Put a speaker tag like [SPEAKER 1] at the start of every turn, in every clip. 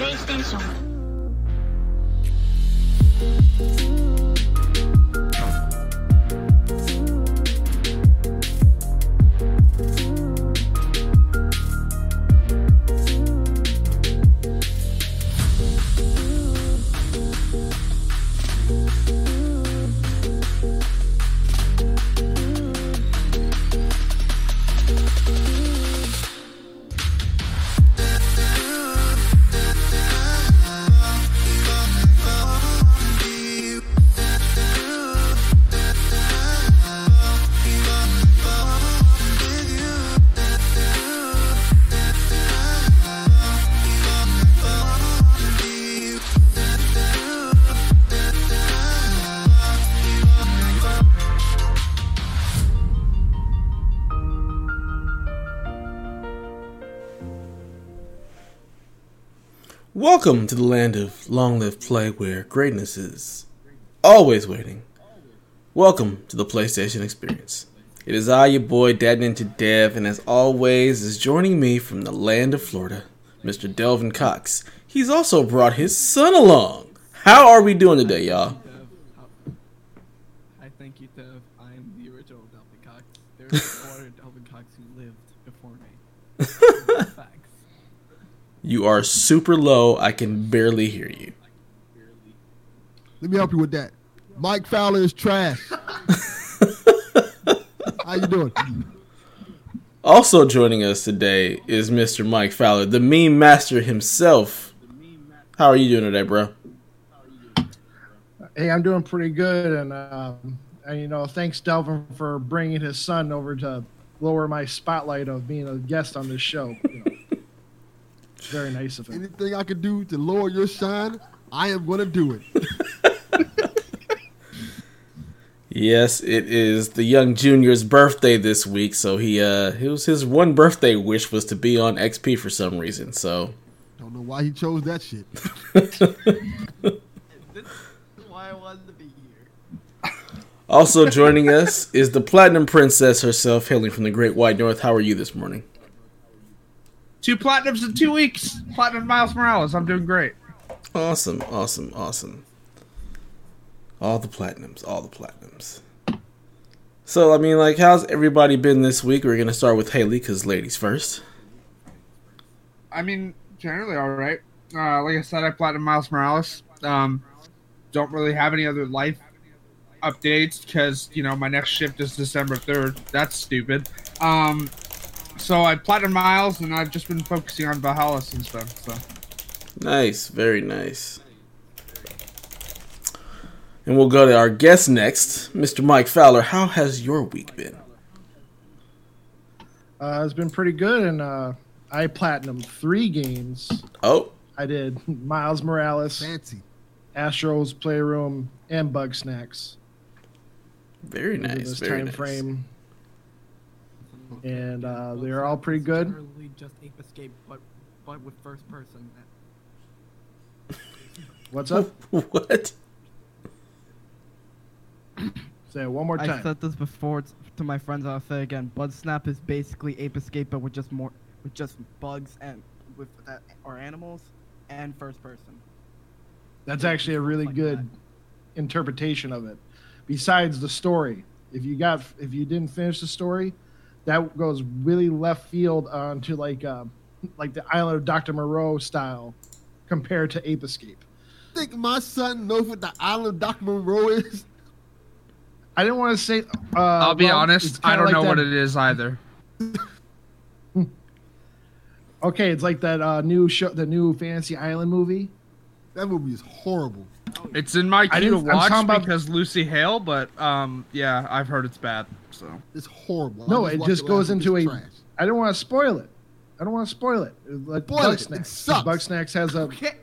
[SPEAKER 1] プレイステーション
[SPEAKER 2] Welcome to the land of long live play where greatness is always waiting. Welcome to the PlayStation Experience. It is I, your boy, Dad Ninja Dev, and as always, is joining me from the land of Florida, Mr. Delvin Cox. He's also brought his son along. How are we doing today, y'all?
[SPEAKER 3] I thank you, Dev. I am the original Delvin Cox. There's no other Delvin Cox who lived before me. Facts.
[SPEAKER 2] You are super low. I can barely hear you.
[SPEAKER 4] Let me help you with that. Mike Fowler is trash. How you doing?
[SPEAKER 2] Also joining us today is Mr. Mike Fowler, the meme master himself. How are you doing today, bro?
[SPEAKER 5] Hey, I'm doing pretty good, and, um, and you know, thanks Delvin for bringing his son over to lower my spotlight of being a guest on this show. You know. It's very nice of him.
[SPEAKER 4] Anything I can do to lower your shine, I am going to do it.
[SPEAKER 2] Yes, it is the young junior's birthday this week, so he uh it was his one birthday wish was to be on XP for some reason. So
[SPEAKER 4] Don't know why he chose that shit.
[SPEAKER 3] This is why I wanted to be here.
[SPEAKER 2] also joining us is the Platinum Princess herself, hailing from the Great White North. How are you this morning?
[SPEAKER 6] Two platinums in two weeks. Platinum Miles Morales. I'm doing great.
[SPEAKER 2] Awesome, awesome, awesome. All the platinums, all the platinums. So I mean, like, how's everybody been this week? We're gonna start with Haley because ladies first.
[SPEAKER 6] I mean, generally all right. Uh, like I said, I platinum Miles Morales. Um, don't really have any other life updates because you know my next shift is December third. That's stupid. Um, so I platinum Miles, and I've just been focusing on Valhalla since then. So
[SPEAKER 2] Nice, very nice. And we'll go to our guest next, Mr. Mike Fowler. How has your week been?
[SPEAKER 5] Uh, it's been pretty good, and uh, I platinum three games.
[SPEAKER 2] Oh,
[SPEAKER 5] I did Miles Morales,
[SPEAKER 4] Fancy.
[SPEAKER 5] Astro's Playroom, and Bugsnax.
[SPEAKER 2] very
[SPEAKER 5] in
[SPEAKER 2] nice,
[SPEAKER 5] this
[SPEAKER 2] very
[SPEAKER 5] time
[SPEAKER 2] nice.
[SPEAKER 5] frame, and uh, they're all pretty good.
[SPEAKER 3] Just Ape Escape, but but with first person.
[SPEAKER 5] What's up?
[SPEAKER 2] what?
[SPEAKER 5] Say it one more time.
[SPEAKER 3] I said this before t- to my friends. I'll say again. Bugsnax is basically Ape Escape, but with just more with just bugs and with that or animals and first person.
[SPEAKER 5] That's actually a really
[SPEAKER 3] Like
[SPEAKER 5] good interpretation of it. Besides the story, if you got if you didn't finish the story, that goes really left field onto like um, like the Island of Doctor Moreau style compared to Ape Escape.
[SPEAKER 4] Think my son knows what the island of Dr. Moreau is?
[SPEAKER 5] I didn't want to say. Uh,
[SPEAKER 6] I'll be
[SPEAKER 5] well,
[SPEAKER 6] honest, I don't
[SPEAKER 5] like
[SPEAKER 6] know
[SPEAKER 5] that-
[SPEAKER 6] what it is either.
[SPEAKER 5] Okay, it's like that uh, new show, the new Fantasy Island movie.
[SPEAKER 4] That movie is horrible.
[SPEAKER 6] It's in my queue to watch
[SPEAKER 5] talking about-
[SPEAKER 6] because Lucy Hale, but um, yeah, I've heard it's bad. So
[SPEAKER 4] It's horrible.
[SPEAKER 5] No,
[SPEAKER 4] just
[SPEAKER 5] it just goes
[SPEAKER 4] week.
[SPEAKER 5] into
[SPEAKER 4] It's
[SPEAKER 5] a.
[SPEAKER 4] trash.
[SPEAKER 5] I don't want to spoil it. I don't want to spoil it. Like
[SPEAKER 4] Spoil
[SPEAKER 5] Bug
[SPEAKER 4] it. It
[SPEAKER 5] Snacks.
[SPEAKER 4] sucks.
[SPEAKER 5] Bugsnax has a.
[SPEAKER 4] Okay.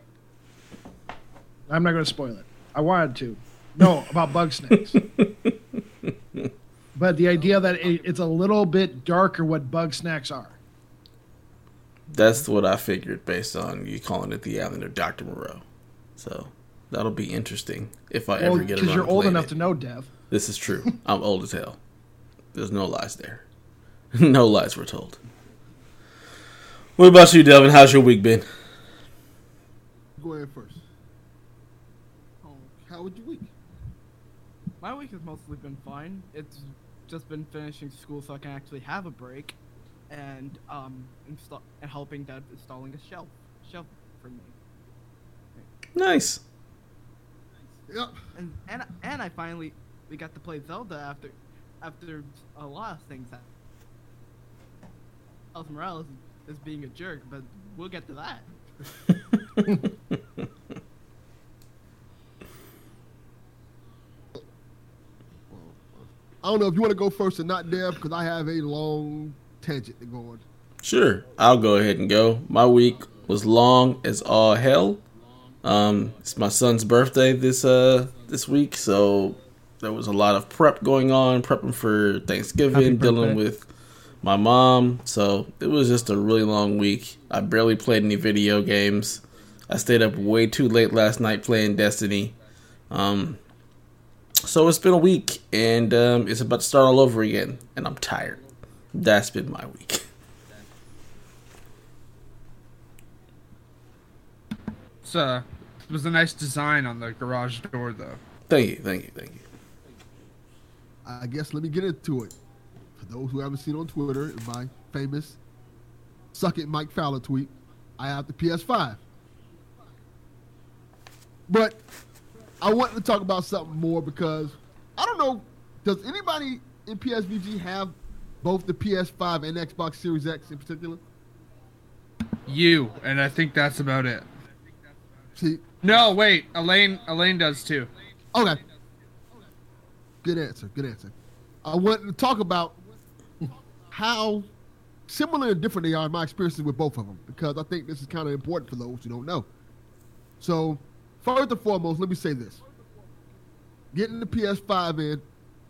[SPEAKER 5] I'm not going to spoil it. I wanted to. No, about Bugsnax. but the idea that it, it's a little bit darker what Bugsnax are.
[SPEAKER 2] That's what I figured based on you calling it the island of Dr. Moreau. So that'll be interesting if I
[SPEAKER 5] Well,
[SPEAKER 2] ever get
[SPEAKER 5] because
[SPEAKER 2] around
[SPEAKER 5] you're old enough
[SPEAKER 2] it.
[SPEAKER 5] to know, Dev.
[SPEAKER 2] This is true. I'm old as hell. There's no lies there. no lies were told. What about you, Devin? How's your week been?
[SPEAKER 4] Go ahead first.
[SPEAKER 3] Oh,
[SPEAKER 4] How was your week?
[SPEAKER 3] my week has mostly been fine. It's just been finishing school so I can actually have a break, and um, install and helping dad installing a shelf shelf for me.
[SPEAKER 2] Nice.
[SPEAKER 4] Yep.
[SPEAKER 3] And and and I finally we got to play Zelda after after a lot of things. That Miles Morales is being a jerk, but we'll get to that.
[SPEAKER 4] I don't know if you want to go first or not, Deb, because I have a long tangent to go on.
[SPEAKER 2] Sure, I'll go ahead and go. My week was long as all hell. Um, it's my son's birthday this uh this week, so there was a lot of prep going on, prepping for Thanksgiving, dealing with my mom. So it was just a really long week. I barely played any video games. I stayed up way too late last night playing Destiny. Um, so it's been a week, and um, it's about to start all over again, and I'm tired. That's been my week.
[SPEAKER 6] Uh, it was a nice design on the garage door, though.
[SPEAKER 2] Thank you, thank you, thank you.
[SPEAKER 4] I guess let me get into it. For those who haven't seen on Twitter, in my famous "suck it, Mike Fowler" tweet, I have the PS5. But I want to talk about something more because I don't know. Does anybody in PSVG have both the PS5 and Xbox Series X in particular?
[SPEAKER 6] You and I think that's about it.
[SPEAKER 4] See,
[SPEAKER 6] No, wait, Elaine. Elaine does too.
[SPEAKER 4] Okay. Good answer. Good answer. I want to talk about how similar and different they are in my experiences with both of them because I think this is kind of important for those who don't know. So, first and foremost, let me say this: getting the PS5 in,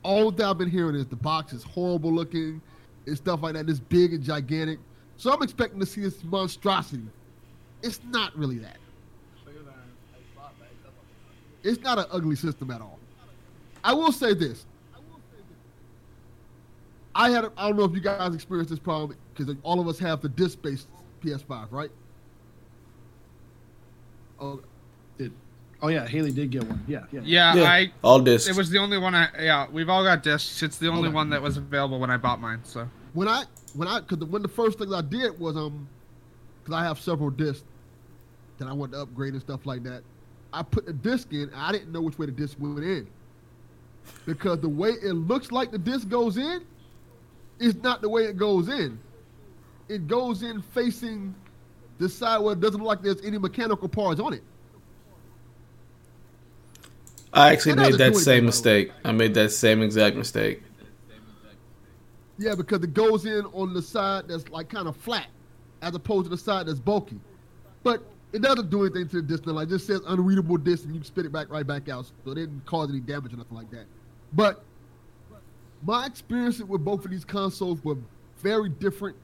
[SPEAKER 4] all that I've been hearing is the box is horrible looking and stuff like that. It's big and gigantic. So I'm expecting to see this monstrosity. It's not really that. It's not an ugly system at all. I will say this. I had, I don't know if you guys experienced this problem because all of us have the disc-based PS5, right? Oh,
[SPEAKER 5] Did, oh yeah, Haley did get one. Yeah, yeah.
[SPEAKER 6] Yeah,
[SPEAKER 2] Yeah,
[SPEAKER 6] I.
[SPEAKER 2] all discs.
[SPEAKER 6] It was the only one. I yeah. We've all got discs. It's the only
[SPEAKER 4] Okay.
[SPEAKER 6] one that was available when I bought mine. So
[SPEAKER 4] when I, when I, because when the first thing I did was um, because I have several discs that I wanted to upgrade and stuff like that. I put the disc in. I didn't know which way the disc went in because the way it looks like the disc goes in is not the way it goes in. It goes in facing the side where it doesn't look like there's any mechanical parts on it.
[SPEAKER 2] I actually made that same mistake. I made that same exact mistake.
[SPEAKER 4] Yeah, because it goes in on the side that's like kind of flat, as opposed to the side that's bulky. But it doesn't do anything to the disc. Like it just says unreadable disc, and you spit it back right back out, so it didn't cause any damage or nothing like that. But my experiences with both of these consoles were very different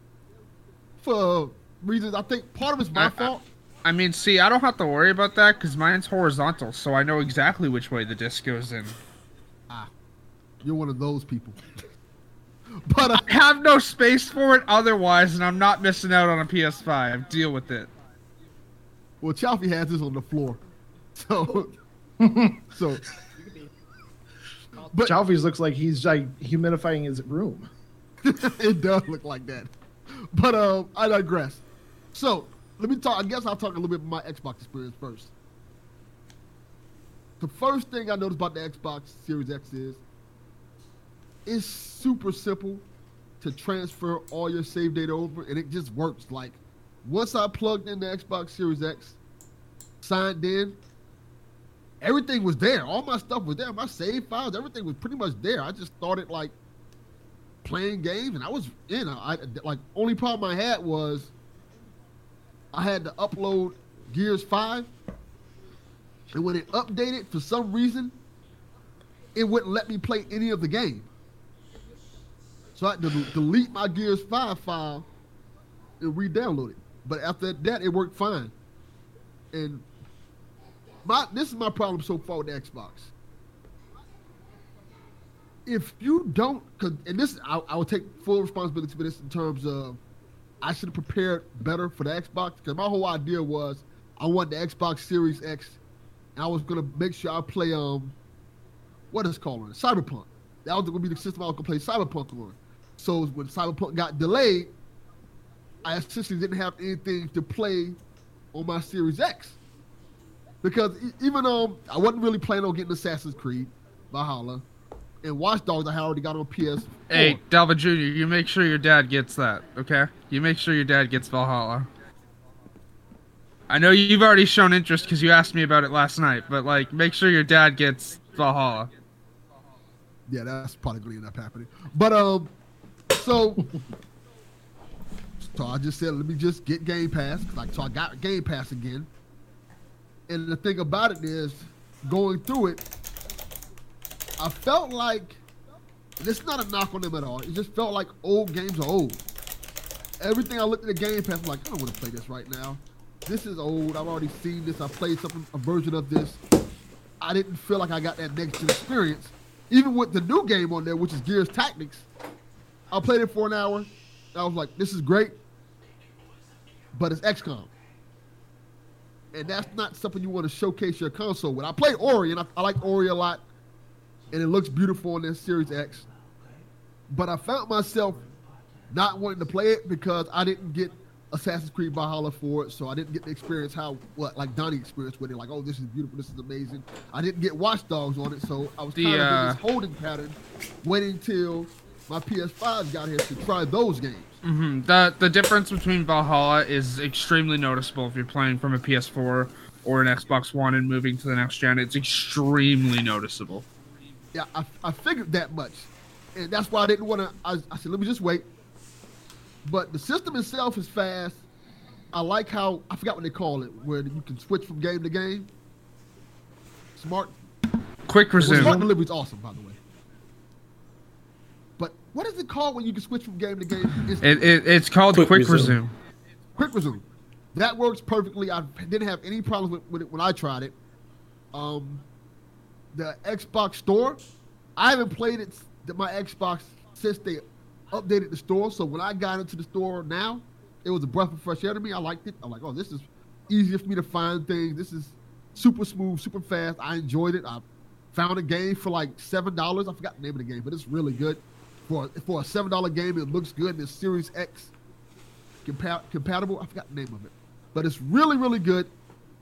[SPEAKER 4] for reasons. I think part of it's my
[SPEAKER 6] I- I-
[SPEAKER 4] fault.
[SPEAKER 6] I mean, see, I don't have to worry about that because mine's horizontal, so I know exactly which way the disc goes in.
[SPEAKER 4] Ah, you're one of those people. but uh,
[SPEAKER 6] I have no space for it otherwise, and I'm not missing out on a PS5. Deal with it.
[SPEAKER 4] Well, Chalfie has this on the floor, so so. But
[SPEAKER 5] Chalfies looks like he's like humidifying his room.
[SPEAKER 4] it does look like that. But um, I digress. So let me talk. I guess I'll talk a little bit about my Xbox experience first. The first thing I noticed about the Xbox Series X is it's super simple to transfer all your save data over, and it just works. Like once I plugged in the Xbox Series X, signed in, everything was there. All my stuff was there. My save files, everything was pretty much there. I just started like playing games, and I was in. I, I like only problem I had was I had to upload Gears Five, and when it updated for some reason, it wouldn't let me play any of the game. So I had to delete my Gears Five file and re-download it. But after that, it worked fine. And my this is my problem so far with the Xbox if you don't, and this, I, I will take full responsibility for this in terms of I should have prepared better for the Xbox because my whole idea was I want the Xbox Series X, and I was gonna make sure I play um, what is called? Cyberpunk. That was gonna be the system I was gonna play Cyberpunk on. So when Cyberpunk got delayed, I essentially didn't have anything to play on my Series X. Because e- even though I wasn't really planning on getting Assassin's Creed, Valhalla, and Watch Dogs I had already got on PS.
[SPEAKER 6] Hey, Delva Jr., you make sure your dad gets that, okay? You make sure your dad gets Valhalla. I know you've already shown interest because you asked me about it last night, but like, make sure your dad gets Valhalla.
[SPEAKER 4] Yeah, that's probably going to end up happening. But um, so so I just said, let me just get Game Pass. Like, so I got Game Pass again. And the thing about it is, going through it, I felt like and it's not a knock on them at all. It just felt like old games are old. Everything I looked at the Game Pass, I'm like, I don't want to play this right now. This is old. I've already seen this. I played something, a version of this. I didn't feel like I got that next experience. Even with the new game on there, which is Gears Tactics, I played it for an hour. I was like, this is great, but it's XCOM. And that's not something you want to showcase your console with. I play Ori, and I, I like Ori a lot, and it looks beautiful on this Series X. But I found myself not wanting to play it because I didn't get Assassin's Creed Valhalla for it, so I didn't get to experience how what like Donnie experienced with it. Like, oh, this is beautiful, this is amazing. I didn't get Watch Dogs on it, so I was kind of in
[SPEAKER 6] uh,
[SPEAKER 4] this holding pattern, waiting till my PS5 got here to try those games.
[SPEAKER 6] Hmm The the difference between Valhalla is extremely noticeable if you're playing from a PS4 or an Xbox One and moving to the next gen. It's extremely noticeable.
[SPEAKER 4] Yeah, I, I figured that much, and that's why I didn't want to. I, I said, let me just wait. But the system itself is fast. I like how I forgot what they call it, where you can switch from game to game. Smart
[SPEAKER 6] Quick
[SPEAKER 4] Well, smart
[SPEAKER 6] resume.
[SPEAKER 4] delivery is awesome, by the way. But what is it called when you can switch from game to game? It's
[SPEAKER 6] It, it, it's called
[SPEAKER 2] Quick
[SPEAKER 6] quick,
[SPEAKER 2] resume.
[SPEAKER 6] resume.
[SPEAKER 4] quick resume. That works perfectly. I didn't have any problems with, with it when I tried it. Um, the Xbox Store, I haven't played it s- my Xbox since they updated the store. So when I got into the store now, it was a breath of fresh air to me. I liked it. I'm like, oh, this is easier for me to find things. This is super smooth, super fast. I enjoyed it. I found a game for like seven dollars. I forgot the name of the game, but it's really good. For for a seven dollar game, it looks good. And it's Series X compa- compatible. I forgot the name of it, but it's really really good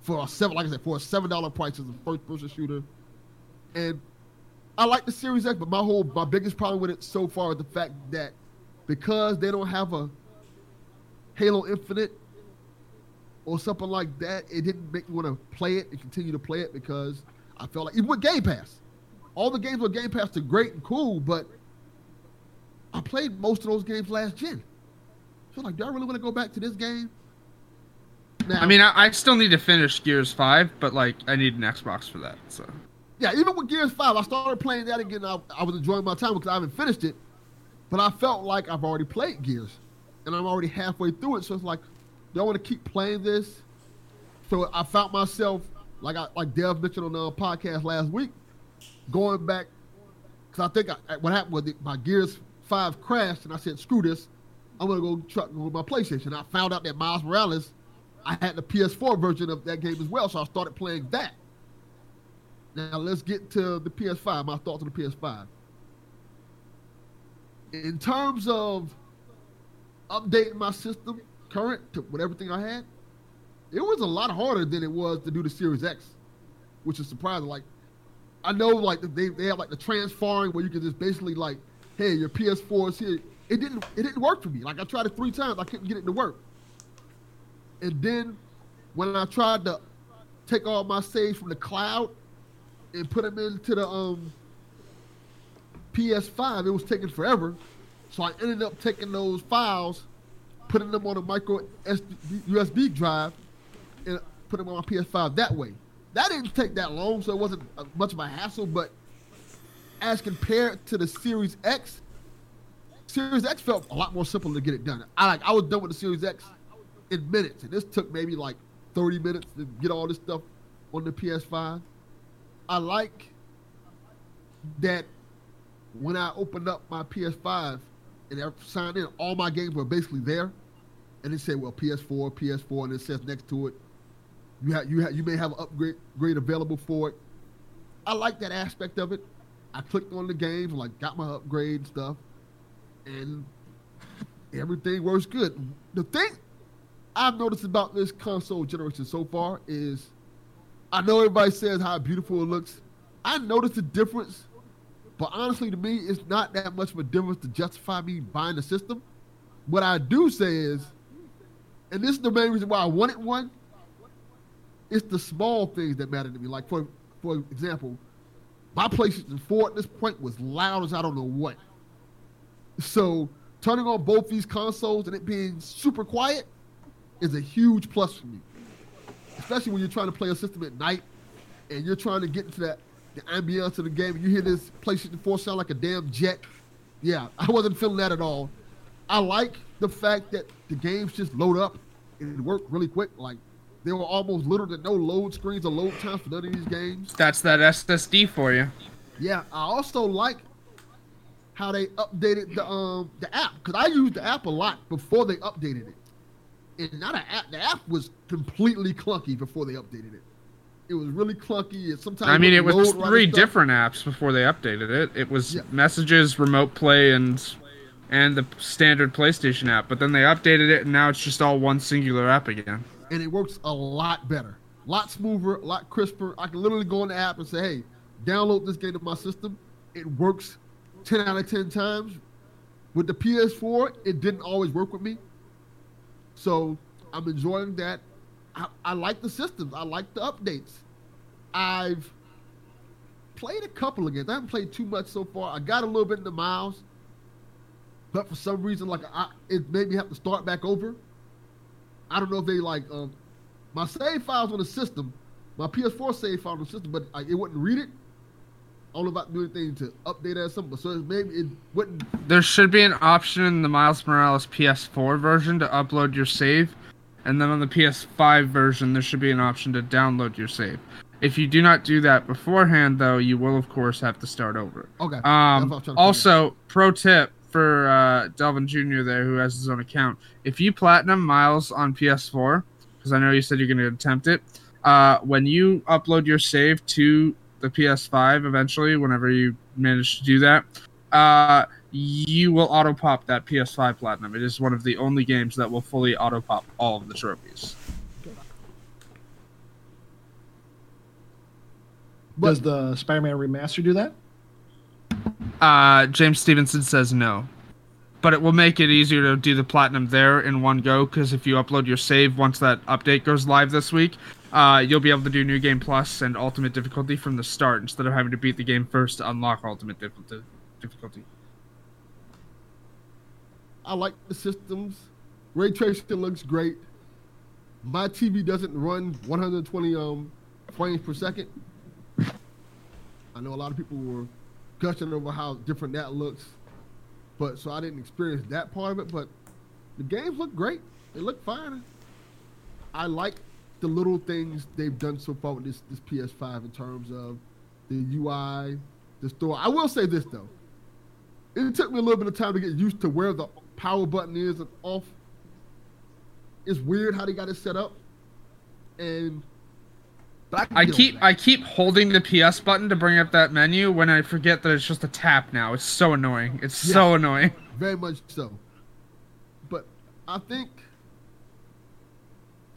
[SPEAKER 4] for a seven. Like I said, for a seven dollar price as a first person shooter, and I like the Series X. But my whole my biggest problem with it so far is the fact that because they don't have a Halo Infinite or something like that, it didn't make me want to play it and continue to play it because I felt like even with Game Pass, all the games with Game Pass are great and cool, but I played most of those games last gen. So like, do I really want to go back to this game? Now,
[SPEAKER 6] I mean, I, I still need to finish Gears 5, but like, I need an Xbox for that. So
[SPEAKER 4] yeah, even with Gears Five, I started playing that again. I, I was enjoying my time because I haven't finished it, but I felt like I've already played Gears, and I'm already halfway through it. So it's like, do I want to keep playing this? So I found myself like I like Dev mentioned on the uh, podcast last week, going back because I think I, what happened was my Gears Five crashed, and I said, "Screw this, I'm gonna go try go with my PlayStation." I found out that Miles Morales, I had the PS4 version of that game as well, so I started playing that. Now let's get to the PS5. My thoughts on the PS5. In terms of updating my system current to with everything I had, it was a lot harder than it was to do the Series X, which is surprising. Like, I know like they, they have like the transferring where you can just basically like, hey, your PS4 is here. It didn't it didn't work for me. Like I tried it three times, I couldn't get it to work. And then when I tried to take all my saves from the cloud and put them into the um PS5, it was taking forever. So I ended up taking those files, putting them on a micro USB drive, and put them on my PS5 that way. That didn't take that long, so it wasn't uh, much of a hassle. But as compared to the Series X, Series X felt a lot more simple to get it done. I like I was done with the Series X in minutes, and this took maybe like 30 minutes to get all this stuff on the PS5. I like that when I opened up my PS5 and I signed in, all my games were basically there. And it said, well, PS4, PS4, and it says next to it You have you have you may have an upgrade grade available for it. I like that aspect of it. I clicked on the games, like got my upgrade stuff, and everything works good. The thing I've noticed about this console generation so far is I know everybody says how beautiful it looks. I noticed the difference, but honestly, to me, it's not that much of a difference to justify me buying the system. What I do say is, and this is the main reason why I wanted one, it's the small things that matter to me. Like for for example, my PlayStation 4 at this point was loud as I don't know what. So turning on both these consoles and it being super quiet is a huge plus for me. Especially when you're trying to play a system at night and you're trying to get into that the ambiance of the game. And you hear this PlayStation 4 sound like a damn jet. Yeah, I wasn't feeling that at all. I like the fact that the games just load up and it worked really quick. Like there were almost little to no load screens or load times for none of these games.
[SPEAKER 6] That's that SSD for you.
[SPEAKER 4] Yeah, I also like how they updated the um the app because I used the app a lot before they updated it. And not an app. The app was completely clunky before they updated it. It was really clunky. And sometimes
[SPEAKER 6] I mean, it was
[SPEAKER 4] wouldn't load right
[SPEAKER 6] three different apps before they updated it. It was
[SPEAKER 4] Yeah.
[SPEAKER 6] messages, remote play, and and the standard PlayStation app. But then they updated it, and now it's just all one singular app again.
[SPEAKER 4] And it works a lot better, a lot smoother, a lot crisper. I can literally go on the app and say, "Hey, download this game to my system." It works ten out of ten times. With the PS4, it didn't always work with me, so I'm enjoying that. I, I like the systems. I like the updates. I've played a couple of games. I haven't played too much so far. I got a little bit in the miles, but for some reason, like I, it made me have to start back over. I don't know if they like um, my save files on the system, my PS4 save file on the system, but like, it wouldn't read it. I don't know if I do anything to update it or something, so maybe it wouldn't.
[SPEAKER 6] There should be an option in the Miles Morales PS4 version to upload your save, and then on the PS5 version, there should be an option to download your save. If you do not do that beforehand, though, you will of course have to start over.
[SPEAKER 4] Okay. that's what I was
[SPEAKER 6] Um,
[SPEAKER 4] trying to figure out.
[SPEAKER 6] also, pro tip for uh, Delvin Jr. there, who has his own account: if you platinum Miles on PS4, because I know you said you're going to attempt it, uh, when you upload your save to the PS5 eventually, whenever you manage to do that, uh, you will auto pop that PS5 platinum. It is one of the only games that will fully auto pop all of the trophies.
[SPEAKER 5] Does the Spider-Man remaster do that?
[SPEAKER 6] Uh, James Stevenson says no. But it will make it easier to do the platinum there in one go because if you upload your save once that update goes live this week, uh, you'll be able to do New Game Plus and Ultimate Difficulty from the start instead of having to beat the game first to unlock Ultimate Difficulty.
[SPEAKER 4] I like the systems. Ray tracing looks great. My TV doesn't run 120 um, frames per second. I know a lot of people were gushing over how different that looks, but so I didn't experience that part of it. But the games look great. They look fine. I like the little things they've done so far with this this PS5 in terms of the UI, the store. I will say this though it took me a little bit of time to get used to where the power button is and off. It's weird how they got it set up, and can
[SPEAKER 6] I keep
[SPEAKER 4] that.
[SPEAKER 6] I keep holding the PS button to bring up that menu when I forget that it's just a tap now. It's so annoying. It's so annoying.
[SPEAKER 4] very much so. But I think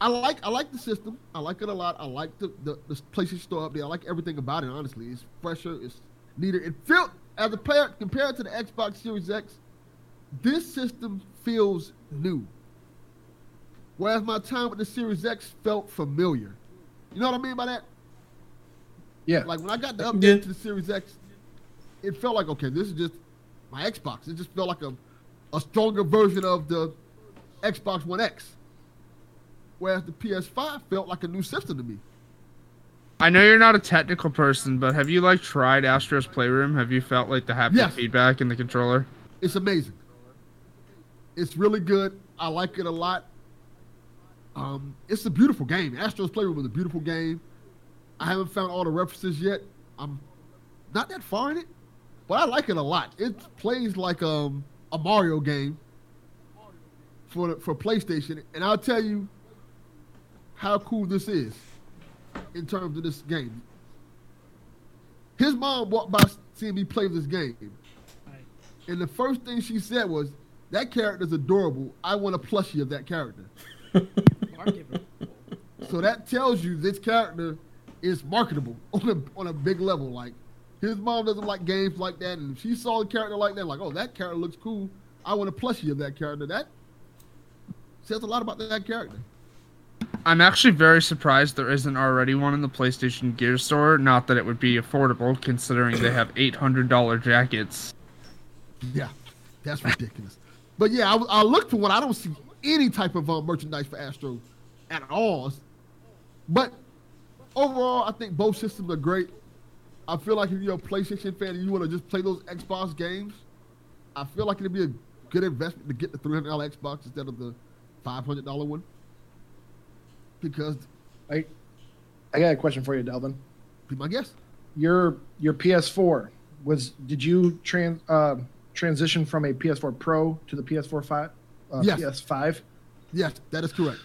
[SPEAKER 4] I like I like the system. I like it a lot. I like the the, the PlayStation Store update. I like everything about it. Honestly, it's fresher. It's neater. It felt as a player compared to the Xbox Series X. This system feels new. Whereas my time with the Series X felt familiar. You know what I mean by that?
[SPEAKER 5] Yeah.
[SPEAKER 4] Like when I got the update
[SPEAKER 2] Yeah.
[SPEAKER 4] to the Series X, it felt like okay, this is just my Xbox. It just felt like a, a stronger version of the Xbox One X. Whereas the PS5 felt like a new system to me.
[SPEAKER 6] I know you're not a technical person, but have you like tried Astro's Playroom? Have you felt like the haptic
[SPEAKER 4] Yes.
[SPEAKER 6] feedback in the controller?
[SPEAKER 4] It's amazing. It's really good. I like it a lot. Um, it's a beautiful game. Astro's Playroom is a beautiful game. I haven't found all the references yet. I'm not that far in it, but I like it a lot. It plays like um, a Mario game for for PlayStation, and I'll tell you how cool this is. in terms of this game. His mom walked by seeing me play this game,
[SPEAKER 3] Right.
[SPEAKER 4] and the first thing she said was, "That character's adorable. I want a plushie of that character."
[SPEAKER 3] Arguable.
[SPEAKER 4] So that tells you this character is marketable on a on a big level. Like his mom doesn't like games like that, and if she saw a character like that, like, oh, that character looks cool. I want a plushie of that character. That says a lot about that character.
[SPEAKER 6] I'm actually very surprised there isn't already one in the PlayStation Gear store. Not that it would be affordable, considering they have $800 jackets.
[SPEAKER 4] Yeah, that's ridiculous. But yeah, I, I look for one. I don't see any type of uh, merchandise for Astro at all. But overall, I think both systems are great. I feel like if you're a PlayStation fan and you want to just play those Xbox games, I feel like it'd be a good investment to get the $300 Xbox instead of the $500 one. Because,
[SPEAKER 5] I, I got a question for you, Delvin.
[SPEAKER 4] be my guess.
[SPEAKER 5] Your your PS4 was did you trans uh, transition from a PS4 Pro to the PS4 five? Uh,
[SPEAKER 4] Yes.
[SPEAKER 5] PS5.
[SPEAKER 4] Yes, that is correct.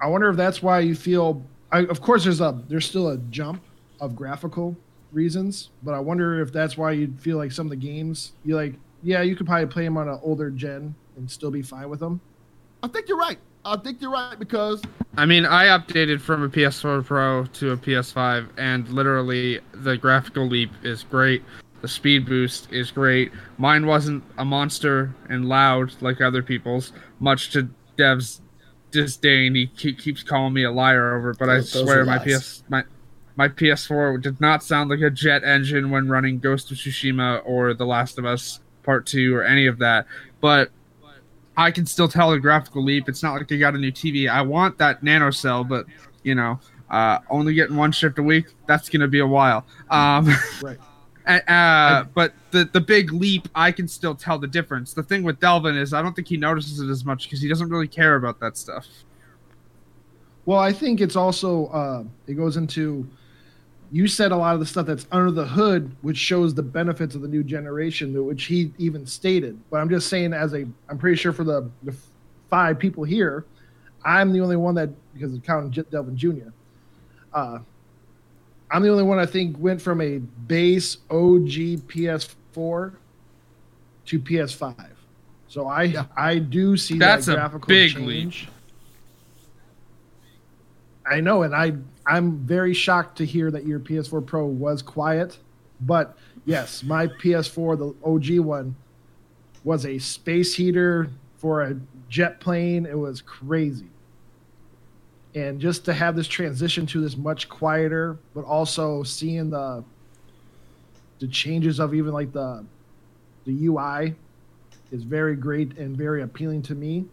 [SPEAKER 5] I wonder if that's why you feel. I, of course, there's a there's still a jump of graphical reasons, but I wonder if that's why you feel like some of the games you like. Yeah, you could probably play them on an older gen and still be fine with them.
[SPEAKER 4] I think you're right. I think you're right because
[SPEAKER 6] I mean, I updated from a PS4 Pro to a PS5, and literally the graphical leap is great. The speed boost is great. Mine wasn't a monster and loud like other people's, much to Dev's disdain. He keep, keeps calling me a liar over it, but I
[SPEAKER 2] Those- those
[SPEAKER 6] swear my. PS my my PS4 did not sound like a jet engine when running Ghost of Tsushima or The Last of Us Part Two or any of that. But I can still tell the graphical leap. It's not like I got a new TV. I want that nano cell, but you know, uh, only getting one shift a week. That's gonna be a while. Um,
[SPEAKER 5] Right.
[SPEAKER 6] Uh, uh, but the the big leap, I can still tell the difference. The thing with Delvin is, I don't think he notices it as much because he doesn't really care about that stuff.
[SPEAKER 5] Well, I think it's also uh, it goes into you said a lot of the stuff that's under the hood, which shows the benefits of the new generation, which he even stated. But I'm just saying, as a, I'm pretty sure for the, the five people here, I'm the only one that because of counting Delvin Jr. Uh, I'm the only one I think went from a base OG PS4 to PS5. So I
[SPEAKER 4] Yeah.
[SPEAKER 5] I do see
[SPEAKER 6] That's
[SPEAKER 5] that
[SPEAKER 6] a big
[SPEAKER 5] change. I know, and I I'm very shocked to hear that your PS4 Pro was quiet, but yes, my PS4, the OG one, was a space heater for a jet plane. It was crazy, and just to have this transition to this much quieter, but also seeing the the changes of even like the the UI is very great and very appealing to me.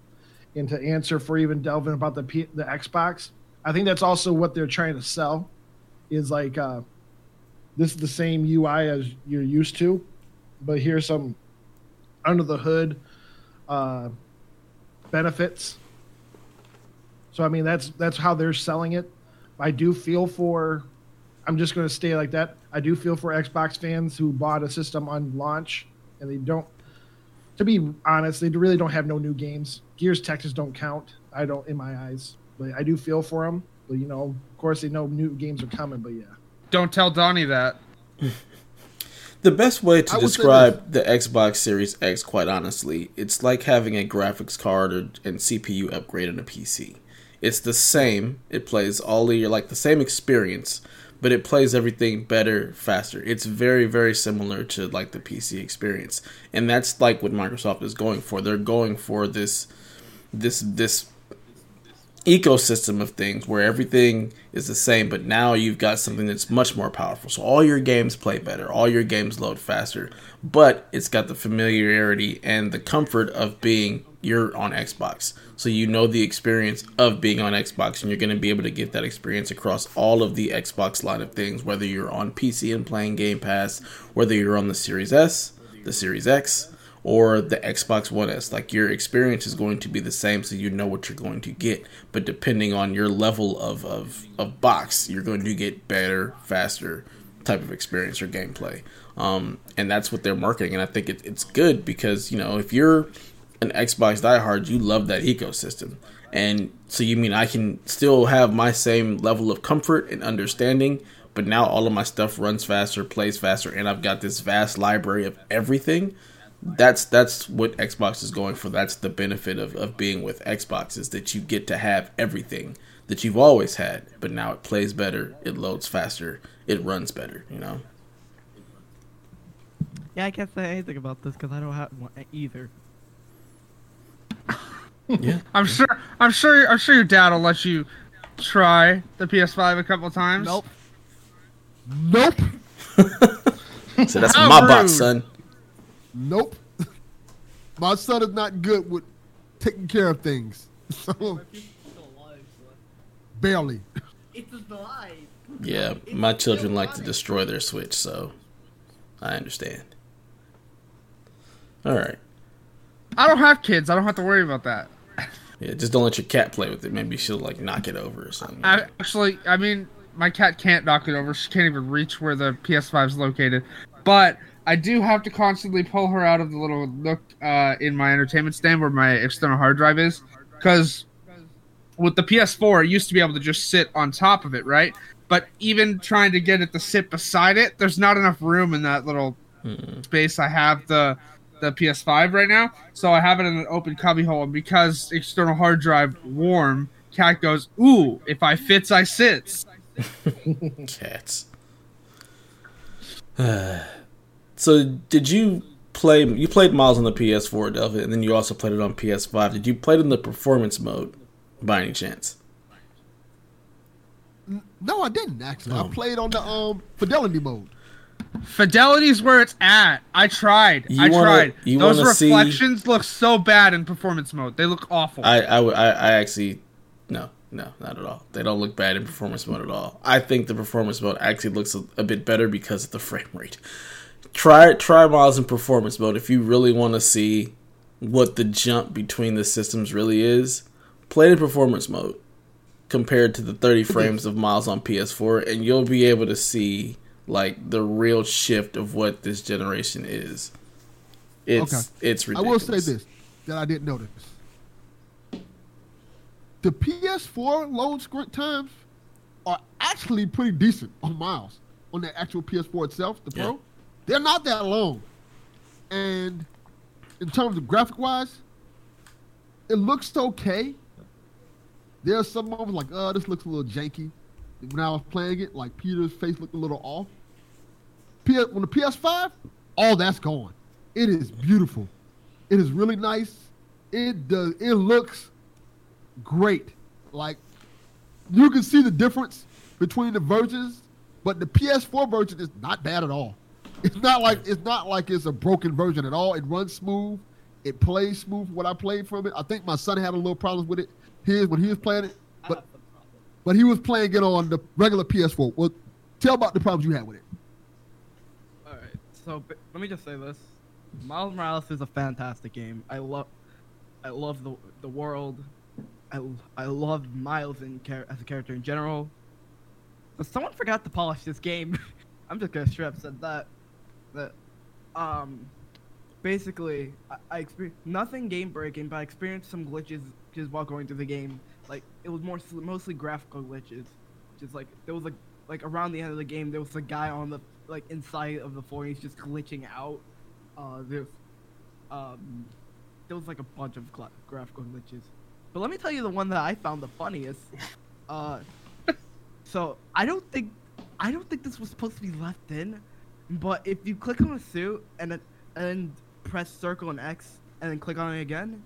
[SPEAKER 5] And to answer for even Delvin about the P- the Xbox, I think that's also what they're trying to sell. Is like uh, this is the same UI as you're used to, but here's some under the hood uh, benefits. So I mean that's that's how they're selling it. I do feel for I'm just going to stay like that. I do feel for Xbox fans who bought a system on launch and they don't. To be honest, they really don't have no new games. Gears Tactics don't count. I don't in my eyes, but I do feel for them. But you know, of course, they know new games are coming. But yeah,
[SPEAKER 6] Don't tell Donnie that.
[SPEAKER 2] The best way to
[SPEAKER 4] I
[SPEAKER 2] describe the Xbox Series X, quite honestly, it's like having a graphics card or, and CPU upgrade on a PC. It's the same. It plays all your like the same experience, but it plays everything better, faster. It's very, very similar to like the PC experience, and that's like what Microsoft is going for. They're going for this, this, this ecosystem of things where everything is the same, but now you've got something that's much more powerful. So all your games play better, all your games load faster, but it's got the familiarity and the comfort of being you're on Xbox. So you know the experience of being on Xbox, and you're going to be able to get that experience across all of the Xbox line of things, whether you're on PC and playing Game Pass, whether you're on the Series S, the Series X, or the Xbox One S. Like your experience is going to be the same, so you know what you're going to get. But depending on your level of, of, of box, you're going to get better, faster type of experience or gameplay. Um, and that's what they're marketing. And I think it, it's good because, you know, if you're an Xbox diehard, you love that ecosystem. And so you mean I can still have my same level of comfort and understanding, but now all of my stuff runs faster, plays faster, and I've got this vast library of everything. That's that's what Xbox is going for. That's the benefit of, of being with Xbox is that you get to have everything that you've always had, but now it plays better, it loads faster, it runs better, you know?
[SPEAKER 3] Yeah, I can't say anything about this because I don't have one either.
[SPEAKER 2] Yeah.
[SPEAKER 6] I'm sure. I'm sure. I'm sure your dad will let you try the PS5 a couple times.
[SPEAKER 3] Nope.
[SPEAKER 4] Nope.
[SPEAKER 2] So that's
[SPEAKER 6] How
[SPEAKER 2] my box, son.
[SPEAKER 4] Nope. My son is not good with taking care of things. So barely.
[SPEAKER 3] It's alive.
[SPEAKER 2] Yeah, my children like to destroy their Switch, so I understand. All right.
[SPEAKER 6] I don't have kids. I don't have to worry about that.
[SPEAKER 2] Yeah, just don't let your cat play with it. Maybe she'll like knock it over or something.
[SPEAKER 6] I actually, I mean, my cat can't knock it over. She can't even reach where the PS5 is located. But I do have to constantly pull her out of the little nook uh, in my entertainment stand where my external hard drive is, because with the PS4, it used to be able to just sit on top of it, right? But even trying to get it to sit beside it, there's not enough room in that little
[SPEAKER 2] Mm.
[SPEAKER 6] space I have the the PS5 right now. So I have it in an open cubbyhole, and because external hard drive warm, cat goes, "Ooh, if I fits, I sits."
[SPEAKER 2] Cats. So did you play? You played Miles on the PS4, Delvin, and then you also played it on PS5. Did you play it in the performance mode, by any chance?
[SPEAKER 4] No, I didn't actually.
[SPEAKER 2] Oh.
[SPEAKER 4] I played on the um fidelity mode.
[SPEAKER 6] Fidelity's where it's at. I tried.
[SPEAKER 2] You
[SPEAKER 6] I
[SPEAKER 2] wanna-
[SPEAKER 6] tried.
[SPEAKER 2] you
[SPEAKER 6] Those
[SPEAKER 2] wanna see-
[SPEAKER 6] reflections look so bad in performance mode. They look awful.
[SPEAKER 2] I, I, would- I, I actually, no, no, not at all. They don't look bad in performance mode at all. I think the performance mode actually looks a, a bit better because of the frame rate. Try try Miles in performance mode if you really want to see what the jump between the systems really is. Play it in performance mode compared to the 30 frames of Miles on PS4, and you'll be able to see like the real shift of what this generation is. It's
[SPEAKER 4] Okay.
[SPEAKER 2] it's
[SPEAKER 4] I will say this that I didn't notice. The PS4 load screen times are actually pretty decent on Miles on the actual PS4 itself, the Pro. They're not that long, and in terms of graphic wise, it looks okay. There are some moments like, oh, this looks a little janky. When I was playing it, like Peter's face looked a little off. P- when the PS5, all that's gone. It is beautiful. It is really nice. It does. It looks great. Like you can see the difference between the versions, but the PS4 version is not bad at all. It's not like it's not like it's a broken version at all. It runs smooth. It plays smooth. What I played from it, I think my son had a little problems with it. His when he was playing it, but but he was playing it on the regular PS4. Well, tell about the problems you had with it.
[SPEAKER 3] All right. So let me just say this: Miles Morales is a fantastic game. I love, I love the the world. I, I love Miles in char- as a character in general. But someone forgot to polish this game. I'm just gonna straight up said that. That, um, basically, I, I experienced nothing game breaking, but I experienced some glitches just while going through the game. Like it was more mostly graphical glitches. Just like there was like like around the end of the game, there was a guy on the like inside of the floor. And he's just glitching out. Uh, there's um, there was like a bunch of gla- graphical glitches. But let me tell you the one that I found the funniest. Uh, so I don't think I don't think this was supposed to be left in, but if you click on a suit and then and press circle and X and then click on it again,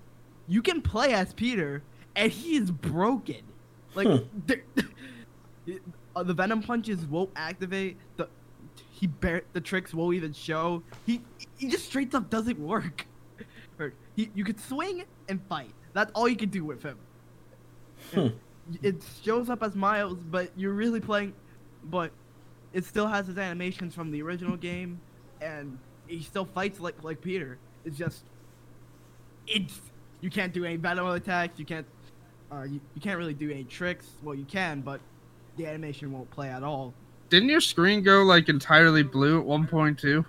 [SPEAKER 3] you can play as Peter, and he is broken. Like there- uh, the venom punches won't activate. The he the tricks won't even show. He he just straight up doesn't work. Or he, you could swing and fight. That's all you can do with him.
[SPEAKER 2] Hmm.
[SPEAKER 3] It shows up as Miles, but you're really playing. But it still has his animations from the original game, and he still fights like like Peter. It's just it's you can't do any battle attacks. You can't uh, you, you can't really do any tricks. Well, you can, but the animation won't play at all.
[SPEAKER 6] Didn't your screen go like entirely blue at one point too?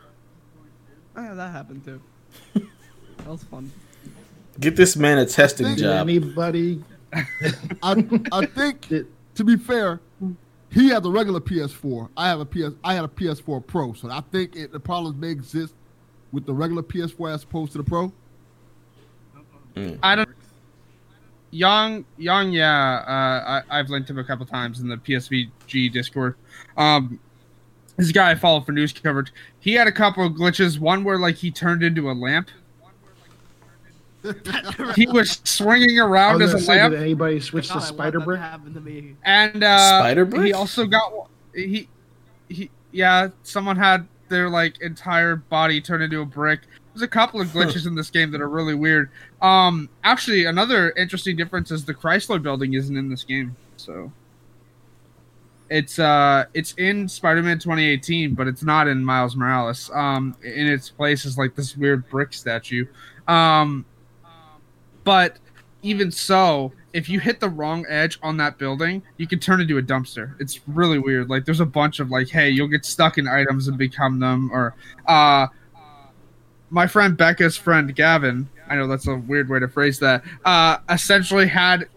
[SPEAKER 3] Oh, yeah, that happened too. that was fun.
[SPEAKER 2] Get this man a testing
[SPEAKER 4] Did
[SPEAKER 5] Did
[SPEAKER 2] job.
[SPEAKER 5] anybody?
[SPEAKER 4] I I think to be fair, he has a regular PS4. I have a PS. I had a PS4 Pro, so I think it, the problems may exist with the regular PS4 as opposed to the Pro.
[SPEAKER 6] I don't. Young, young, yeah. Uh, I, I've linked him a couple times in the PSVG Discord. Um, this guy I follow for news coverage. He had a couple of glitches. One where like he turned into a lamp. He was swinging around as a
[SPEAKER 5] say,
[SPEAKER 6] lamp.
[SPEAKER 5] did anybody switch to
[SPEAKER 3] God, I
[SPEAKER 5] Spider
[SPEAKER 3] that
[SPEAKER 5] Brick?
[SPEAKER 3] happened to me.
[SPEAKER 6] and uh,
[SPEAKER 2] Spider Brick?
[SPEAKER 6] He also got he he yeah. Someone had their like entire body turned into a brick. There's a couple of glitches in this game that are really weird. Um, actually, another interesting difference is the Chrysler Building isn't in this game. So it's uh it's in Spider-Man 2018, but it's not in Miles Morales. Um, in its place is like this weird brick statue. Um, but even so, if you hit the wrong edge on that building, you can turn into a dumpster. It's really weird. Like there's a bunch of like, hey, you'll get stuck in items and become them, or uh my friend Becca's friend Gavin, I know that's a weird way to phrase that, uh essentially had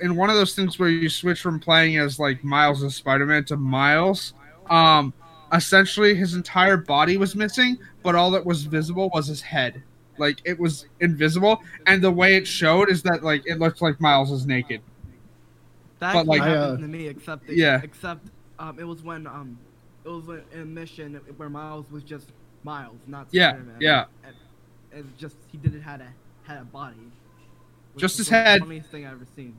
[SPEAKER 6] in one of those things where you switch from playing as like Miles as Spider-Man to Miles, um essentially his entire body was missing, but all that was visible was his head. Like it was invisible, and the way it showed is that like it looked like Miles was naked.
[SPEAKER 3] That
[SPEAKER 6] But,
[SPEAKER 3] actually
[SPEAKER 6] like-
[SPEAKER 5] I, uh,
[SPEAKER 3] happened to me, except it,
[SPEAKER 6] Yeah.
[SPEAKER 3] except um, it was when um, it was a, a mission where Miles was just Miles, not
[SPEAKER 6] Yeah,
[SPEAKER 3] Spider-Man.
[SPEAKER 6] yeah.
[SPEAKER 3] And, and just he didn't had a had a body.
[SPEAKER 6] Just
[SPEAKER 3] was
[SPEAKER 6] his
[SPEAKER 3] the
[SPEAKER 6] head.
[SPEAKER 3] Funniest thing I ever seen.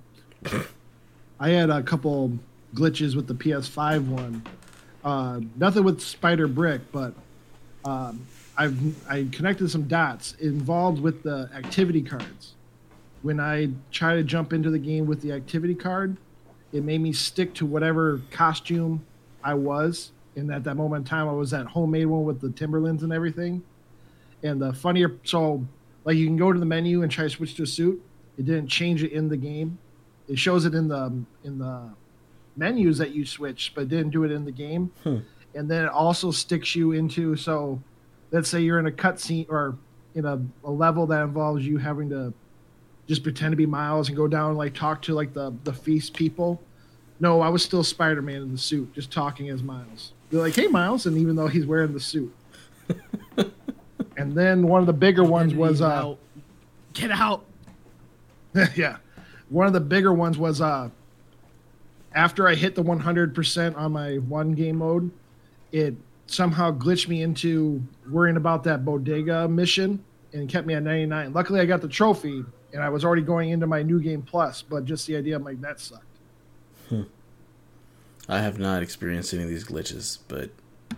[SPEAKER 5] I had a couple glitches with the PS5 one. Uh, nothing with Spider Brick, but um, I've I connected some dots involved with the activity cards. When I try to jump into the game with the activity card, it made me stick to whatever costume I was. And at that moment in time, I was that homemade one with the Timberlands and everything. And the funnier, so like you can go to the menu and try to switch to a suit. It didn't change it in the game. It shows it in the in the menus that you switch, but didn't do it in the game.
[SPEAKER 2] Hmm.
[SPEAKER 5] And then it also sticks you into so let's say you're in a cutscene or in a, a level that involves you having to just pretend to be Miles and go down and like talk to like the the feast people. No, I was still Spider Man in the suit, just talking as Miles. They're like, "Hey, Miles," and even though he's wearing the suit. and then one of the bigger ones was uh.
[SPEAKER 3] Get out.
[SPEAKER 5] yeah. One of the bigger ones was uh after I hit the 100% on my one game mode, it somehow glitched me into worrying about that bodega mission and kept me at 99. Luckily, I got the trophy and I was already going into my new game plus, but just the idea, I'm like, that sucked.
[SPEAKER 2] I have not experienced any of these glitches, but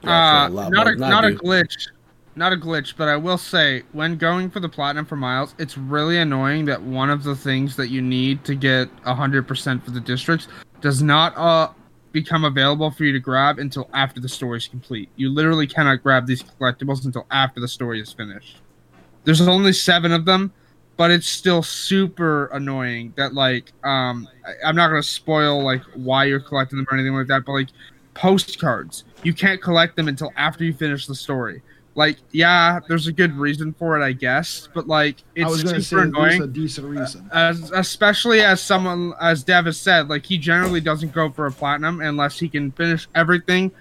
[SPEAKER 6] Uh,
[SPEAKER 2] a lot
[SPEAKER 6] not a
[SPEAKER 2] than
[SPEAKER 6] not a glitch, not a glitch. But I will say, when going for the platinum for Miles, it's really annoying that one of the things that you need to get hundred percent for the districts does not uh become available for you to grab until after the story is complete. You literally cannot grab these collectibles until after the story is finished. There's only seven of them, but it's still super annoying that like um I, I'm not gonna spoil like why you're collecting them or anything like that, but like postcards. You can't collect them until after you finish the story. Like, yeah, there's a good reason for it, I guess, but like it's super annoying.
[SPEAKER 5] a decent reason.
[SPEAKER 6] Uh, as especially as someone as Dev has said, like he generally doesn't go for a platinum unless he can finish everything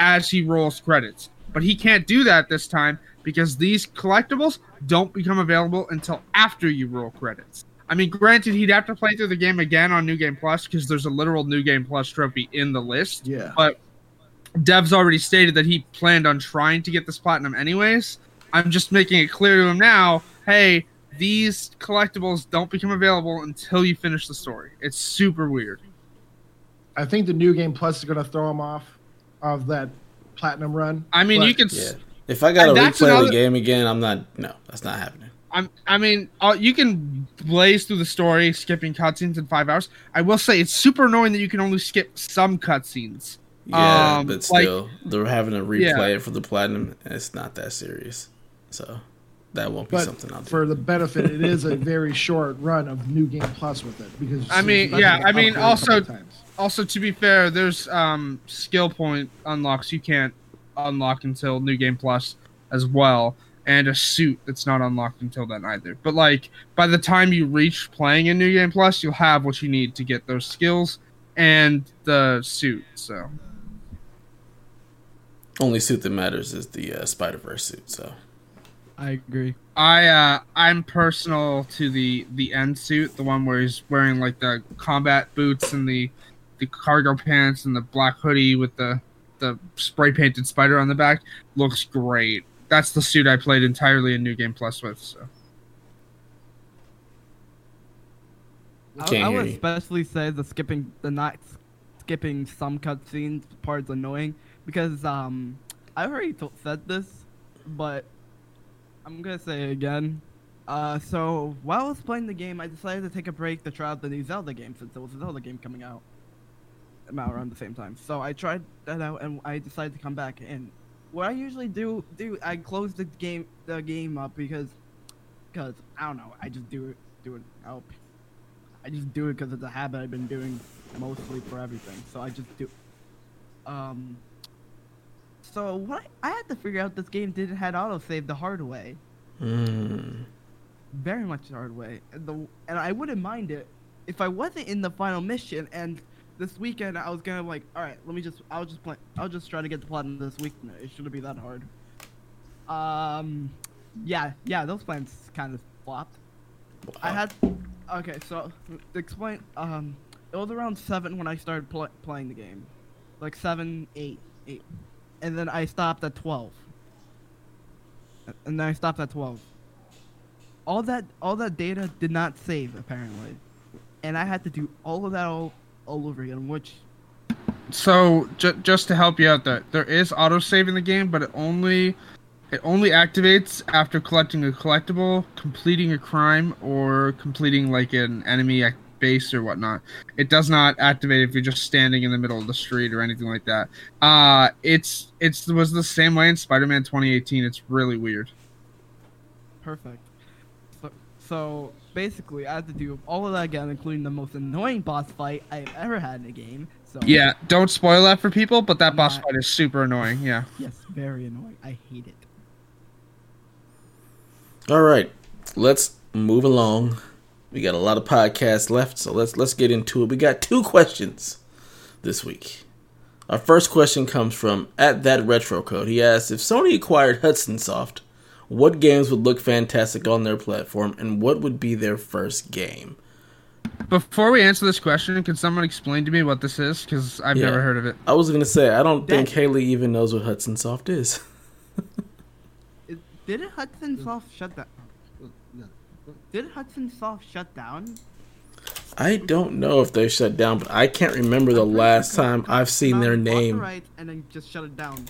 [SPEAKER 6] as he rolls credits. But he can't do that this time because these collectibles don't become available until after you roll credits. I mean, granted, he'd have to play through the game again on New Game Plus because there's a literal New Game Plus trophy in the list.
[SPEAKER 5] yeah.
[SPEAKER 6] But Dev's already stated that he planned on trying to get this platinum anyways. I'm just making it clear to him now hey, these collectibles don't become available until you finish the story. It's super weird.
[SPEAKER 5] I think the new game plus is going to throw him off of that platinum run.
[SPEAKER 6] I mean,
[SPEAKER 5] But-
[SPEAKER 6] you can.
[SPEAKER 2] Yeah. If I got to replay
[SPEAKER 6] another-
[SPEAKER 2] the game again, I'm not. No, that's not happening.
[SPEAKER 6] I'm, I mean, uh, you can blaze through the story, skipping cutscenes in five hours. I will say it's super annoying that you can only skip some cutscenes.
[SPEAKER 2] Yeah,
[SPEAKER 6] Um,
[SPEAKER 2] but
[SPEAKER 6] like-
[SPEAKER 2] still, they're having to replay
[SPEAKER 6] Yeah.
[SPEAKER 2] it for the platinum. and It's not that serious, so that won't be
[SPEAKER 5] But
[SPEAKER 2] something I'll do.
[SPEAKER 5] for the benefit, it is a very short run of new game plus with it because
[SPEAKER 6] I mean, yeah, I mean, also- Also, to be fair, there's um, skill point unlocks you can't unlock until New Game Plus as well. and a suit that's not unlocked until then either. But like by the time you reach playing in New Game Plus, you'll have what you need to get those skills and the suit. So
[SPEAKER 2] Only suit that matters is the uh, Spider Verse suit. So
[SPEAKER 3] I agree.
[SPEAKER 6] I uh I'm personal to the the end suit, the one where he's wearing like the combat boots and the the cargo pants and the black hoodie with the the spray painted spider on the back. Looks great. That's the suit I played entirely in New Game Plus with. So
[SPEAKER 3] I, I would especially say the skipping the not skipping some cutscenes part is annoying because um I already to- said this, but I'm gonna say it again. Uh, so while I was playing the game, I decided to take a break to try out the new Zelda game since there was a Zelda game coming out about around the same time. So I tried that out and I decided to come back. And what I usually do do I close the game the game up because because I don't know I just do it do it. I just do it because it's a habit I've been doing mostly for everything. So I just do. Um. So what I, I had to figure out this game didn't had autosave the hard way,
[SPEAKER 2] mm.
[SPEAKER 3] very much the hard way, and the and I wouldn't mind it if I wasn't in the final mission. And this weekend I was gonna like, all right, let me just I'll just play I'll just try to get the platinum this week. It shouldn't be that hard. Um, yeah, yeah, those plans kind of flopped. I had okay. So explain, um, it was around seven when I started pl- playing the game, like seven, eight, eight, and then I stopped at twelve. And then I stopped at twelve. All that, all that data did not save apparently, and I had to do all of that all, all over again. Which
[SPEAKER 6] so ju- just to help you out there, there is autosave in the game, but it only it only activates after collecting a collectible, completing a crime, or completing like an enemy base or whatnot. It does not activate if you're just standing in the middle of the street or anything like that. Uh it's it's it was the same way in Spider-Man 2018. It's really weird.
[SPEAKER 3] perfect. So, so basically, I had to do all of that again, including the most annoying boss fight I've ever had in a game. So
[SPEAKER 6] Yeah, don't spoil that for people, but that boss
[SPEAKER 3] Not-
[SPEAKER 6] fight is super annoying. Yeah.
[SPEAKER 3] Yes, very annoying. I hate it.
[SPEAKER 2] All right, let's move along. We got a lot of podcasts left, so let's let's get into it. We got two questions this week. Our first question comes from at that retro code. He asks if Sony acquired Hudson Soft, what games would look fantastic on their platform, and what would be their first game?
[SPEAKER 6] Before we answer this question, can someone explain to me what this is? Because I've
[SPEAKER 2] Yeah.
[SPEAKER 6] never heard of it.
[SPEAKER 2] I was gonna say I don't think Haley even knows what Hudson Soft is.
[SPEAKER 3] Did it Hudson Soft shut down?
[SPEAKER 4] Yeah.
[SPEAKER 3] Did Hudson Soft shut down?
[SPEAKER 2] I don't know if they shut down, but I can't remember the last time I've seen their
[SPEAKER 3] bought the
[SPEAKER 2] name.
[SPEAKER 3] rights and then just shut it down.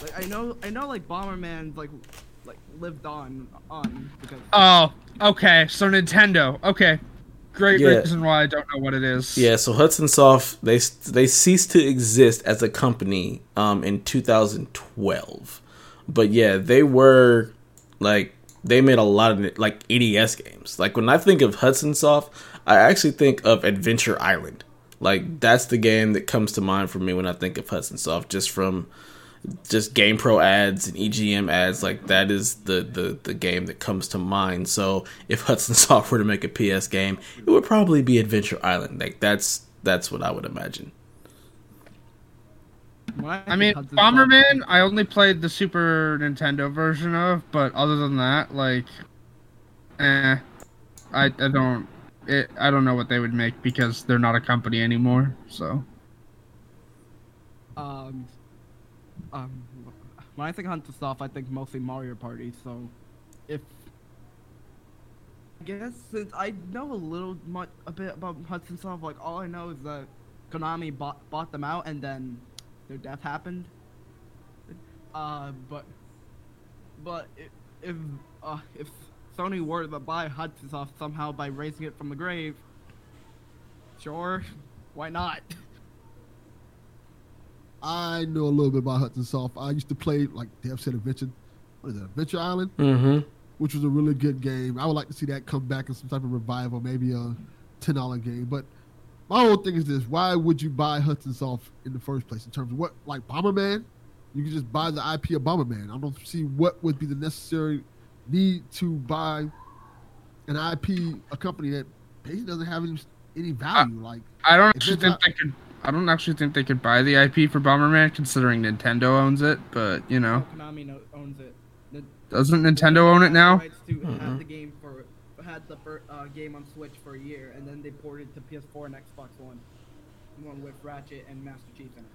[SPEAKER 3] Like I know, I know, like Bomberman, like, like lived on, on because
[SPEAKER 6] Oh, okay. So Nintendo. Okay. Great
[SPEAKER 2] Yeah.
[SPEAKER 6] reason why I don't know what it is.
[SPEAKER 2] Yeah, so Hudson Soft they they ceased to exist as a company um in 2012. But yeah, they were like they made a lot of like EDS games. Like when I think of Hudson Soft, I actually think of Adventure Island. Like that's the game that comes to mind for me when I think of Hudson Soft just from just GamePro ads and EGM ads, like that is the, the, the game that comes to mind. So if Hudson Soft were to make a PS game, it would probably be Adventure Island. Like that's that's what I would imagine.
[SPEAKER 6] I mean, Bomberman, I only played the Super Nintendo version of, but other than that, like, eh, I, I don't, it, I don't know what they would make because they're not a company anymore. So,
[SPEAKER 3] Um, um, when I think Hudson Soft, I think mostly Mario Party. So, if I guess since I know a little much a bit about Hudson Soft, like all I know is that Konami bought bought them out and then their death happened. Uh, but but if if, uh, if Sony were to buy Hudson Soft somehow by raising it from the grave, sure, why not?
[SPEAKER 4] I know a little bit about Hudson Soft. I used to play like Dev said Adventure. What is it? Adventure Island,
[SPEAKER 2] Mm-hmm.
[SPEAKER 4] which was a really good game. I would like to see that come back in some type of revival, maybe a ten dollar game. But my whole thing is this: Why would you buy Hudson Soft in the first place? In terms of what, like Bomberman? You can just buy the IP of Bomberman. I don't see what would be the necessary need to buy an IP, a company that basically doesn't have any any value. like
[SPEAKER 6] I don't actually think
[SPEAKER 4] not-
[SPEAKER 6] they could. I don't actually think they could buy the IP for Bomberman, considering Nintendo owns it. But you know,
[SPEAKER 3] Konami owns it. The-
[SPEAKER 6] doesn't Nintendo own it now?
[SPEAKER 3] Rights mm-hmm. Had the fir- uh, game on Switch for a year, and then they ported it to PS4 and Xbox One, one with Ratchet and Master Chief in it.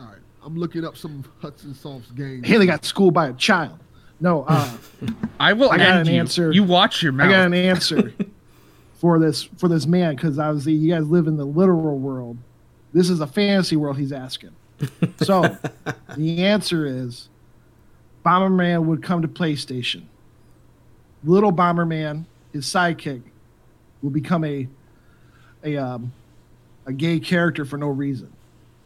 [SPEAKER 4] all right, I'm looking up some Hudson Soft's games.
[SPEAKER 5] Haley got schooled by a child. No, uh,
[SPEAKER 6] I will
[SPEAKER 5] I got
[SPEAKER 6] end
[SPEAKER 5] an
[SPEAKER 6] you.
[SPEAKER 5] answer.
[SPEAKER 6] You watch your
[SPEAKER 5] I got an answer for this for this man because obviously you guys live in the literal world. This is a fantasy world he's asking. So the answer is Bomberman would come to PlayStation. Little Bomberman, his sidekick, will become a a um, a gay character for no reason.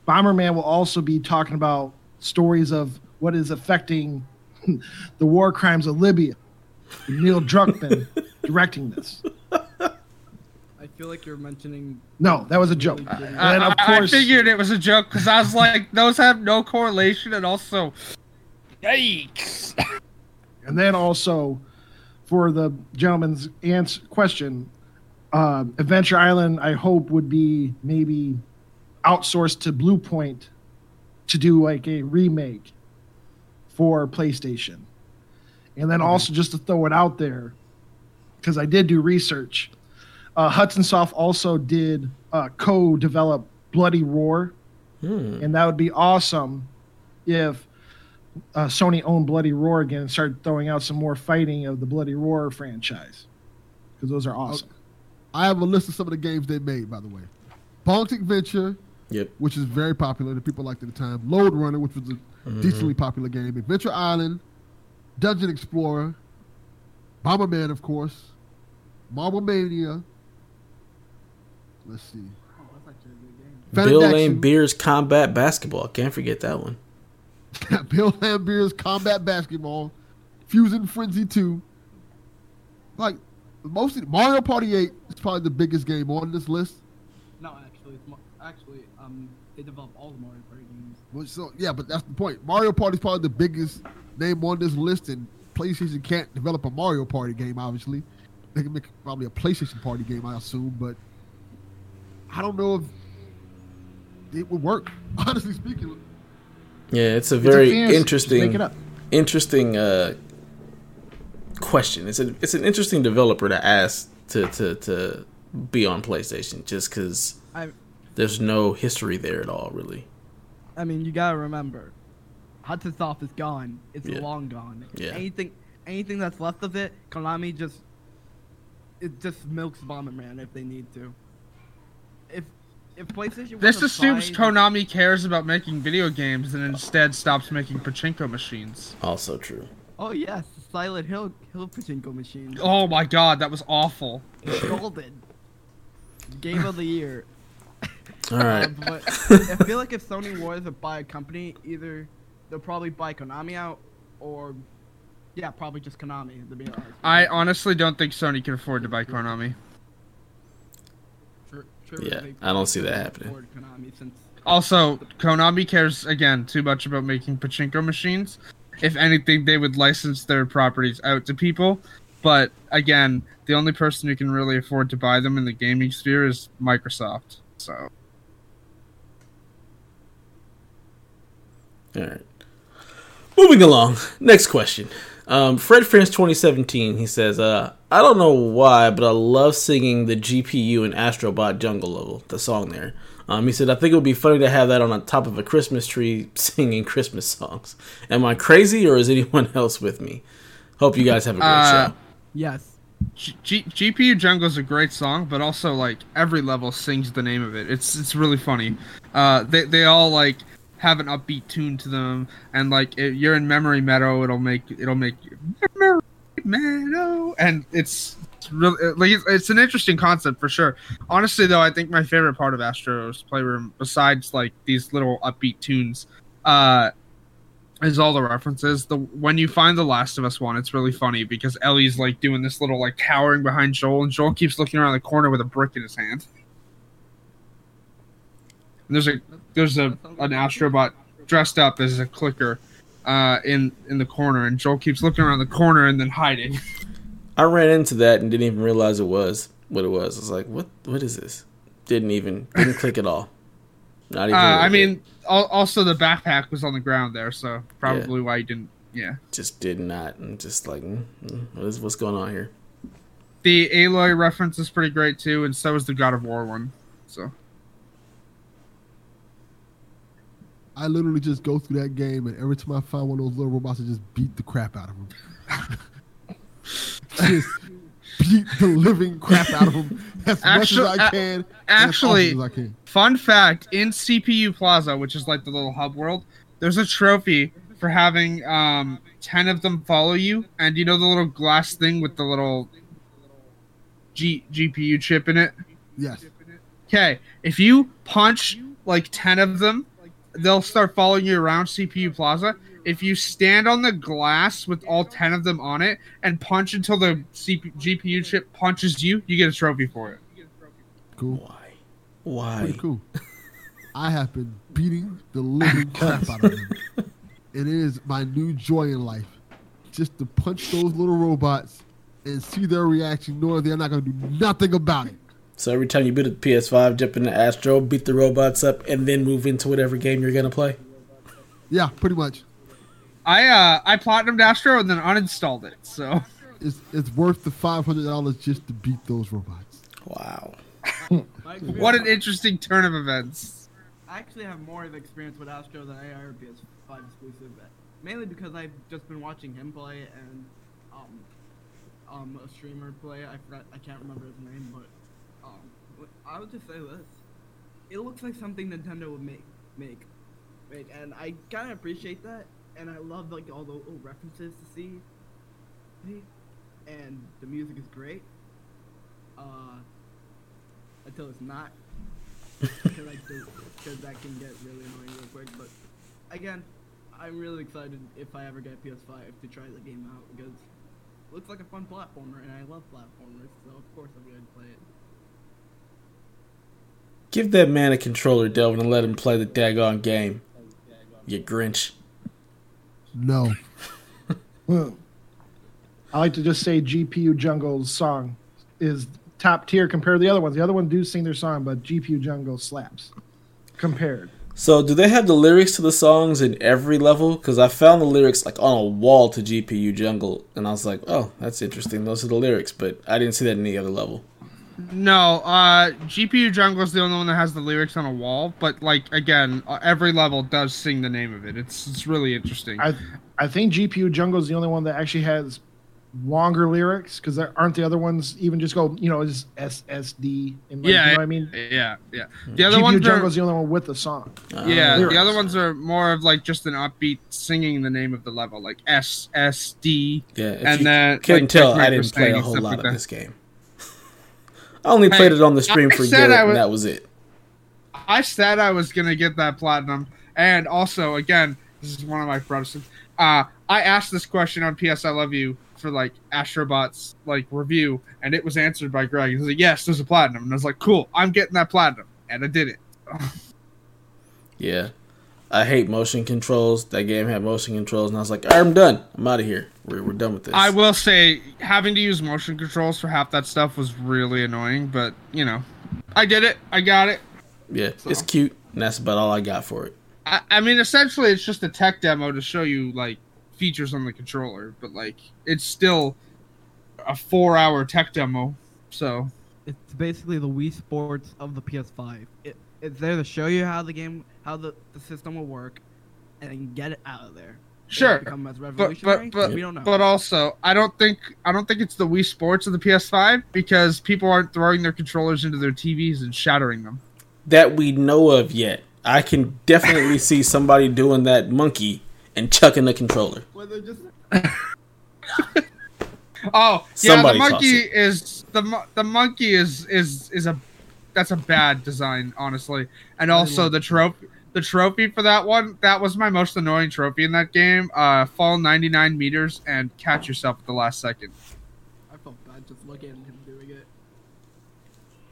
[SPEAKER 5] Bomberman will also be talking about stories of what is affecting the war crimes of Libya. Neil Druckmann directing this.
[SPEAKER 3] I feel like you're mentioning.
[SPEAKER 5] No, that was a joke.
[SPEAKER 3] really
[SPEAKER 6] I,
[SPEAKER 5] And of
[SPEAKER 6] I- I figured it was a joke because I was like, those have no correlation, and also, yikes.
[SPEAKER 5] And then also, for the gentleman's answer, question, uh, Adventure Island, I hope would be maybe outsourced to Bluepoint to do like a remake for PlayStation. And then also just to throw it out there, because I did do research. Uh, Hudson Soft also did uh, co-develop Bloody Roar,
[SPEAKER 2] Hmm.
[SPEAKER 5] and that would be awesome if uh, Sony owned Bloody Roar again and started throwing out some more fighting of the Bloody Roar franchise because those are awesome.
[SPEAKER 4] I have a list of some of the games they made, by the way. Bonk's Adventure,
[SPEAKER 2] Yep.
[SPEAKER 4] which is very popular that people liked at the time. Lode Runner, which was a
[SPEAKER 2] Mm-hmm.
[SPEAKER 4] decently popular game. Adventure Island, Dungeon Explorer, Bomberman, of course, Marble Mania. Let's see.
[SPEAKER 3] Oh, that's actually a good game.
[SPEAKER 2] Bill Lane Beers Combat Basketball. Can't forget that one.
[SPEAKER 4] Bill Laimbeer's Combat Basketball, Fuzion Frenzy 2. Like, mostly Mario Party 8 is probably the biggest game on this list.
[SPEAKER 3] No, actually, it's actually, um, they developed all the Mario Party games.
[SPEAKER 4] Which, so yeah, but that's the point. Mario Party is probably the biggest name on this list, and PlayStation can't develop a Mario Party game. Obviously, they can make probably a PlayStation Party game, I assume, but I don't know if it would work. Honestly speaking,
[SPEAKER 2] Yeah, it's a
[SPEAKER 5] It's a
[SPEAKER 2] very interesting,
[SPEAKER 5] Make it up.
[SPEAKER 2] interesting uh, question. It's a it's an interesting developer to ask to to to be on PlayStation, just because there's no history there at all, really.
[SPEAKER 3] I mean, you gotta remember, Hudson Soft is gone. It's
[SPEAKER 2] Yeah.
[SPEAKER 3] long gone.
[SPEAKER 2] Yeah.
[SPEAKER 3] Anything, anything that's left of it, Konami just, it just milks Bomberman if they need to. If, if PlayStation.
[SPEAKER 6] This assumes
[SPEAKER 3] buying-
[SPEAKER 6] Konami cares about making video games and instead stops making pachinko machines.
[SPEAKER 2] Also true.
[SPEAKER 3] Oh yes, Silent Hill Hill pachinko machine.
[SPEAKER 6] Oh my god, that was awful.
[SPEAKER 3] Golden. Game of the year.
[SPEAKER 2] All right.
[SPEAKER 3] Um, but I feel like if Sony was to buy a company, either they'll probably buy Konami out, or yeah, probably just Konami. To be honest.
[SPEAKER 6] I honestly don't think Sony can afford to buy Konami.
[SPEAKER 3] Sure- sure
[SPEAKER 2] Yeah, I don't see that happening.
[SPEAKER 3] afford Konami since
[SPEAKER 6] Also, Konami cares again too much about making pachinko machines. If anything, they would license their properties out to people. But again, the only person who can really afford to buy them in the gaming sphere is Microsoft. So
[SPEAKER 2] All right. Moving along. Next question. Um, Fred France 2017. He says, uh, "I don't know why, but I love singing the GPU and Astrobot Jungle level, the song there." Um, he said, "I think it would be funny to have that on the top of a Christmas tree, singing Christmas songs. Am I crazy, or is anyone else with me? Hope you guys have a great
[SPEAKER 6] Uh,
[SPEAKER 2] show."
[SPEAKER 3] yes,
[SPEAKER 6] G- G- GPU Jungle is a great song, but also like every level sings the name of it. It's it's really funny. Uh, they they all like have an upbeat tune to them, and like you're in Memory Meadow, it'll make it'll make Memory Meadow, and it's. It's really like it's, it's an interesting concept for sure. Honestly, though, I think my favorite part of Astro's Playroom, besides like these little upbeat tunes, uh, is all the references. The when you find the Last of Us one, it's really funny because Ellie's like doing this little like cowering behind Joel, and Joel keeps looking around the corner with a brick in his hand. And there's a there's a an Astrobot dressed up as a clicker uh, in in the corner, and Joel keeps looking around the corner and then hiding.
[SPEAKER 2] I ran into that and didn't even realize it was what it was. I was like, "What? What is this?" Didn't even didn't click at all. Not
[SPEAKER 6] Uh,
[SPEAKER 2] even. little
[SPEAKER 6] I mean, al- also the backpack was on the ground there, so probably why you didn't. Yeah,
[SPEAKER 2] just did not, and just like, mm, mm, what is what's going on here?
[SPEAKER 6] the Aloy reference is pretty great too, and so is the God of War one. So
[SPEAKER 4] I literally just go through that game, and every time I find one of those little robots, I just beat the crap out of them. just beat the living crap out of them as
[SPEAKER 6] Actu-
[SPEAKER 4] much as I can.
[SPEAKER 6] actually-
[SPEAKER 4] I can.
[SPEAKER 6] Fun fact: in CPU Plaza, which is like the little hub world, there's a trophy for having um, ten of them follow you, and you know the little glass thing with the little G- GPU chip in it.
[SPEAKER 4] Yes.
[SPEAKER 6] Okay, if you punch like ten of them, they'll start following you around CPU Plaza. If you stand on the glass with all ten of them on it and punch until the CP- GPU chip punches you, you get a trophy for it.
[SPEAKER 4] Cool.
[SPEAKER 2] Why? Why?
[SPEAKER 4] Pretty cool. I have been beating the living crap out of them. And it is my new joy in life. Just to punch those little robots and see their reaction, knowing they're not going to do nothing about it.
[SPEAKER 2] So every time you beat a PS5, jump into Astro, beat the robots up, and then move into whatever game you're gonna play.
[SPEAKER 4] Yeah, pretty much.
[SPEAKER 6] I uh I platinumed Astro and then uninstalled it. So
[SPEAKER 4] It's it's worth the five hundred dollars just to beat those robots.
[SPEAKER 2] Wow.
[SPEAKER 6] What an interesting turn of events.
[SPEAKER 3] I actually have more of experience with Astro than I are PS5 exclusive, mainly because I've just been watching him play and um, um, a streamer play. I forgot, I can't remember his name, but I would just say this: it looks like something Nintendo would make, make, make, and I kind of appreciate that, and I love like all the little references to see, see, and the music is great. Uh, until it's not because that can get really annoying real quick. But again, I'm really excited if I ever get a PS5 to try the game out because it looks like a fun platformer, and I love platformers, so of course I'm to play it.
[SPEAKER 2] Give that man a controller, Delvin, and let him play the daggone game. You Grinch.
[SPEAKER 4] No.
[SPEAKER 5] I like to just say GPU Jungle's song is top tier compared to the other ones. The other ones do sing their song, but GPU Jungle slaps compared.
[SPEAKER 2] So, do they have the lyrics to the songs in every level? Because I found the lyrics like on a wall to GPU Jungle, and I was like, "Oh, that's interesting. Those are the lyrics," but I didn't see that in any other level.
[SPEAKER 6] No, uh, GPU Jungle is the only one that has the lyrics on a wall. But like again, uh, every level does sing the name of it. It's it's really interesting.
[SPEAKER 5] I I think GPU Jungle is the only one that actually has longer lyrics because there aren't the other ones even just go you know just SSD and like,
[SPEAKER 6] Yeah,
[SPEAKER 5] you know what I mean.
[SPEAKER 6] yeah, yeah. The other
[SPEAKER 5] GPU
[SPEAKER 6] ones
[SPEAKER 5] Jungle
[SPEAKER 6] are
[SPEAKER 5] is the only one with the song.
[SPEAKER 2] Uh,
[SPEAKER 6] yeah.
[SPEAKER 5] lyrics.
[SPEAKER 6] The other ones are more of like just an upbeat singing the name of the level, like S S D.
[SPEAKER 2] yeah.
[SPEAKER 6] And
[SPEAKER 2] you
[SPEAKER 6] then,
[SPEAKER 2] couldn't
[SPEAKER 6] like,
[SPEAKER 2] tell, I didn't play a whole lot
[SPEAKER 6] like
[SPEAKER 2] of
[SPEAKER 6] that.
[SPEAKER 2] this game. I only
[SPEAKER 6] Hey,
[SPEAKER 2] played it on the stream
[SPEAKER 6] I
[SPEAKER 2] for Garrett,
[SPEAKER 6] I
[SPEAKER 2] and that was it.
[SPEAKER 6] I said I was gonna get that platinum, and also again, this is one of my brothers. Uh, I asked this question on PS I Love You for like Astrobots like review, and it was answered by Greg. He was like, "Yes, there's a platinum," and I was like, "Cool, I'm getting that platinum," and I did it.
[SPEAKER 2] Yeah. I hate motion controls. That game had motion controls, and I was like, "All right, I'm done. I'm out of here. We're, we're done with this.
[SPEAKER 6] I will say having to use motion controls for half that stuff was really annoying, but you know, I did it. I got it.
[SPEAKER 2] Yeah, it's cute, and that's about all I got for it.
[SPEAKER 6] I, I mean, essentially, it's just a tech demo to show you like features on the controller, but like it's still a four-hour tech demo. So
[SPEAKER 3] It's basically the Wii Sports of the PS5. It, it's there to show you how the game, how the, the system will work, and get it out of there. Will it
[SPEAKER 6] sure,
[SPEAKER 3] become as
[SPEAKER 6] but
[SPEAKER 3] revolutionary?
[SPEAKER 6] but but
[SPEAKER 3] we don't know.
[SPEAKER 6] but also, I don't think I don't think it's the Wii Sports of the PS5 because people aren't throwing their controllers into their TVs and shattering them.
[SPEAKER 2] That we know of yet. I can definitely see somebody doing that monkey and chucking the controller.
[SPEAKER 4] Well, just
[SPEAKER 6] Oh,
[SPEAKER 2] Somebody
[SPEAKER 6] yeah, the monkey is the the monkey is is is a that's a bad design, honestly. And also the trophy the trophy for that one that was my most annoying trophy in that game. Uh, fall 99 meters and catch yourself at the last second.
[SPEAKER 3] I felt bad just looking at him doing it.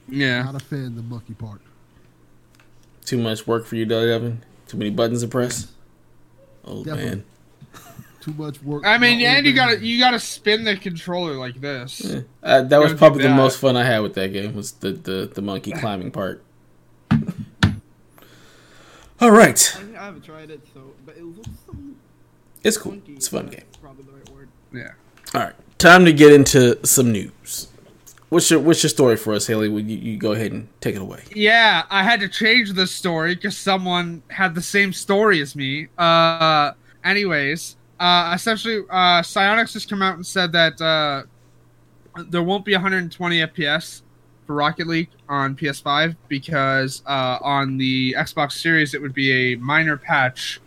[SPEAKER 6] Yeah,
[SPEAKER 4] not a fan of the monkey part.
[SPEAKER 2] Too much work for you, Doug Evan. Too many buttons to press. Oh
[SPEAKER 4] Definitely.
[SPEAKER 2] man.
[SPEAKER 4] Too much work.
[SPEAKER 6] I mean,
[SPEAKER 4] My
[SPEAKER 6] yeah,
[SPEAKER 4] old
[SPEAKER 6] and you gotta you gotta spin the controller like this.
[SPEAKER 2] Yeah. Uh, that was
[SPEAKER 6] Gotta
[SPEAKER 2] probably the most fun I had with that game was the the, the monkey climbing part. All right,
[SPEAKER 3] I, I haven't tried it, so but it looks so
[SPEAKER 2] it's cool.
[SPEAKER 3] funky.
[SPEAKER 2] It's a fun game.
[SPEAKER 3] Probably the right word.
[SPEAKER 6] Yeah.
[SPEAKER 2] All right, time to get into some news. What's your what's your story for us, Haley? Would you, you go ahead and take it away?
[SPEAKER 6] Yeah, I had to change the story because someone had the same story as me. Uh, anyways, uh, essentially, uh, Psyonix has come out and said that uh, there won't be 120 FPS for Rocket League on PS5 because uh, on the Xbox Series it would be a minor patch,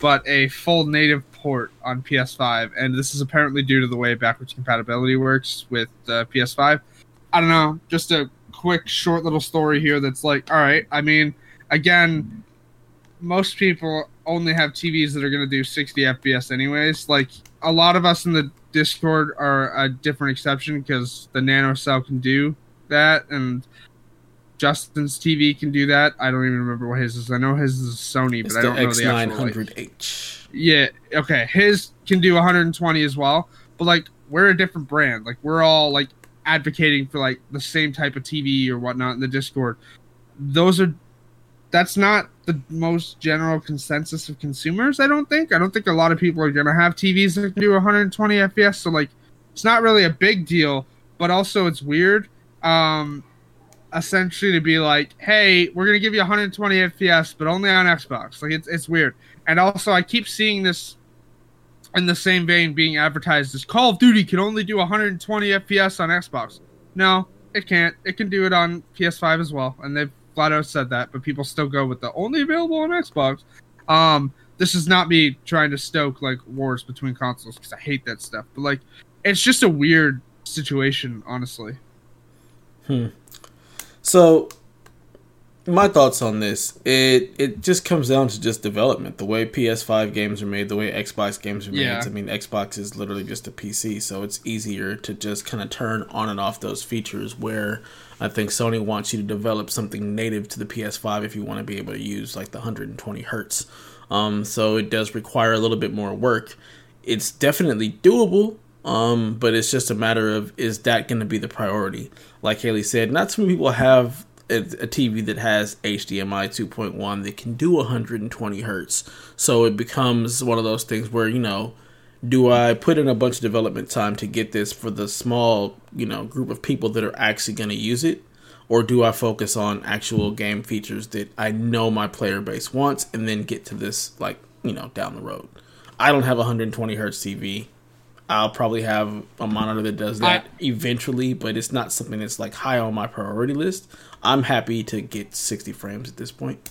[SPEAKER 6] but a full native port on PS5, and this is apparently due to the way backwards compatibility works with uh, PS5. I don't know, just a quick, short little story here that's like, all right, I mean, again, most people only have TVs that are going to do 60 FPS anyways. Like, a lot of us in the Discord are a different exception because the Nano Cell can do that, and Justin's TV can do that. I don't even remember what his is. I know his is Sony,
[SPEAKER 2] It's
[SPEAKER 6] but I don't know
[SPEAKER 2] X
[SPEAKER 6] the
[SPEAKER 2] nine
[SPEAKER 6] actual. like-
[SPEAKER 2] hundred H.
[SPEAKER 6] yeah, okay. His can do 120 as well, but like we're a different brand. Like we're all like advocating for like the same type of TV or whatnot in the Discord. Those are that's not the most general consensus of consumers. I don't think. I don't think a lot of people are gonna have TVs that can do 120 FPS. So like, it's not really a big deal. But also, it's weird. Um, essentially to be like, hey, we're gonna give you 120 FPS, but only on Xbox. Like it's it's weird. And also, I keep seeing this in the same vein being advertised as Call of Duty can only do 120 FPS on Xbox. No, it can't. It can do it on PS5 as well, and they've flat out said that. But people still go with the only available on Xbox. Um, this is not me trying to stoke like wars between consoles because I hate that stuff. But like, it's just a weird situation, honestly. Hmm.
[SPEAKER 2] So, my thoughts on this it it just comes down to just development. The way PS5 games are made, the way Xbox games are made.
[SPEAKER 6] Yeah.
[SPEAKER 2] I mean, Xbox is literally just a PC, so it's easier to just kind of turn on and off those features. Where I think Sony wants you to develop something native to the PS5 if you want to be able to use like the 120 hertz. Um, so it does require a little bit more work. It's definitely doable, um, but it's just a matter of is that going to be the priority? Like Haley said, not too many people have a, a TV that has HDMI 2.1 that can do 120 hertz. So it becomes one of those things where you know, do I put in a bunch of development time to get this for the small you know group of people that are actually going to use it? or do I focus on actual game features that I know my player base wants and then get to this like, you know, down the road? I don't have 120 hertz TV. I'll probably have a monitor that does that eventually, but it's not something that's like high on my priority list. I'm happy to get 60 frames at this point.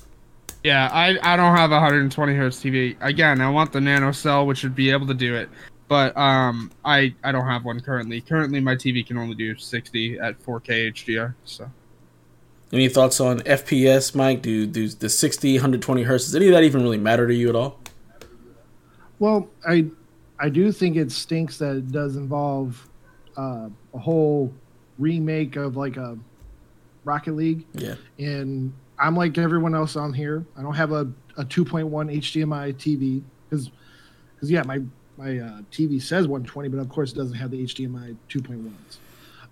[SPEAKER 6] Yeah, I, I don't have a 120 hertz TV. Again, I want the Nano Cell, which would be able to do it, but um, I I don't have one currently. Currently, my TV can only do 60 at 4K HDR. So
[SPEAKER 2] Any thoughts on FPS, Mike? Do, do the 60, 120 hertz, does any of that even really matter to you at all?
[SPEAKER 5] Well, I I do think it stinks that it does involve uh, a whole remake of like a Rocket League,
[SPEAKER 2] Yeah.
[SPEAKER 5] and I'm like everyone else on here. I don't have a, a 2.1 HDMI TV because because yeah, my my uh, TV says 120, but of course it doesn't have the HDMI 2.1s.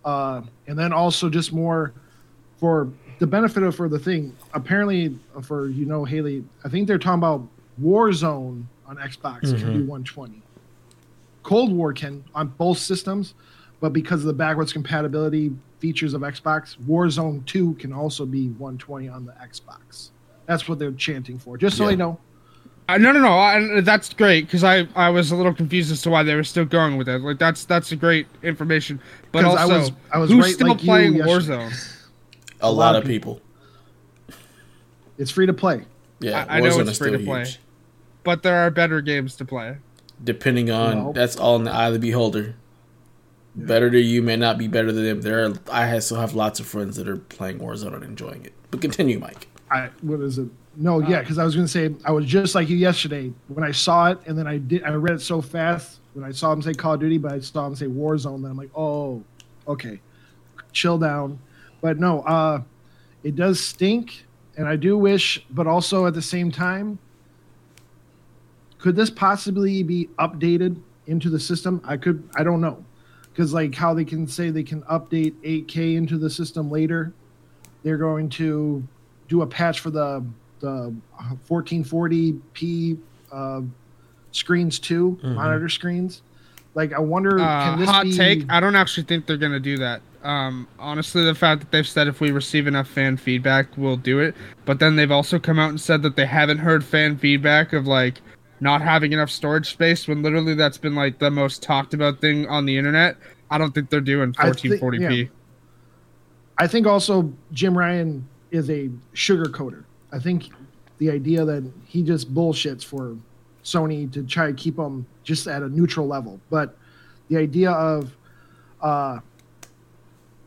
[SPEAKER 5] Uh, and then also just more for the benefit of for the thing. Apparently, for you know Haley, I think they're talking about Warzone on Xbox can do 120. Cold War can on both systems, but because of the backwards compatibility features of Xbox, Warzone 2 can also be 120 on the Xbox. That's what they're chanting for. Just so
[SPEAKER 2] Yeah.
[SPEAKER 5] they know.
[SPEAKER 6] uh, no, no, no. I, that's great because I I was a little confused as to why they were still going with it. Like that's that's a great information. But
[SPEAKER 5] 'Cause I
[SPEAKER 6] also,
[SPEAKER 5] was- I was
[SPEAKER 6] who's
[SPEAKER 5] right
[SPEAKER 6] still
[SPEAKER 5] like
[SPEAKER 6] playing. Warzone?
[SPEAKER 2] A, lot, of people.
[SPEAKER 5] It's free to play.
[SPEAKER 2] Yeah,
[SPEAKER 6] I- I know
[SPEAKER 2] Warzone
[SPEAKER 6] it's
[SPEAKER 2] is
[SPEAKER 6] free to play.
[SPEAKER 2] huge.
[SPEAKER 6] But there are better games to play.
[SPEAKER 2] depending on
[SPEAKER 5] Well-
[SPEAKER 2] that's all in the eye of the beholder. Better to you may not be better than them. There, are, I still have lots of friends that are playing Warzone and enjoying it. But continue, Mike.
[SPEAKER 5] I what is it? No, yeah, because I was gonna say I was just like you yesterday when I saw it, and then I did I read it so fast when I saw him say Call of Duty, but I saw him say Warzone. Then I'm like, oh, okay, chill down. But no, uh, it does stink, and I do wish, but also at the same time, Could this possibly be updated into the system? I could. I don't know, because like how they can say they can update 8K into the system later, they're going to do a patch for the the 1440p uh, screens too,
[SPEAKER 2] Mhm.
[SPEAKER 5] monitor screens. Like I wonder,
[SPEAKER 6] Uh,
[SPEAKER 5] can this
[SPEAKER 6] hot
[SPEAKER 5] be?
[SPEAKER 6] take. I don't actually think they're gonna do that. Um, honestly, the fact that they've said if we receive enough fan feedback, we'll do it. But then they've also come out and said that they haven't heard fan feedback of like not having enough storage space. When literally that's been like the most talked about thing on the internet. I don't think they're doing
[SPEAKER 5] I think-
[SPEAKER 6] 1440p.
[SPEAKER 5] yeah. I think also Jim Ryan is a sugarcoater. I think the idea that he just bullshits for Sony to try to keep them just at a neutral level, but the idea of uh,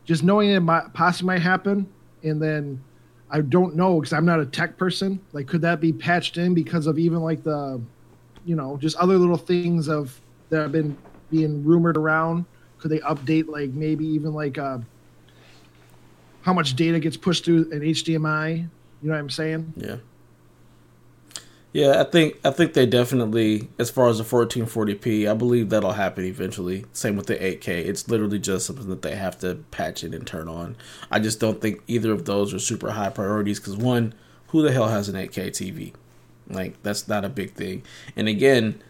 [SPEAKER 5] just knowing it might, possibly might happen, and then I don't know because I'm not a tech person. Like, could that be patched in because of even like the, you know, just other little things of that have been being rumored around? Could they update like maybe even like uh, how much data gets pushed through an HDMI? You know what I'm saying?
[SPEAKER 2] Yeah. Yeah, I think I think they definitely, as far as the 1440p, I believe that'll happen eventually. Same with the 8K. It's literally just something that they have to patch in and turn on. I just don't think either of those are super high priorities because one, who the hell has an 8K TV? Like that's not a big thing. And again,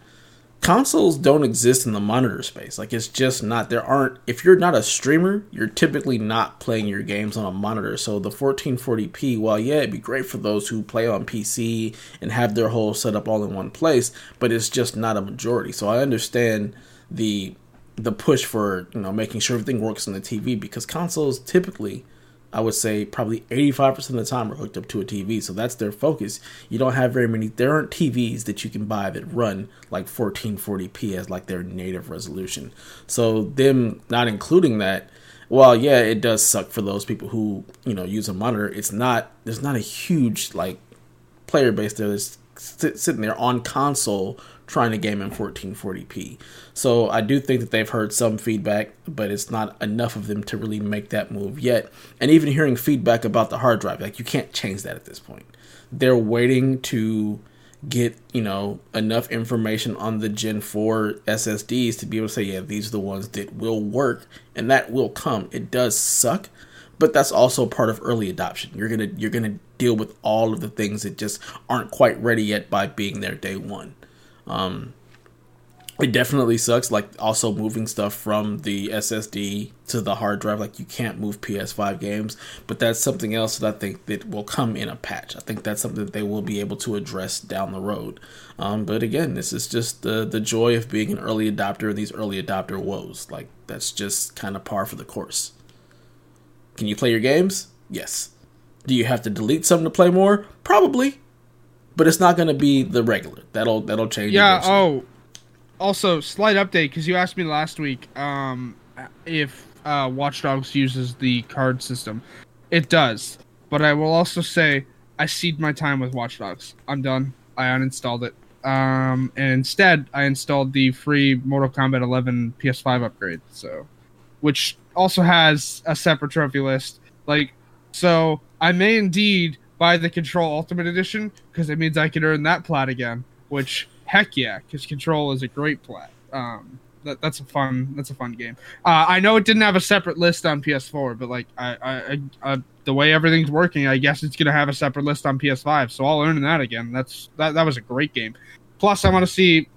[SPEAKER 2] consoles don't exist in the monitor space. Like it's just not there aren't if you're not a streamer, you're typically not playing your games on a monitor. So the 1440p, while yeah, it'd be great for those who play on PC and have their whole setup all in one place, but it's just not a majority. So I understand the the push for, you know, making sure everything works on the TV because consoles typically I would say probably 85% of the time are hooked up to a TV. So that's their focus. You don't have very many, there aren't TVs that you can buy that run like 1440p as like their native resolution. So them not including that, well, yeah, it does suck for those people who, you know, use a monitor. It's not, there's not a huge like player base there that's sit, sitting there on console trying to game in 1440p. So I do think that they've heard some feedback, but it's not enough of them to really make that move yet. And even hearing feedback about the hard drive, like you can't change that at this point. They're waiting to get, you know, enough information on the Gen 4 SSDs to be able to say, yeah, these are the ones that will work and that will come. It does suck, but that's also part of early adoption. You're going to you're going to deal with all of the things that just aren't quite ready yet by being there day 1. Um, it definitely sucks like also moving stuff from the ssd to the hard drive like you can't move ps5 games but that's something else that i think that will come in a patch. I think that's something that they will be able to address down the road. Um, but again this is just the the joy of being an early adopter and these early adopter woes. Like that's just kind of par for the course. Can you play your games? Yes. Do you have to delete some to play more? Probably but it's not going to be the regular that'll that'll change
[SPEAKER 6] Yeah.
[SPEAKER 2] eventually.
[SPEAKER 6] Oh, also slight update because you asked me last week um, if uh, Watch Dogs uses the card system. It does, but I will also say I ceded my time with Watch Dogs. I'm done. I uninstalled it. Um, and instead, I installed the free Mortal Kombat 11 PS5 upgrade. So, which also has a separate trophy list. Like, so I may indeed buy the Control Ultimate Edition because it means I can earn that plat again. Which heck yeah, because Control is a great plat. Um, that, that's a fun that's a fun game. Uh, I know it didn't have a separate list on PS4, but like I, I, I, the way everything's working, I guess it's gonna have a separate list on PS5. So I'll earn that again. That's that that was a great game. Plus, I want to see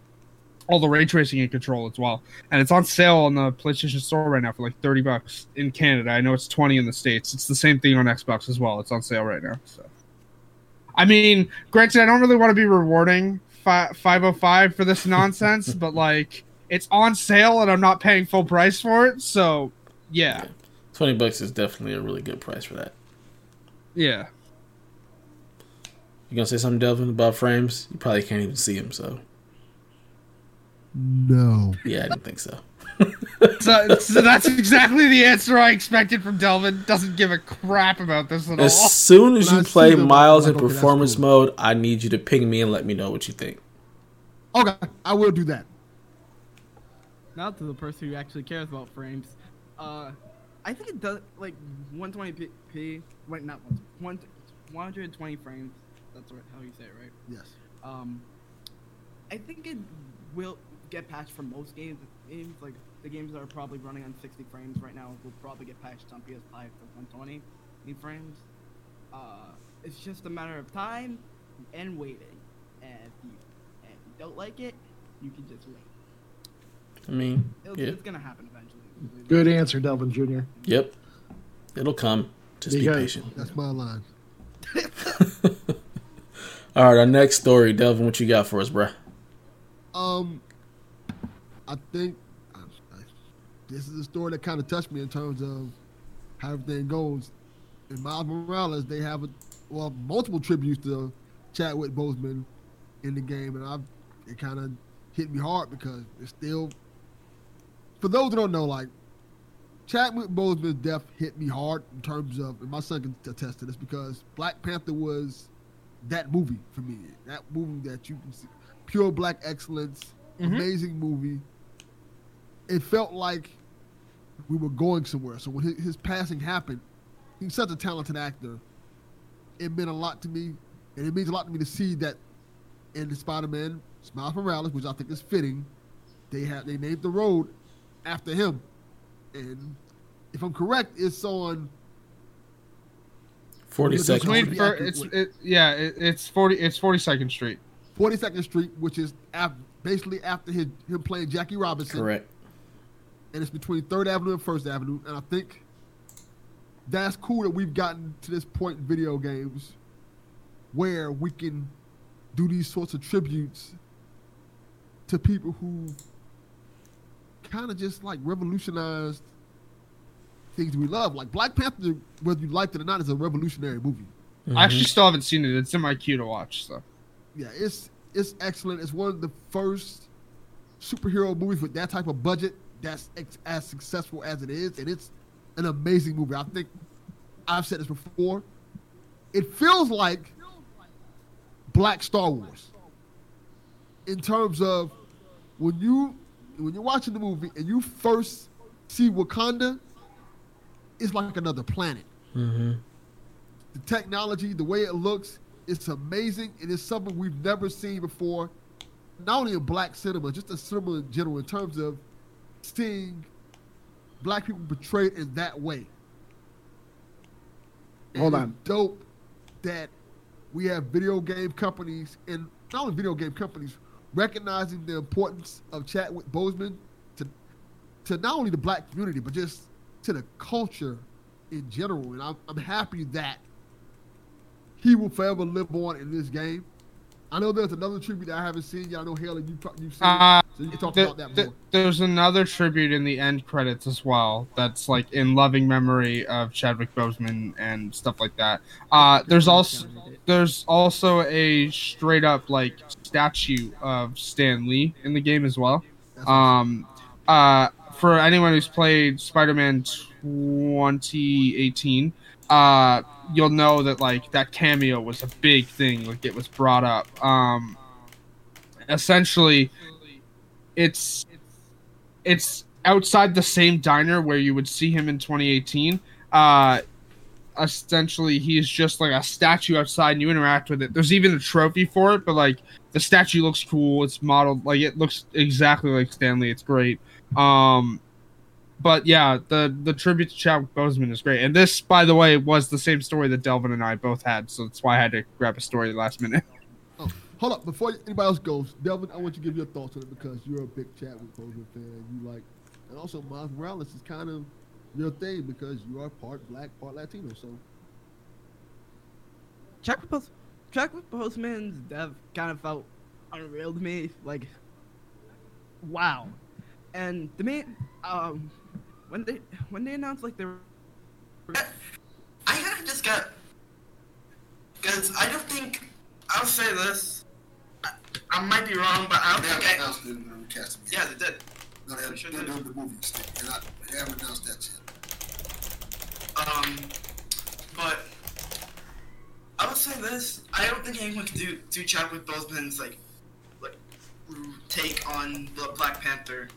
[SPEAKER 6] all the ray tracing in Control as well, and it's on sale on the PlayStation Store right now for like thirty bucks in Canada. I know it's twenty in the states. It's the same thing on Xbox as well. It's on sale right now. So, I mean, granted, I don't really want to be rewarding fi- 505 for this nonsense, but like it's on sale and I'm not paying full price for it. So, yeah,
[SPEAKER 2] 20 bucks is definitely a really good price for that.
[SPEAKER 6] yeah.
[SPEAKER 2] You gonna say something, Delvin, about frames? You probably can't even see them, so
[SPEAKER 4] No.
[SPEAKER 2] yeah, I didn't think so.
[SPEAKER 6] So, so that's exactly the answer I expected from Delvin. Doesn't give a crap about this at all.
[SPEAKER 2] As soon as
[SPEAKER 4] When
[SPEAKER 2] you
[SPEAKER 4] I
[SPEAKER 2] play Miles in
[SPEAKER 4] like, okay, that's
[SPEAKER 2] performance
[SPEAKER 4] cool.
[SPEAKER 2] mode, I need you to ping me and let me know what you think.
[SPEAKER 4] Okay, I will do that.
[SPEAKER 3] Now to the person who actually cares about frames. Uh, I think it does like 120p. Wait, not one, 120 frames. That's right, how you say it, right?
[SPEAKER 4] Yes.
[SPEAKER 3] Um, I think it will get patched for most games. Games like the games that are probably running on 60 frames right now will probably get patched on PS5 to 120 frames. Uh, it's just a matter of time and waiting. And if you, and if you don't like it, you can just wait.
[SPEAKER 2] I mean,
[SPEAKER 3] It'll,
[SPEAKER 2] yeah.
[SPEAKER 3] It's gonna happen eventually.
[SPEAKER 5] Good answer, Delvin Jr.
[SPEAKER 2] Yep. It'll come. Just be patient.
[SPEAKER 4] That's my line.
[SPEAKER 2] All right, our next story, Delvin, what you got for us, bruh?
[SPEAKER 4] Um, I think I, I, this is a story that kind of touched me in terms of how everything goes. In Miles Morales, they have a, well multiple tributes to Chadwick Boseman in the game, and I it kind of hit me hard because it's still. For those who don't know, like Chadwick Boseman's death hit me hard in terms of, and my son can attest to this because Black Panther was that movie for me. That movie that you can see, pure black excellence,
[SPEAKER 6] Mhm.
[SPEAKER 4] amazing movie. It felt like we were going somewhere. So when his, his passing happened, he's such a talented actor. It meant a lot to me, and it means a lot to me to see that in the Spider-Man, Miles Morales, which I think is fitting, they have they named the road after him. And if I'm correct, it's on
[SPEAKER 2] 40
[SPEAKER 4] Between
[SPEAKER 2] seconds.
[SPEAKER 6] Between
[SPEAKER 4] be
[SPEAKER 6] fir-
[SPEAKER 4] accurate
[SPEAKER 6] it's
[SPEAKER 4] with-
[SPEAKER 6] it, yeah, it, it's forty. It's Forty Second Street.
[SPEAKER 4] 42nd Street, which is af- basically after his, him playing Jackie Robinson.
[SPEAKER 2] Correct.
[SPEAKER 4] And it's between Third Avenue and First Avenue. And I think that's cool that we've gotten to this point in video games where we can do these sorts of tributes to people who kind of just like revolutionized things we love. Like Black Panther, whether you liked it or not, is a revolutionary movie.
[SPEAKER 2] Mhm.
[SPEAKER 6] I actually still haven't seen it. It's in my queue to watch. So
[SPEAKER 4] Yeah, it's it's excellent. It's one of the first superhero movies with that type of budget that's ex- as successful as it is, and it's an amazing movie. I think I've said this before. It feels like Black Star Wars in terms of when you when you're watching the movie and you first see Wakanda, it's like another planet
[SPEAKER 2] Mhm.
[SPEAKER 4] the technology, the way it looks, it's amazing. and It is something we've never seen before, not only in black cinema, just in cinema in general, in terms of seeing black people portrayed in that way. And
[SPEAKER 5] Hold
[SPEAKER 4] it's
[SPEAKER 5] on.
[SPEAKER 4] Dope that we have video game companies, and not only video game companies, recognizing the importance of Chadwick Boseman to, to not only the black community, but just to the culture in general. And I'm, I'm happy that he will forever live on in this game. I know there's another tribute that I haven't seen Y'all know Haley, you pro- you've seen,
[SPEAKER 6] Uh,
[SPEAKER 4] so you can talk about that more.
[SPEAKER 6] there's another tribute in the end credits as well. That's like in loving memory of Chadwick Boseman and stuff like that. Uh, there's also there's also a straight up like statue of Stan Lee in the game as well. Um, uh, for anyone who's played Spider-Man 2018, uh, you'll know that like that cameo was a big thing. Like it was brought up. Um, essentially, it's it's outside the same diner where you would see him in 2018. Uh, essentially, he's just like a statue outside, and you interact with it. There's even a trophy for it, but like the statue looks cool. It's modeled like it looks exactly like Stan Lee. It's great. Um, but yeah, the the tribute to Chadwick Boseman is great. And this, by the way, was the same story that Delvin and I both had, so that's why I had to grab a story last minute.
[SPEAKER 4] Oh, Hold up, before anybody else goes, Delvin, I want you to give your thoughts on it because you're a big Chadwick Boseman fan. You like, and also Miles Morales is kind of your thing because you are part black, part Latino. So
[SPEAKER 3] Chadwick Bos- Chadwick Boseman's death kind of felt unreal to me. Like, wow. And the main, um, when they when they announced like they were
[SPEAKER 1] I kind of just got because I don't think I'll say this. I, I might be wrong, but I don't
[SPEAKER 7] They
[SPEAKER 1] think
[SPEAKER 7] haven't
[SPEAKER 1] I.
[SPEAKER 7] announced it in the recast.
[SPEAKER 1] Yeah, they did.
[SPEAKER 7] No, they haven't.
[SPEAKER 1] Sure
[SPEAKER 7] They're doing the movie still. They're not. They haven't announced that yet.
[SPEAKER 1] Um, but I would say this. I don't think anyone can do do Chadwick Boseman's like like take on Bla- Black Panther.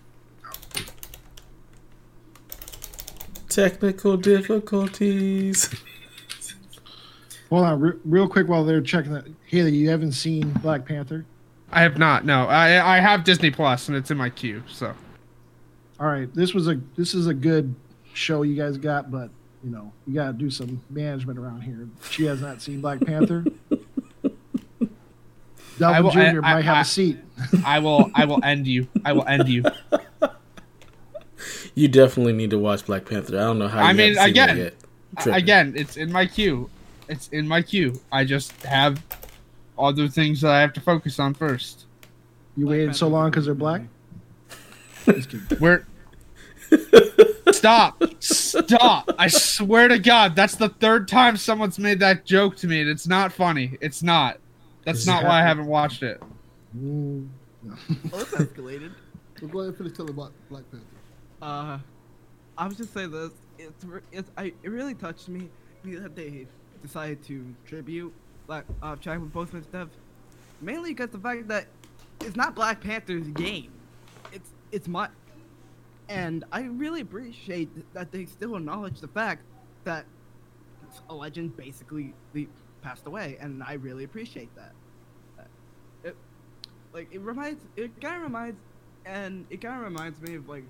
[SPEAKER 2] Technical difficulties.
[SPEAKER 5] Hold on, re- real quick while they're checking that. Haley, you haven't seen Black Panther?
[SPEAKER 6] I have not. No, I I have Disney Plus and it's in my queue. So
[SPEAKER 5] All right, this was a this is a good show you guys got, but you know you got to do some management around here. She has not seen Black Panther. Delvin Jr.
[SPEAKER 6] I-
[SPEAKER 5] might
[SPEAKER 6] I-
[SPEAKER 5] have
[SPEAKER 6] I-
[SPEAKER 5] a seat.
[SPEAKER 6] I will I will end you. I will end you.
[SPEAKER 2] You definitely need to watch Black Panther. I don't know how.
[SPEAKER 6] I
[SPEAKER 2] you
[SPEAKER 6] mean,
[SPEAKER 2] haven't seen
[SPEAKER 6] again,
[SPEAKER 2] that yet.
[SPEAKER 6] Again, it's in my queue. It's in my queue. I just have other things that I have to focus on first.
[SPEAKER 5] You
[SPEAKER 3] Black
[SPEAKER 5] waited so long because they're black.
[SPEAKER 3] movie.
[SPEAKER 5] Just kidding.
[SPEAKER 6] Where? Stop! Stop! I swear to God, that's the third time someone's made that joke to me, and it's not funny. It's not. That's not why I haven't watched it.
[SPEAKER 5] Mm.
[SPEAKER 3] Oh, it's escalated.
[SPEAKER 4] So go ahead and finish telling about Black Panther.
[SPEAKER 3] Uh, I was just saying this. It's it's I it really touched me that they decided to tribute Black uh Chadwick Boseman's death, mainly because the fact that it's not Black Panther's game, it's it's my, and I really appreciate that they still acknowledge the fact that a legend basically passed away, and I really appreciate that. It, like it reminds it kind of reminds and it kind of reminds me of like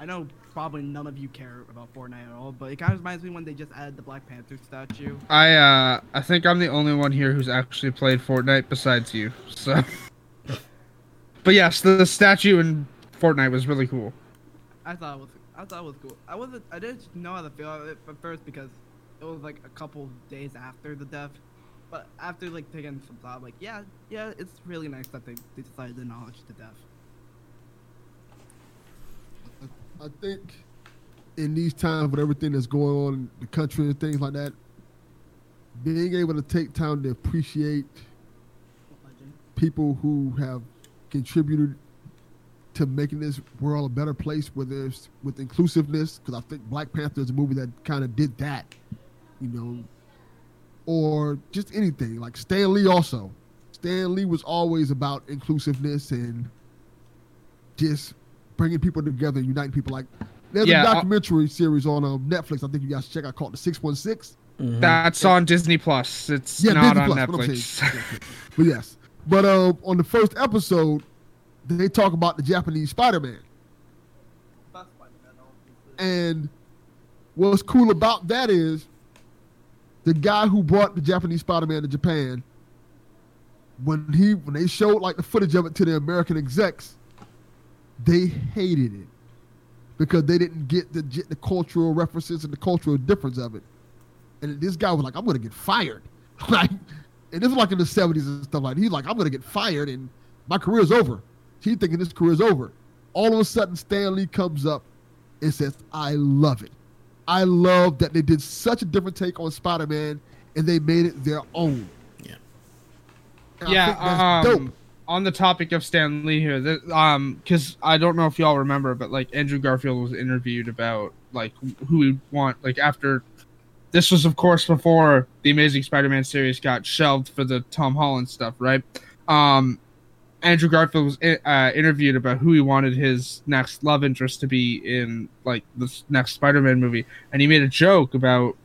[SPEAKER 3] I know probably none of you care about Fortnite at all, but it kind of reminds me when they just added the Black Panther statue.
[SPEAKER 6] I uh, I think I'm the only one here who's actually played Fortnite besides you. So, but yes, the, the statue in Fortnite was really cool.
[SPEAKER 3] I thought it was I thought it was cool. I wasn't I didn't know how to feel about it at first because it was like a couple days after the death. But after like taking some thought, like yeah, yeah, it's really nice that they, they decided to acknowledge the death.
[SPEAKER 4] I think in these times with everything that's going on in the country and things like that, being able to take time to appreciate people who have contributed to making this world a better place, it's with inclusiveness, because I think Black Panther is a movie that kind of did that, you know, or just anything. Like Stan Lee also. Stan Lee was always about inclusiveness and just bringing people together, uniting people. Like there's
[SPEAKER 6] Yeah,
[SPEAKER 4] a
[SPEAKER 6] uh,
[SPEAKER 4] documentary series on um, Netflix. I think you guys should check out called The Six One Six.
[SPEAKER 2] Mhm.
[SPEAKER 6] That's on Disney Plus. It's
[SPEAKER 4] Yeah,
[SPEAKER 6] not
[SPEAKER 4] Disney
[SPEAKER 6] on
[SPEAKER 4] Plus,
[SPEAKER 6] Netflix.
[SPEAKER 4] saying. but yes, but um, on the first episode, they talk about the Japanese Spider-Man, and what's cool about that is the guy who brought the Japanese Spider-Man to Japan. When he when they showed like the footage of it to the American execs, they hated it because they didn't get the the cultural references and the cultural difference of it. And this guy was like, "I'm gonna get fired," like, and this was like in the '70s and stuff like. that. He's like, "I'm gonna get fired and my career's over." He's thinking his career's over. All of a sudden, Stan Lee comes up and says, "I love it. I love that they did such a different take on Spider-Man and they made it their own."
[SPEAKER 2] Yeah.
[SPEAKER 4] And I
[SPEAKER 6] yeah,
[SPEAKER 4] think that's
[SPEAKER 6] um,
[SPEAKER 4] dope.
[SPEAKER 6] On the topic of Stan Lee here, um, because I don't know if y'all remember, but like Andrew Garfield was interviewed about like who we want, like after. This was, of course, before the Amazing Spider-Man series got shelved for the Tom Holland stuff, right? Um, Andrew Garfield was uh, interviewed about who he wanted his next love interest to be in like this next Spider-Man movie, and he made a joke about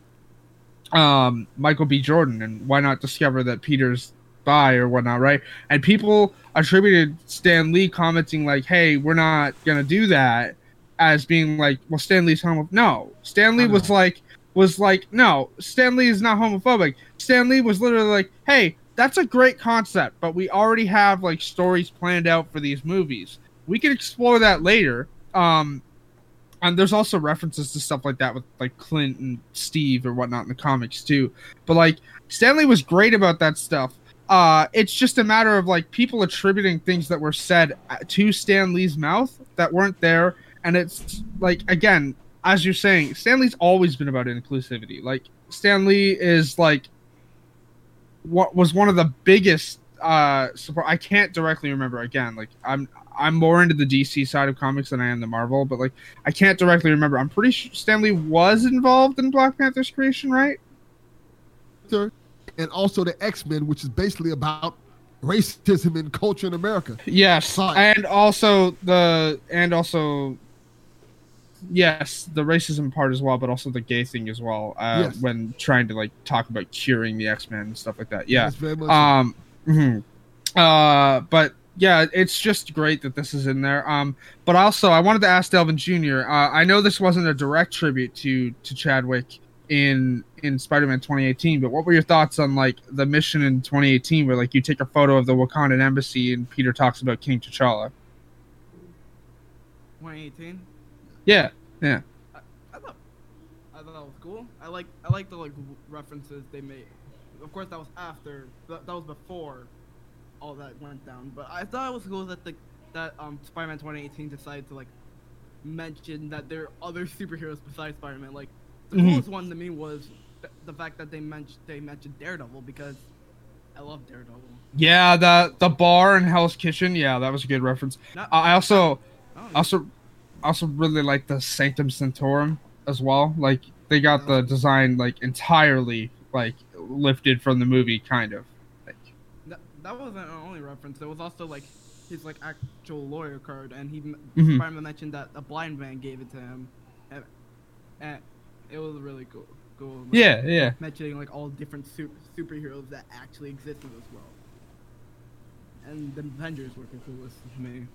[SPEAKER 6] um, Michael B. Jordan and why not discover that Peter's bi or whatnot, right? And people attributed Stan Lee commenting like, "Hey, we're not gonna do that," as being like, "Well, Stan Lee's homophobic." No, Stan Lee was like, was like, "No, Stan Lee is not homophobic." Stan Lee was literally like, "Hey, that's a great concept, but we already have like stories planned out for these movies. We can explore that later." Um, and there's also references to stuff like that with like Clint and Steve or whatnot in the comics too. But like Stan Lee was great about that stuff. Uh, it's just a matter of like people attributing things that were said uh, to Stan Lee's mouth that weren't there, and it's like again, as you're saying, Stan Lee's always been about inclusivity. Like Stan Lee is like what was one of the biggest uh support. I can't directly remember again. Like I'm I'm more into the DC side of comics than I am the Marvel, but like I can't directly remember. I'm pretty sure Stan Lee was involved in Black Panther's creation, right?
[SPEAKER 4] And also the X-Men, which is basically about racism and culture in America.
[SPEAKER 6] Yes, and also the and also yes, the racism part as well, but also the gay thing as well. Uh,
[SPEAKER 4] Yes.
[SPEAKER 6] When trying to like talk about curing the X Men and stuff like that. Yeah.
[SPEAKER 4] Much so.
[SPEAKER 6] Um. mhm. Uh, but yeah, it's just great that this is in there. Um, but also I wanted to ask Delvin Jr. Uh, I know this wasn't a direct tribute to to Chadwick in in Spider-Man 2018, but what were your thoughts on like the mission in 2018 where like you take a photo of the Wakandan embassy and Peter talks about King T'Challa?
[SPEAKER 3] 2018.
[SPEAKER 6] Yeah, yeah.
[SPEAKER 3] I thought I thought that was cool. I like I like the like references they made. Of course, that was after that, that was before all that went down. But I thought it was cool that the that um Spider-Man 2018 decided to like mention that there are other superheroes besides Spider-Man. Like the
[SPEAKER 6] Mhm.
[SPEAKER 3] coolest one to me was the fact that they mentioned they mentioned Daredevil because I love Daredevil.
[SPEAKER 6] Yeah, the the bar in Hell's Kitchen. Yeah, that was a good reference.
[SPEAKER 3] Not,
[SPEAKER 6] I also
[SPEAKER 3] oh,
[SPEAKER 6] also also really like the Sanctum Sanctorum as well. Like they got the design like entirely like lifted from the movie, kind of. Like,
[SPEAKER 3] That, that wasn't an only reference. There was also like his like actual lawyer card, and he m
[SPEAKER 6] Mhm.
[SPEAKER 3] Spider-Man mentioned that a blind man gave it to him, and, and it was really cool. Cool. like,
[SPEAKER 6] yeah, yeah.
[SPEAKER 3] Mentioning like all different su- superheroes that actually exist in this world, and the Avengers were the coolest to me.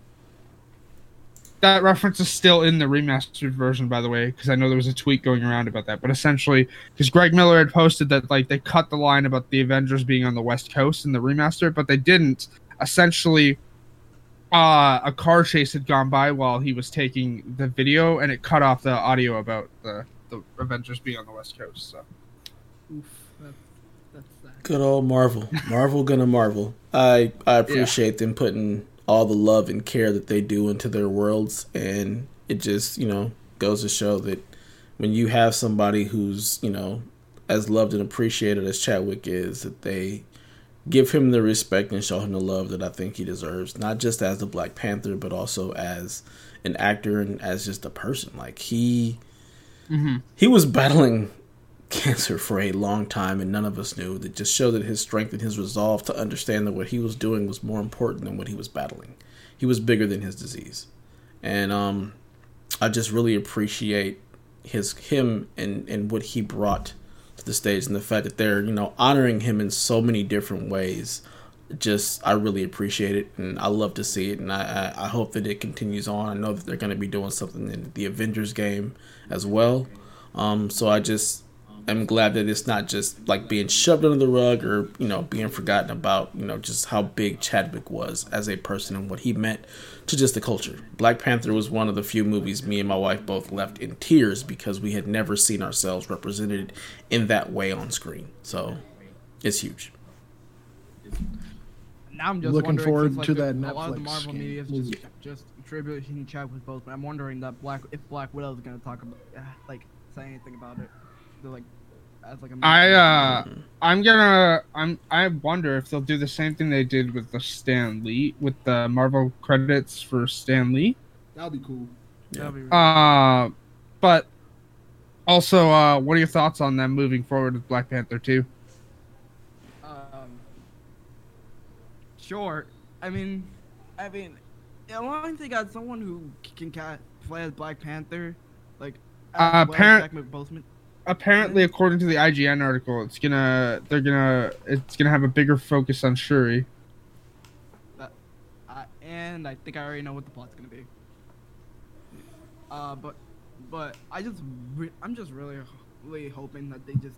[SPEAKER 6] That reference is still in the remastered version, by the way, because I know there was a tweet going around about that. But essentially, because Greg Miller had posted that like they cut the line about the Avengers being on the West Coast in the remaster, but they didn't. Essentially, uh, a car chase had gone by while he was taking the video, and it cut off the audio about the the Avengers being on the West Coast. So
[SPEAKER 3] Oof, that's that's sad.
[SPEAKER 2] Good old Marvel. Marvel gonna Marvel. I I appreciate them putting all the love and care that they do into their worlds and it just, you know, goes to show that when you have somebody who's, you know, as loved and appreciated as Chadwick is, that they give him the respect and show him the love that I think he deserves, not just as the Black Panther, but also as an actor and as just a person. Like he he was battling cancer for a long time and none of us knew. That just showed that his strength and his resolve to understand that what he was doing was more important than what he was battling. He was bigger than his disease. And um i just really appreciate his him and and what he brought to the stage and the fact that they're you know honoring him in so many different ways. Just i really appreciate it and i love to see it and i i, I hope that it continues on. I know that they're going to be doing something in the avengers game as well um so i just I'm glad that it's not just like being shoved under the rug or you know being forgotten about. You know just how big Chadwick was as a person and what he meant to just the culture. Black Panther was one of the few movies me and my wife both left in tears because we had never seen ourselves represented in that way on screen. So it's huge.
[SPEAKER 3] Now I'm just
[SPEAKER 5] Looking forward
[SPEAKER 3] like,
[SPEAKER 5] to
[SPEAKER 3] the-
[SPEAKER 5] that
[SPEAKER 3] A lot of the
[SPEAKER 5] Netflix
[SPEAKER 3] Marvel media is
[SPEAKER 5] movie.
[SPEAKER 3] just just attributing with both, but I'm wondering that Black if Black Widow is gonna talk about uh, like say anything about it, They're, like as like a
[SPEAKER 6] I uh I'm gonna I'm I wonder if they'll do the same thing they did with the Stan Lee with the Marvel credits for Stan Lee.
[SPEAKER 4] That'd be cool.
[SPEAKER 3] That'd be really-
[SPEAKER 6] Uh, but also, uh, what are your thoughts on them moving forward with Black Panther 2?
[SPEAKER 3] Um, sure. I mean, I mean, as long as they got someone who can ca- play as Black Panther, like
[SPEAKER 6] Uh,
[SPEAKER 3] as well as
[SPEAKER 6] parent-
[SPEAKER 3] Chadwick Boseman.
[SPEAKER 6] Apparently, according to the IGN article, it's gonna they're gonna it's gonna have a bigger focus on Shuri.
[SPEAKER 3] Uh, and I think I already know what the plot's gonna be. Uh, but, but I just, re- I'm just really, really hoping that they just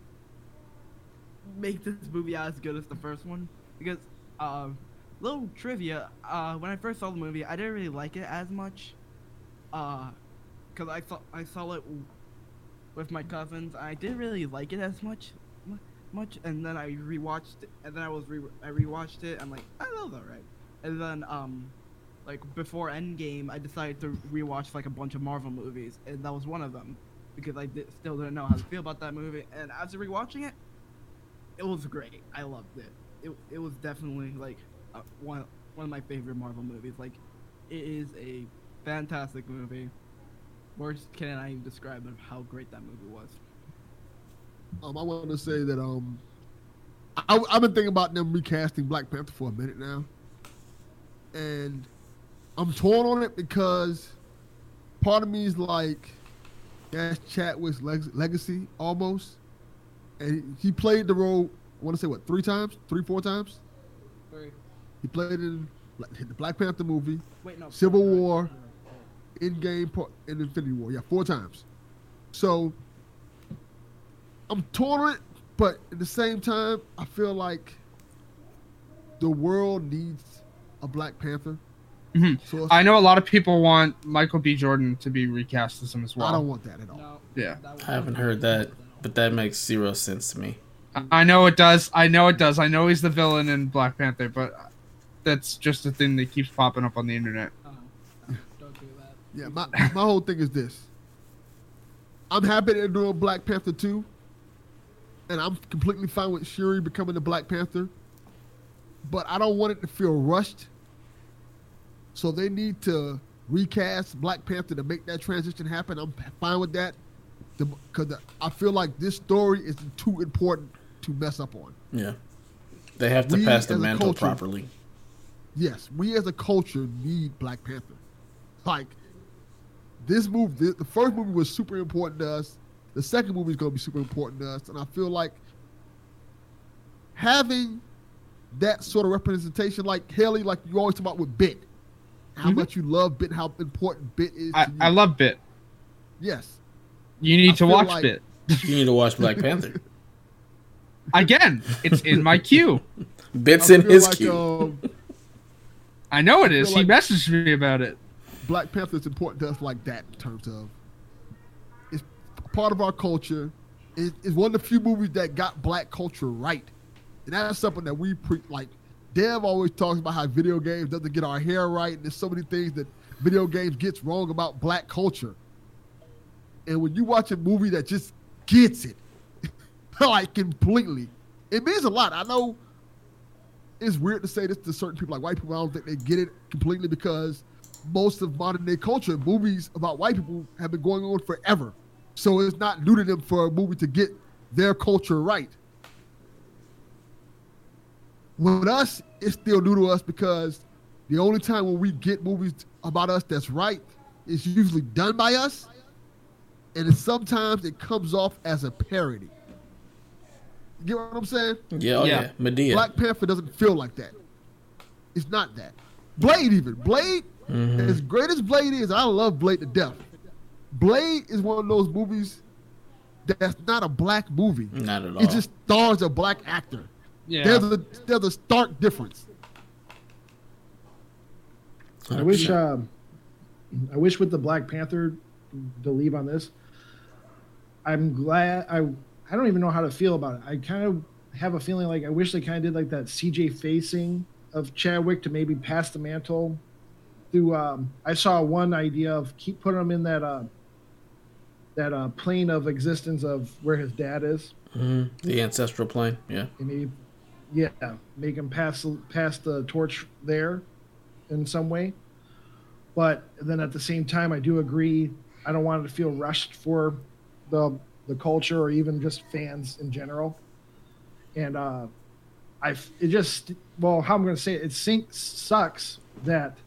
[SPEAKER 3] make this movie as good as the first one because, uh, little trivia. Uh, when I first saw the movie, I didn't really like it as much. Uh, cause I saw I saw it with my cousins. I didn't really like it as much, much. And then I rewatched it, and then I was re I rewatched it. I'm like, I love that right. And then um, like before Endgame, I decided to rewatch like a bunch of Marvel movies, and that was one of them because I di- still didn't know how to feel about that movie. And after rewatching it, it was great. I loved it. It it was definitely like uh, one one of my favorite Marvel movies. Like, it is a fantastic movie. Words can I even describe how great that movie was.
[SPEAKER 4] Um, I want to say that um, I, I've been thinking about them recasting Black Panther for a minute now, and I'm torn on it because part of me is like, that's Chadwick's leg- legacy almost, and he played the role. I want to say what three times, three, four times. He played in the Black Panther movie,
[SPEAKER 3] Wait, no.
[SPEAKER 4] Civil
[SPEAKER 3] four, right?
[SPEAKER 4] War, Endgame, and Infinity War. Yeah, four times. So I'm torn on it, but at the same time, I feel like the world needs a Black Panther.
[SPEAKER 6] Mhm.
[SPEAKER 4] So
[SPEAKER 6] I know a lot of people want Michael B. Jordan to be recast as him as well.
[SPEAKER 4] I don't want that at all.
[SPEAKER 3] No.
[SPEAKER 6] Yeah.
[SPEAKER 2] I haven't heard that, but that makes zero sense to me.
[SPEAKER 6] I know it does. I know it does. I know he's the villain in Black Panther, but that's just a thing that keeps popping up on the internet.
[SPEAKER 3] Oh, no, don't do that.
[SPEAKER 4] Yeah, my my whole thing is this. I'm happy they're doing Black Panther 2. And I'm completely fine with Shuri becoming the Black Panther. But I don't want it to feel rushed. So they need to recast Black Panther to make that transition happen. I'm fine with that. Because I feel like this story is too important to mess up on.
[SPEAKER 2] Yeah, they have to
[SPEAKER 4] We
[SPEAKER 2] pass the mantle
[SPEAKER 4] culture-
[SPEAKER 2] properly.
[SPEAKER 4] Yes, we as a culture need Black Panther. Like this movie, the, the first movie was super important to us. The second movie is going to be super important to us, and I feel like having that sort of representation, like Haley, like you always talk about with Bit, how
[SPEAKER 6] Mhm.
[SPEAKER 4] much you love Bit, how important Bit is.
[SPEAKER 6] I,
[SPEAKER 4] to you.
[SPEAKER 6] I love Bit.
[SPEAKER 4] yes,
[SPEAKER 6] You need
[SPEAKER 4] I
[SPEAKER 6] to watch
[SPEAKER 4] like-
[SPEAKER 6] Bit.
[SPEAKER 2] You need to watch Black Panther.
[SPEAKER 6] Again, it's in my queue.
[SPEAKER 2] Bits in his
[SPEAKER 4] like,
[SPEAKER 2] queue.
[SPEAKER 4] um,
[SPEAKER 6] I know it is.
[SPEAKER 4] feel
[SPEAKER 6] He
[SPEAKER 4] like-
[SPEAKER 6] messaged me about it.
[SPEAKER 4] Black Panther is important to us like that in terms of it's part of our culture. It, it's one of the few movies that got black culture right, and that's something that we pre like. Dev always talks about how video games doesn't get our hair right, and there's so many things that video games gets wrong about black culture. And when you watch a movie that just gets it, like completely, it means a lot. I know it's weird to say this to certain people, like white people. I don't think they get it completely because most of modern day culture, movies about white people have been going on forever. So it's not new to them for a movie to get their culture right. With us, it's still new to us because the only time when we get movies about us that's right is usually done by us, and sometimes it comes off as a parody. You get what I'm saying?
[SPEAKER 2] Yeah, oh
[SPEAKER 6] Yeah.
[SPEAKER 2] yeah, Madea.
[SPEAKER 4] Black Panther doesn't feel like that. It's not that. Blade even. Blade,
[SPEAKER 2] Mhm.
[SPEAKER 4] as great as Blade is, I love Blade to death. Blade is one of those movies that's not a black movie.
[SPEAKER 2] Not at all.
[SPEAKER 4] It just stars a black actor.
[SPEAKER 6] Yeah.
[SPEAKER 4] There's a there's a stark difference.
[SPEAKER 5] I wish, um, I wish with the Black Panther, to leave on this. I'm glad. I I don't even know how to feel about it. I kind of have a feeling like I wish they kind of did like that CJ facing of Chadwick to maybe pass the mantle. Through, um, I saw one idea of keep putting him in that uh, that uh, plane of existence of where his dad is,
[SPEAKER 2] Mhm. the ancestral plane. Yeah,
[SPEAKER 5] and maybe, yeah, make him pass pass the torch there, in some way. But then at the same time, I do agree. I don't want it to feel rushed for the the culture or even just fans in general. And uh, I it just well, how I'm going to say it, it sink, sucks that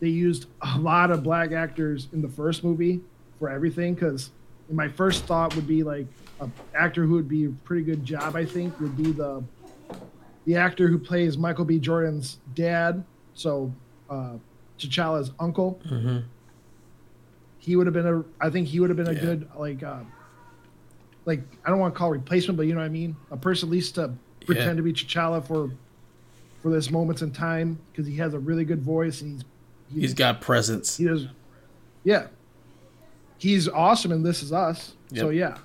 [SPEAKER 5] they used a lot of black actors in the first movie for everything because my first thought would be like an actor who would be a pretty good job. I think would be the the actor who plays Michael B. Jordan's dad. So uh, T'Challa's uncle.
[SPEAKER 2] hmm
[SPEAKER 5] He would have been a. I think he would have been a
[SPEAKER 2] Yeah.
[SPEAKER 5] good like. Uh, like I don't want to call replacement, but you know what I mean. A person at least to pretend to be T'Challa for for this moments in time because he has a really good voice and he's
[SPEAKER 2] he's got presence.
[SPEAKER 5] he does yeah he's awesome and this is us so
[SPEAKER 2] Yep.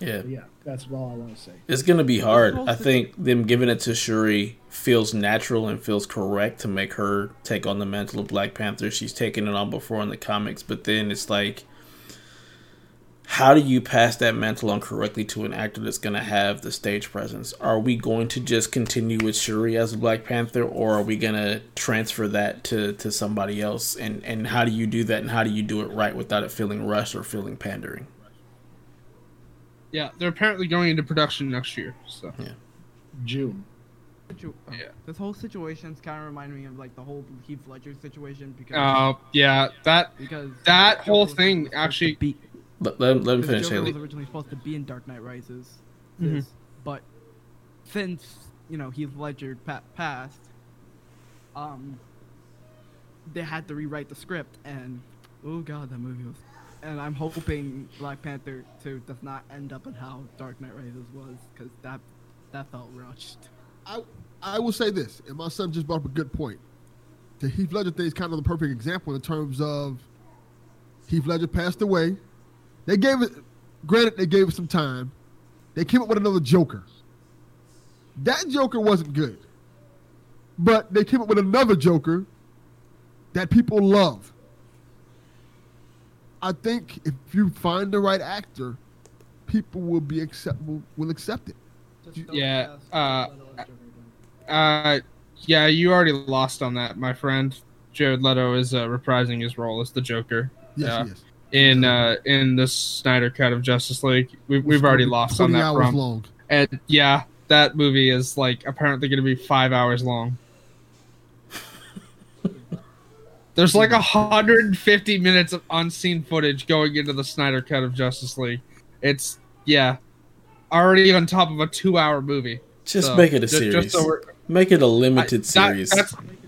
[SPEAKER 5] yeah
[SPEAKER 2] Yeah,
[SPEAKER 5] yeah that's all i want to say
[SPEAKER 2] it's gonna be hard. I think them giving it to Shuri feels natural and feels correct to make her take on the mantle of Black Panther. She's taken it on before in the comics, but then it's like, how do you pass that mantle on correctly to an actor that's gonna have the stage presence? Are we going to just continue with Shuri as Black Panther, or are we gonna transfer that to to somebody else? And and how do you do that? And how do you do it right without it feeling rushed or feeling pandering?
[SPEAKER 6] Yeah, they're apparently going into production next year. So
[SPEAKER 5] june
[SPEAKER 3] Situ-
[SPEAKER 6] Yeah.
[SPEAKER 3] This whole situation's kind of reminding me of like the whole Heath Ledger situation because
[SPEAKER 6] uh, yeah, that
[SPEAKER 3] because
[SPEAKER 6] that whole thing actually-
[SPEAKER 3] be,
[SPEAKER 2] Let, let, let me finish,
[SPEAKER 3] Joker
[SPEAKER 2] Haley.
[SPEAKER 3] was originally supposed to be in Dark Knight Rises,
[SPEAKER 6] Mhm.
[SPEAKER 3] this, but since you know Heath Ledger pa- passed, um, they had to rewrite the script, and oh god, that movie was. And I'm hoping Black Panther 2 does not end up in how Dark Knight Rises was, because that that felt rushed.
[SPEAKER 4] I I will say this, and my son just brought up a good point. The Heath Ledger thing is kind of the perfect example in terms of Heath Ledger passed away. They gave it, granted, they gave it some time. They came up with another Joker. That Joker wasn't good, but they came up with another Joker that people love. I think if you find the right actor, people will be accept will, will accept it.
[SPEAKER 6] Yeah, uh, Uh, yeah, you already lost on that, my friend. Jared Leto is uh, reprising his role as the Joker
[SPEAKER 4] Yes,
[SPEAKER 6] Yeah.
[SPEAKER 4] He is.
[SPEAKER 6] in uh, in the Snyder cut of Justice League. We, we've already lost on that
[SPEAKER 4] hours
[SPEAKER 6] front.
[SPEAKER 4] long.
[SPEAKER 6] And yeah, that movie is like apparently going to be five hours long. There's like a 150 minutes of unseen footage going into the Snyder cut of Justice League. It's yeah, already on top of a two-hour movie.
[SPEAKER 2] Just
[SPEAKER 6] So,
[SPEAKER 2] make it a
[SPEAKER 6] ju-
[SPEAKER 2] series.
[SPEAKER 6] so
[SPEAKER 2] make it a limited
[SPEAKER 6] that-
[SPEAKER 2] series.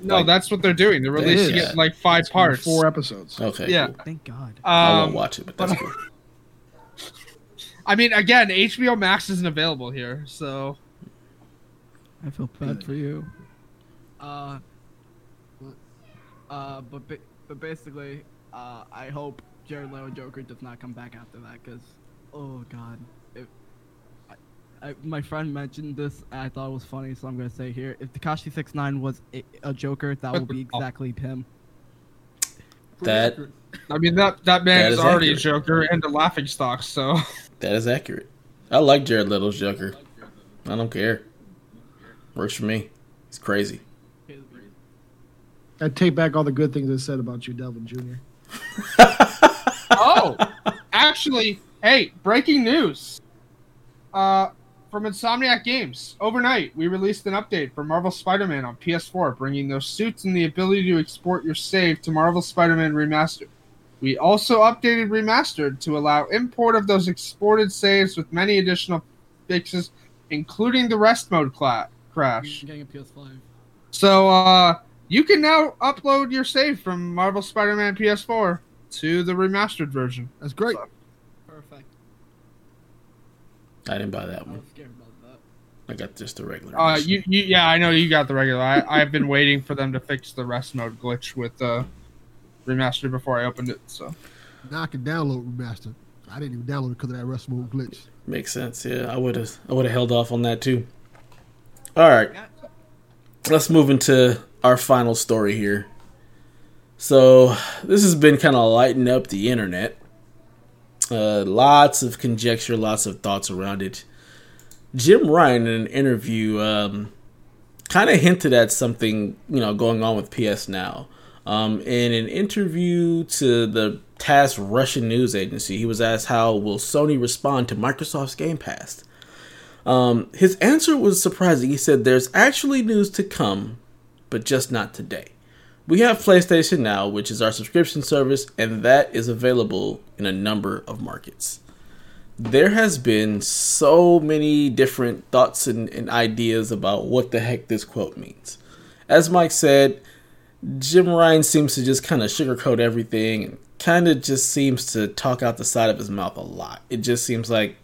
[SPEAKER 6] That's, no,
[SPEAKER 2] Like-
[SPEAKER 6] that's what they're doing. They're releasing
[SPEAKER 2] is.
[SPEAKER 6] it in like five parts.
[SPEAKER 5] Four episodes.
[SPEAKER 2] okay.
[SPEAKER 6] yeah.
[SPEAKER 2] cool.
[SPEAKER 3] Thank God.
[SPEAKER 2] I won't
[SPEAKER 6] Um,
[SPEAKER 2] watch it, but that's cool.
[SPEAKER 6] I mean, again, HBO Max isn't available here, so
[SPEAKER 3] I feel bad for you. Uh, uh, but ba- but basically, uh, I hope Jared Leto Joker does not come back after that, cause, oh god, if I, I, my friend mentioned this, and I thought it was funny, so I'm gonna say here, if Tekashi Six Nine was a, a Joker, that would be exactly him.
[SPEAKER 2] That
[SPEAKER 6] I mean that that man
[SPEAKER 2] That
[SPEAKER 6] is,
[SPEAKER 2] is
[SPEAKER 6] already
[SPEAKER 2] accurate.
[SPEAKER 6] a Joker and a laughing stock. So
[SPEAKER 2] that is accurate. I like Jared Leto's Joker. I don't care. Works for me. It's crazy.
[SPEAKER 5] I take back all the good things I said about you, Delvin Jr.
[SPEAKER 6] oh, actually, hey, breaking news. Uh, from Insomniac Games, overnight we released an update for Marvel Spider-Man on PS4, bringing those suits and the ability to export your save to Marvel Spider-Man Remastered. We also updated Remastered to allow import of those exported saves with many additional fixes, including the rest mode cla- crash.
[SPEAKER 3] Getting a PS5.
[SPEAKER 6] So uh, you can now upload your save from Marvel Spider-Man PS4 to the remastered version.
[SPEAKER 4] That's great.
[SPEAKER 3] Perfect.
[SPEAKER 2] I didn't buy that one.
[SPEAKER 3] was scared about that.
[SPEAKER 2] I got just the regular.
[SPEAKER 6] Uh, you, you, yeah, I know you got the regular. I, I've been waiting for them to fix the rest mode glitch with uh, remastered before I opened it. So
[SPEAKER 4] Now I can download remaster. I didn't even download it because of that rest mode glitch.
[SPEAKER 2] Makes sense. Yeah, I would have. I would have held off on that too. All right, let's move into our final story here. So this has been kind of lighting up the internet. Uh, lots of conjecture, lots of thoughts around it. Jim Ryan in an interview um, kind of hinted at something you know going on with PS Now. Um, in an interview to the TASS Russian news agency, he was asked how will Sony respond to Microsoft's Game Pass. Um, his answer was surprising. He said, "There's actually news to come, but just not today. We have PlayStation Now, which is our subscription service, and that is available in a number of markets." There has been so many different thoughts and, and ideas about what the heck this quote means. As Mike said, Jim Ryan seems to just kind of sugarcoat everything and kind of just seems to talk out the side of his mouth a lot. It just seems like,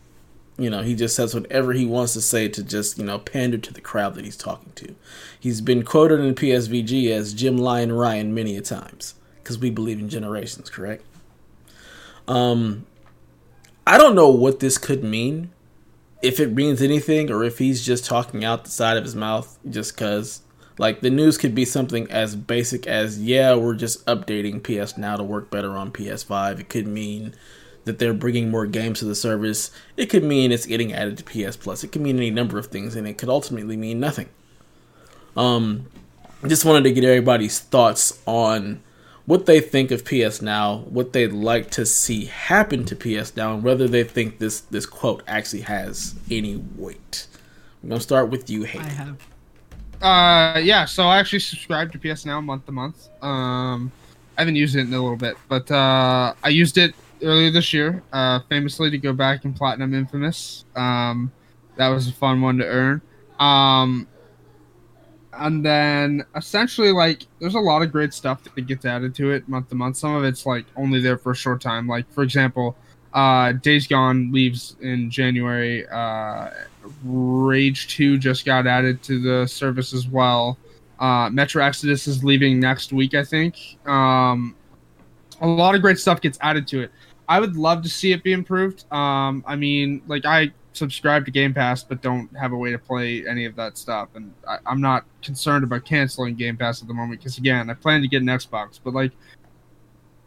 [SPEAKER 2] you know, he just says whatever he wants to say to just, you know, pander to the crowd that he's talking to. He's been quoted in PSVG as Jim Lion Ryan many a times because we believe in generations, correct? Um, I don't know what this could mean, if it means anything, or if he's just talking out the side of his mouth just because. Like the news could be something as basic as, yeah, we're just updating PS Now to work better on PS5. It could mean that they're bringing more games to the service. It could mean it's getting added to PS Plus. It could mean any number of things, and it could ultimately mean nothing. Um, just wanted to get everybody's thoughts on what they think of PS Now, what they'd like to see happen to PS Now, and whether they think this this quote actually has any weight. I'm gonna start with you,
[SPEAKER 3] hey.
[SPEAKER 2] I
[SPEAKER 3] have.
[SPEAKER 6] uh, yeah, so I actually subscribe to PS Now month to month. Um, I haven't used it in a little bit, but uh, I used it earlier this year, uh, famously to go back and platinum Infamous. Um, that was a fun one to earn. Um, and then essentially like there's a lot of great stuff that gets added to it month to month. Some of it's like only there for a short time. Like for example, uh, Days Gone leaves in January. Uh, Rage Two just got added to the service as well. Uh, Metro Exodus is leaving next week, I think. Um, a lot of great stuff gets added to it. I would love to see it be improved. Um, I mean, like I subscribe to Game Pass, but don't have a way to play any of that stuff, and I, I'm not concerned about canceling Game Pass at the moment because again, I plan to get an Xbox, but like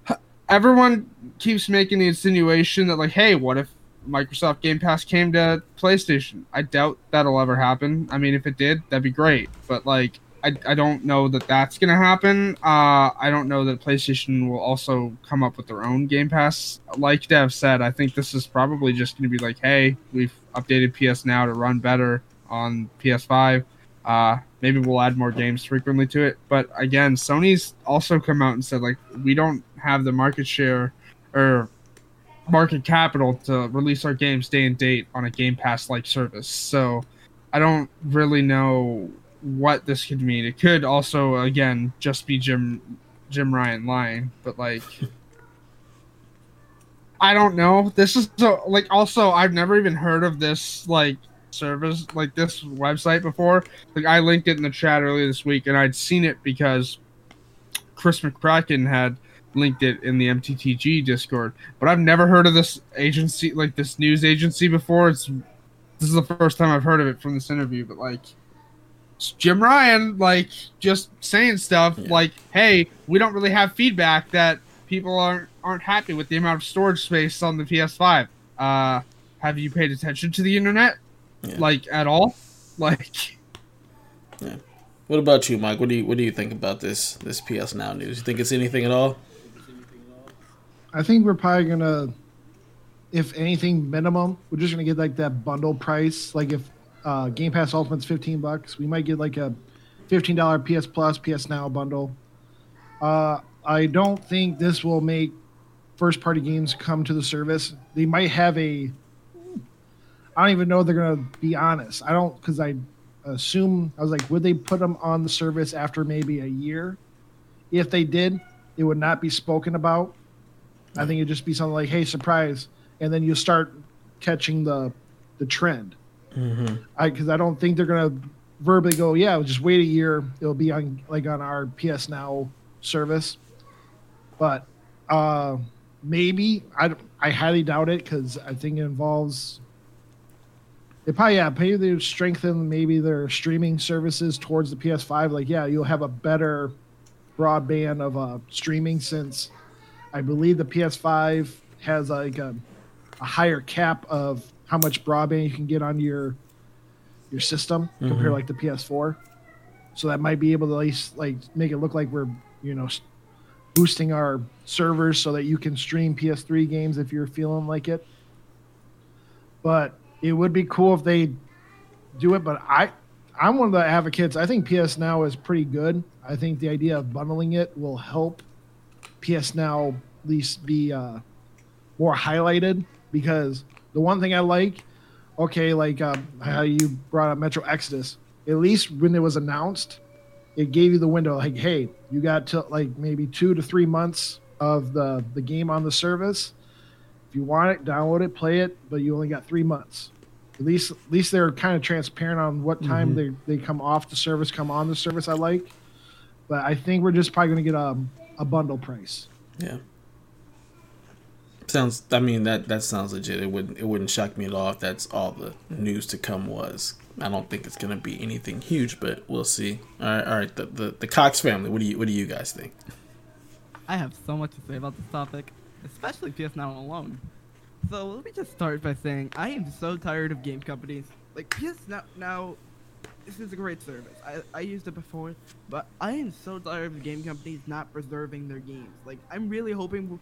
[SPEAKER 6] everyone keeps making the insinuation that like, hey, what if Microsoft Game Pass came to PlayStation? I doubt that'll ever happen. I mean, if it did, that'd be great, but like I, I don't know that that's going to happen. Uh, I don't know that PlayStation will also come up with their own Game Pass. Like Dev said, I think this is probably just going to be like, hey, we've updated PS Now to run better on PS5. Uh, maybe we'll add more games frequently to it. But again, Sony's also come out and said, like, we don't have the market share or market capital to release our games day and date on a Game Pass like service. So I don't really know what this could mean. It could also, again, just be Jim Jim Ryan lying, but like, I don't know. This is so like also I've never even heard of this like service like this website before. Like I linked it in the chat earlier this week, and I'd seen it because Chris McCracken had linked it in the MTTG Discord, but I've never heard of this agency like this news agency before. It's this is the first time I've heard of it from this interview, but like Jim Ryan, like just saying stuff
[SPEAKER 2] Yeah.
[SPEAKER 6] like, "Hey, we don't really have feedback that people aren't aren't happy with the amount of storage space on the PS5. Uh, have you paid attention to the internet,
[SPEAKER 2] Yeah.
[SPEAKER 6] like at all? Like, yeah.
[SPEAKER 2] What about you, Mike? What do you what do you think about this this PS Now news? You think it's anything at all?
[SPEAKER 5] I think we're probably gonna, if anything, minimum, we're just gonna get like that bundle price. Like if uh, Game Pass Ultimate's fifteen bucks, we might get like a fifteen dollar PS Plus, PS Now bundle. Uh, I don't think this will make first party games come to the service. They might have a. I don't even know they're gonna be honest. I don't because I assume I was like, would they put them on the service after maybe a year? If they did, it would not be spoken about. I think it'd just be something like, "Hey, surprise," and then you start catching the the trend.
[SPEAKER 2] Mm-hmm.
[SPEAKER 5] I because I don't think they're gonna verbally go, "Yeah, just wait a year. It'll be on like on our PS Now service." But uh, maybe I I highly doubt it because I think it involves. They probably yeah maybe they strengthen maybe their streaming services towards the PS5. Like yeah, you'll have a better broadband of uh, streaming since I believe the PS5 has like a, a higher cap of how much broadband you can get on your your system compared to like the PS4. So that might be able to at least like make it look like we're you know boosting our servers so that you can stream PS3 games if you're feeling like it. But it would be cool if they do it. But I I'm one of the advocates. I think PS Now is pretty good. I think the idea of bundling it will help PS Now at least be uh, more highlighted because the one thing I like, okay, like um, how you brought up Metro Exodus, at least when it was announced, it gave you the window like, hey, you got to like maybe two to three months of the the game on the service. If you want it, download it, play it, but you only got three months. At least, at least they're kind of transparent on what time they, they come off the service, come on the service. I like, but I think we're just probably going to get a, a bundle price.
[SPEAKER 2] Yeah. Sounds. I mean that that sounds legit. It wouldn't it wouldn't shock me at all if that's all the news to come was. I don't think it's gonna be anything huge, but we'll see. All right, all right. The the, the Cox family. What do you what do you guys think?
[SPEAKER 3] I have so much to say about this topic, especially PS Now alone. So let me just start by saying I am so tired of game companies. Like PS Now, now this is a great service. I, I used it before, but I am so tired of game companies not preserving their games. Like I'm really hoping,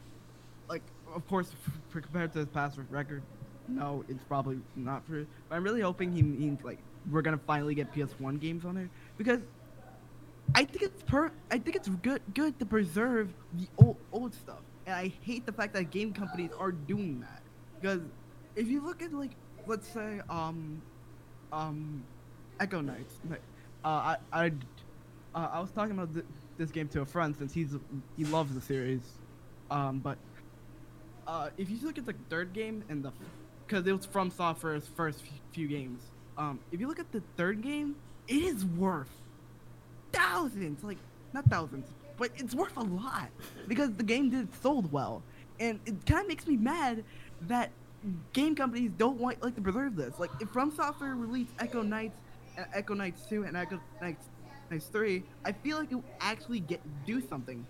[SPEAKER 3] of course, for compared to his past record, no, it's probably not true. But I'm really hoping he means like we're gonna finally get PS1 games on there because I think it's per. I think it's good good to preserve the old old stuff, and I hate the fact that game companies are doing that. Because if you look at like, let's say, um, um, Echo Nights, uh, I I uh, I was talking about th- this game to a friend since he's he loves the series, um, but uh, if you look at the third game and the because it was from Software's first few games, um, if you look at the third game, it is worth thousands, like not thousands, but it's worth a lot because the game did sold well, and it kind of makes me mad that game companies don't want like to preserve this. Like if From Software released Echo Nights, uh, Echo Nights Two, and Echo Nights Knights Three, I feel like it will actually get do something.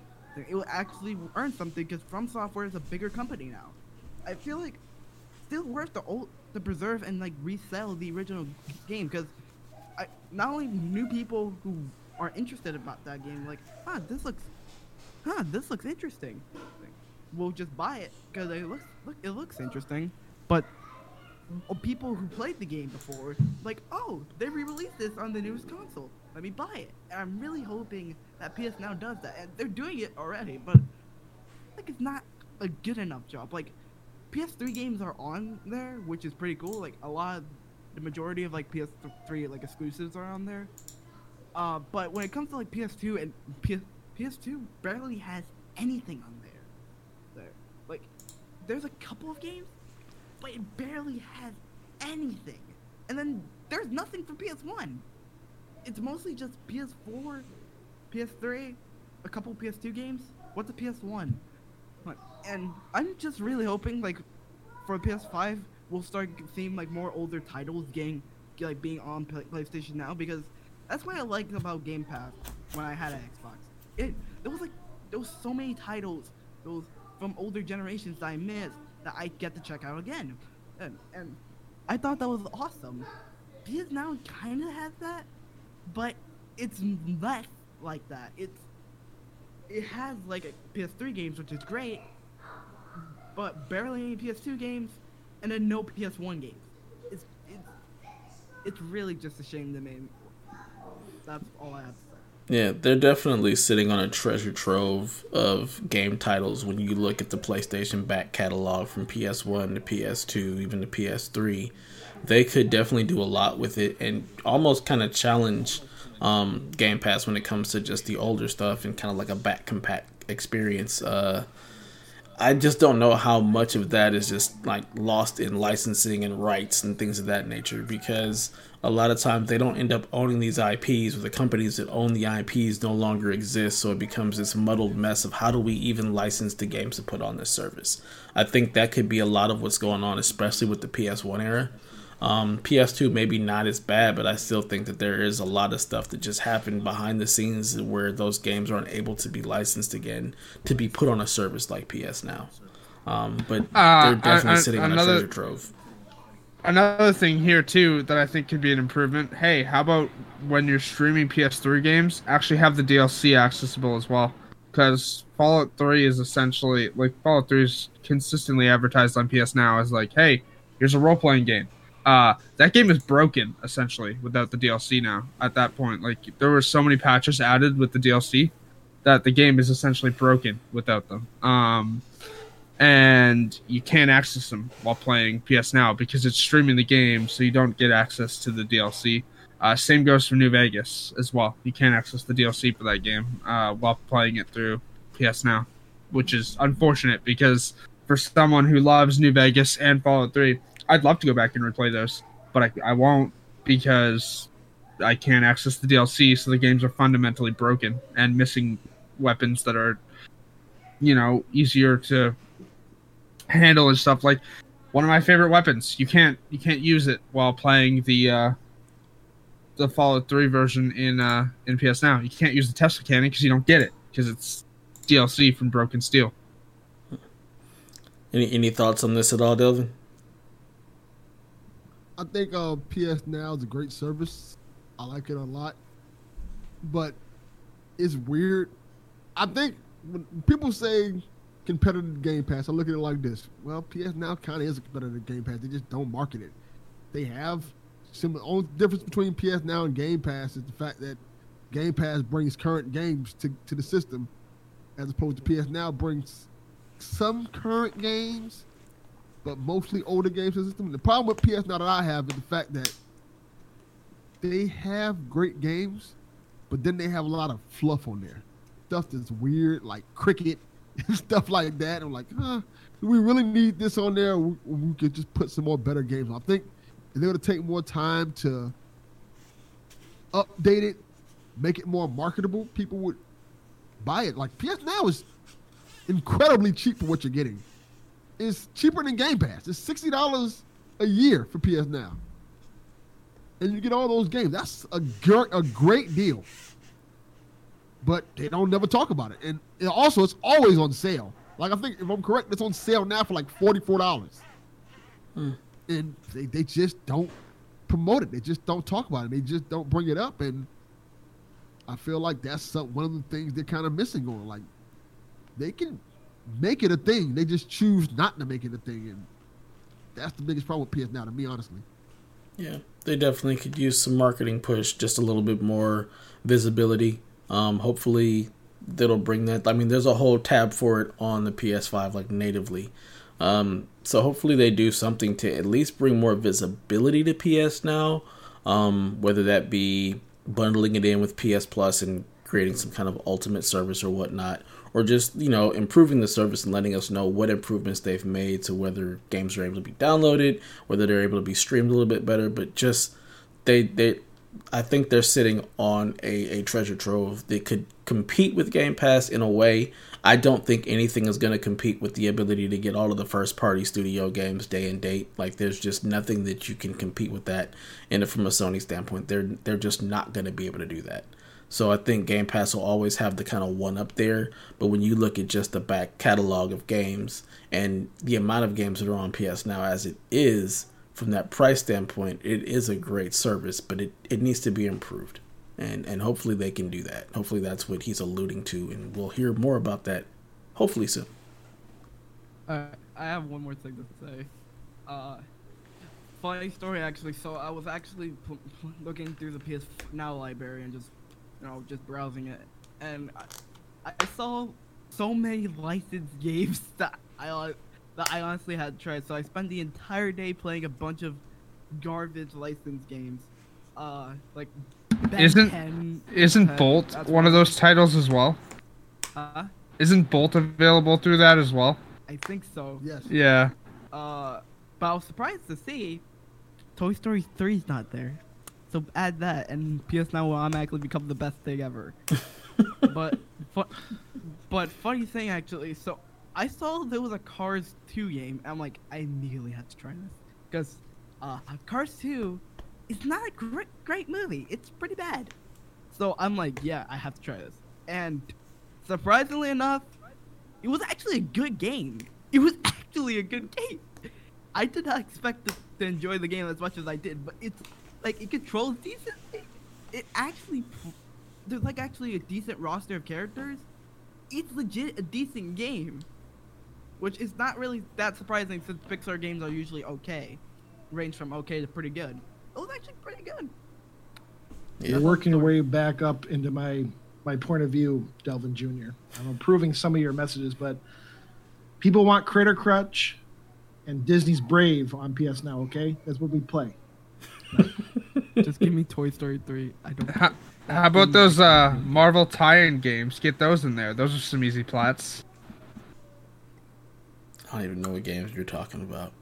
[SPEAKER 3] It will actually earn something because From Software is a bigger company now. I feel like still worth the old to preserve and like resell the original game because I not only new people who are interested about that game like huh this looks huh this looks interesting will just buy it because it looks look it looks interesting. But people who played the game before like oh they re-released this on the newest console. Let me buy it. And i'm really hoping that ps now does that and they're doing it already but like it's not a good enough job like PS3 games are on there, which is pretty cool. Like a lot, of, the majority of like PS3 like exclusives are on there. Uh, but when it comes to like PS2 and PS, PS2 barely has anything on there. There, like, there's a couple of games, but it barely has anything. And then there's nothing for PS1. It's mostly just PS4, PS3, a couple PS2 games. What's a PS1? And I'm just really hoping like for PS5 we'll start seeing like more older titles getting like being on PlayStation now because that's what I liked about Game Pass when I had an Xbox. It there was like there was so many titles those from older generations that I missed that I get to check out again, and and I thought that was awesome. PS now kind of has that, but it's less like that. It's it has like a PS3 games, which is great, but barely any PS2 games, and then no PS1 games. It's it's it's really just a shame to me. That's all I have.
[SPEAKER 2] Yeah, they're definitely sitting on a treasure trove of game titles when you look at the PlayStation back catalog from PS1 to PS2, even to PS3. They could definitely do a lot with it and almost kind of challenge um, Game Pass when it comes to just the older stuff and kind of like a back compact experience. Uh, I just don't know how much of that is just like lost in licensing and rights and things of that nature because a lot of times they don't end up owning these IPs or the companies that own the IPs no longer exist so it becomes this muddled mess of how do we even license the games to put on this service. I think that could be a lot of what's going on especially with the PS1 era. Um, PS2 maybe not as bad, but I still think that there is a lot of stuff that just happened behind the scenes where those games aren't able to be licensed again to be put on a service like PS Now. Um, but
[SPEAKER 6] Uh,
[SPEAKER 2] they're definitely
[SPEAKER 6] I- I-
[SPEAKER 2] sitting on a
[SPEAKER 6] another-
[SPEAKER 2] treasure trove.
[SPEAKER 6] Another thing here too that I think could be an improvement. Hey, how about when you're streaming PS3 games, actually have the DLC accessible as well? Because Fallout 3 is essentially like Fallout 3 is consistently advertised on PS Now as like, hey, here's a role playing game. Uh, that game is broken essentially without the DLC now. At that point, like there were so many patches added with the DLC that the game is essentially broken without them. Um, and you can't access them while playing PS Now because it's streaming the game, so you don't get access to the DLC. Uh, same goes for New Vegas as well. You can't access the DLC for that game uh, while playing it through PS Now, which is unfortunate because for someone who loves New Vegas and Fallout 3, I'd love to go back and replay those, but I, I won't because I can't access the DLC, so the games are fundamentally broken and missing weapons that are, you know, easier to handle and stuff. Like one of my favorite weapons. You can't you can't use it while playing the uh the fallout 3 version in uh in ps now. You can't use the tesla cannon because you don't get it because it's dlc from broken steel.
[SPEAKER 2] Any any thoughts on this at all, Delvin?
[SPEAKER 4] I think uh, PS Now is a great service. I like it a lot, but it's weird. I think when people say competitive Game Pass, I look at it like this: Well, PS Now kind of is a competitive Game Pass. They just don't market it. They have similar. Only difference between PS Now and Game Pass is the fact that Game Pass brings current games to, to the system, as opposed to PS Now brings some current games but mostly older the system. The problem with PS now that I have is the fact that they have great games, but then they have a lot of fluff on there. Stuff that's weird, like cricket and stuff like that. I'm like, huh, do we really need this on there? We, we could just put some more better games. I think if they were to take more time to update it, make it more marketable, people would buy it. Like PS Now is incredibly cheap for what you're getting. It's cheaper than Game Pass. It's sixty dollars a year for PS Now, and you get all those games. That's a gr- a great deal. But they don't never talk about it, and it also it's always on sale. Like I think if I'm correct, it's on sale now for like forty four dollars, hmm. and they, they just don't promote it. They just don't talk about it. They just don't bring it up, and I feel like that's some, one of the things they're kind of missing on. Like they can make it a thing, they just choose not to make it a thing, and that's the biggest problem with PS Now, to me, honestly.
[SPEAKER 2] Yeah, they definitely could use some marketing push, just a little bit more visibility. Um, hopefully, that'll bring that. I mean, there's a whole tab for it on the PS5, like natively. Um, so hopefully, they do something to at least bring more visibility to PS now. Um, whether that be bundling it in with PS Plus and creating some kind of ultimate service or whatnot, or just you know improving the service and letting us know what improvements they've made to whether games are able to be downloaded, whether they're able to be streamed a little bit better. But just they they, I think they're sitting on a, a treasure trove that could compete with Game Pass in a way. I don't think anything is going to compete with the ability to get all of the first party studio games day and date. Like there's just nothing that you can compete with that. And from a Sony standpoint, they're they're just not going to be able to do that. So I think Game Pass will always have the kind of one up there. But when you look at just the back catalog of games and the amount of games that are on PS now as it is, from that price standpoint, it is a great service, but it, it needs to be improved. And and hopefully they can do that. Hopefully that's what he's alluding to, and we'll hear more about that hopefully soon.
[SPEAKER 3] Uh, I have one more thing to say. Uh, funny story actually. So I was actually pl- pl- looking through the PS Now library and just, you know, just browsing it, and I, I saw so many licensed games that I that I honestly had tried. So I spent the entire day playing a bunch of garbage licensed games. Uh, like Ben
[SPEAKER 6] Isn't-
[SPEAKER 3] 10,
[SPEAKER 6] Isn't
[SPEAKER 3] 10,
[SPEAKER 6] Bolt one of those titles as well?
[SPEAKER 3] Uh,
[SPEAKER 6] Isn't Bolt available through that as well?
[SPEAKER 3] I think so.
[SPEAKER 4] Yes.
[SPEAKER 6] Yeah.
[SPEAKER 3] Uh, but I was surprised to see Toy Story 3 is not there. So add that, and PS Now will automatically become the best thing ever. but, fu- but funny thing actually, so I saw there was a Cars 2 game. And I'm like, I immediately had to try this because uh, Cars 2 is not a great great movie. It's pretty bad. So I'm like, yeah, I have to try this. And surprisingly enough, it was actually a good game. It was actually a good game. I did not expect to, to enjoy the game as much as I did, but it's like it controls decently. It actually there's like actually a decent roster of characters. It's legit a decent game, which is not really that surprising since Pixar games are usually okay, range from okay to pretty good. It was actually pretty good.
[SPEAKER 5] You're working your way back up into my my point of view, Delvin Jr. I'm approving some of your messages, but people want Critter Crunch and Disney's Brave on PS Now. Okay, that's what we play.
[SPEAKER 3] Just give me Toy Story 3. I don't.
[SPEAKER 6] How, how about those uh, Marvel tie-in games? Get those in there. Those are some easy plats.
[SPEAKER 2] I don't even know what games you're talking about.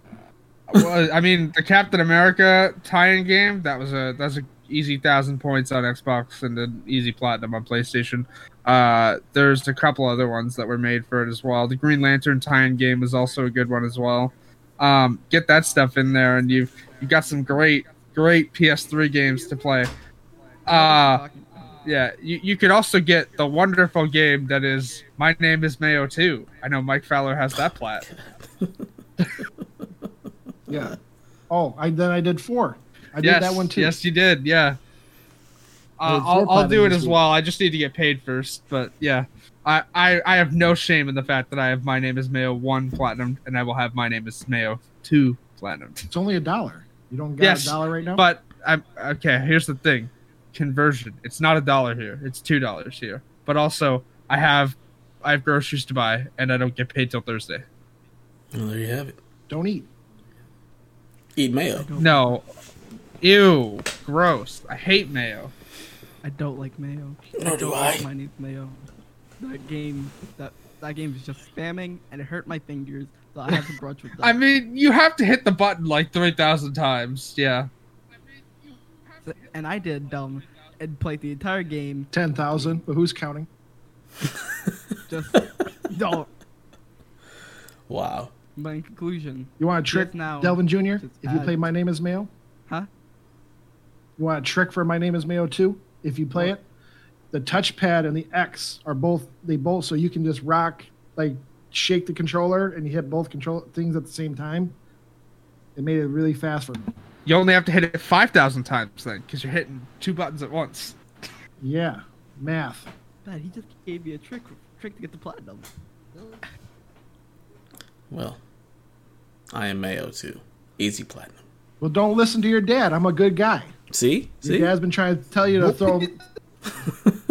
[SPEAKER 6] well, I mean, the Captain America tie-in game that was a that's a easy thousand points on Xbox and an easy platinum on PlayStation. Uh, there's a couple other ones that were made for it as well. The Green Lantern tie-in game is also a good one as well. Um, get that stuff in there, and you've you've got some great great PS3 games to play. Uh, yeah, you, you could also get the wonderful game that is My Name is Mayo 2. I know Mike Fowler has that plat.
[SPEAKER 5] Yeah. Oh, I then I did four. I
[SPEAKER 6] yes,
[SPEAKER 5] did that one too.
[SPEAKER 6] Yes, you did. Yeah.
[SPEAKER 5] I
[SPEAKER 6] Uh,
[SPEAKER 5] did four
[SPEAKER 6] I'll, I'll do it as well. I just need to get paid first. But yeah, I, I, I have no shame in the fact that I have my name is Mayo one platinum, and I will have my name is Mayo two platinum.
[SPEAKER 5] It's only a dollar. You don't got
[SPEAKER 6] Yes,
[SPEAKER 5] a dollar right now.
[SPEAKER 6] But I'm okay. Here's the thing: conversion. It's not a dollar here. It's two dollars here. But also, I have I have groceries to buy, and I don't get paid till Thursday.
[SPEAKER 2] Well, there you have it.
[SPEAKER 5] don't eat.
[SPEAKER 2] Eat mayo.
[SPEAKER 6] No, ew. gross. I hate mayo.
[SPEAKER 3] I don't like mayo.
[SPEAKER 2] Nor do
[SPEAKER 3] don't
[SPEAKER 2] I.
[SPEAKER 3] like My name's mayo. That game, that that game is just spamming, and it hurt my fingers, so I have a grudge with that.
[SPEAKER 6] I mean, you have to hit the button like three thousand times. Yeah.
[SPEAKER 3] and I did dumb and played the entire game.
[SPEAKER 5] Ten thousand, but who's counting?
[SPEAKER 3] Just don't.
[SPEAKER 2] Wow.
[SPEAKER 3] But in conclusion,
[SPEAKER 5] You want a trick,
[SPEAKER 3] now,
[SPEAKER 5] Delvin Jr. If you play My Name Is Mayo,
[SPEAKER 3] huh?
[SPEAKER 5] you want a trick for My Name Is Mayo too? If you play
[SPEAKER 3] What?
[SPEAKER 5] it, the touchpad and the X are both they both so you can just rock like shake the controller and you hit both control things at the same time. It made it really fast for me.
[SPEAKER 6] You only have to hit it five thousand times then, because you're hitting two buttons at once.
[SPEAKER 5] Yeah, math.
[SPEAKER 3] Man, he just gave me a trick trick to get the platinum.
[SPEAKER 2] Well, I am Mayo too. Easy platinum.
[SPEAKER 5] Well, don't listen to your dad. I'm a good guy.
[SPEAKER 2] See?
[SPEAKER 5] Your
[SPEAKER 2] See?
[SPEAKER 5] dad's been trying to tell you to throw.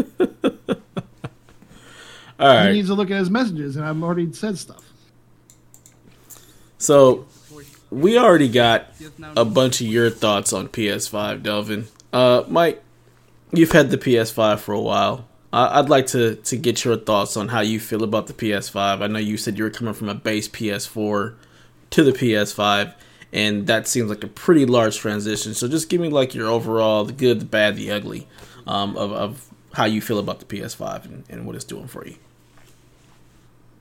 [SPEAKER 2] All
[SPEAKER 5] He needs to look at his messages, and I've already said stuff.
[SPEAKER 2] So we already got a bunch of your thoughts on PS5, Delvin. Uh, Mike, you've had the PS5 for a while. I I'd like to to get your thoughts on how you feel about the PS5. I know you said you were coming from a base PS4 to the PS5, and that seems like a pretty large transition. So just give me like your overall, the good, the bad, the ugly, um, of of how you feel about the PS5 and, and what it's doing for you.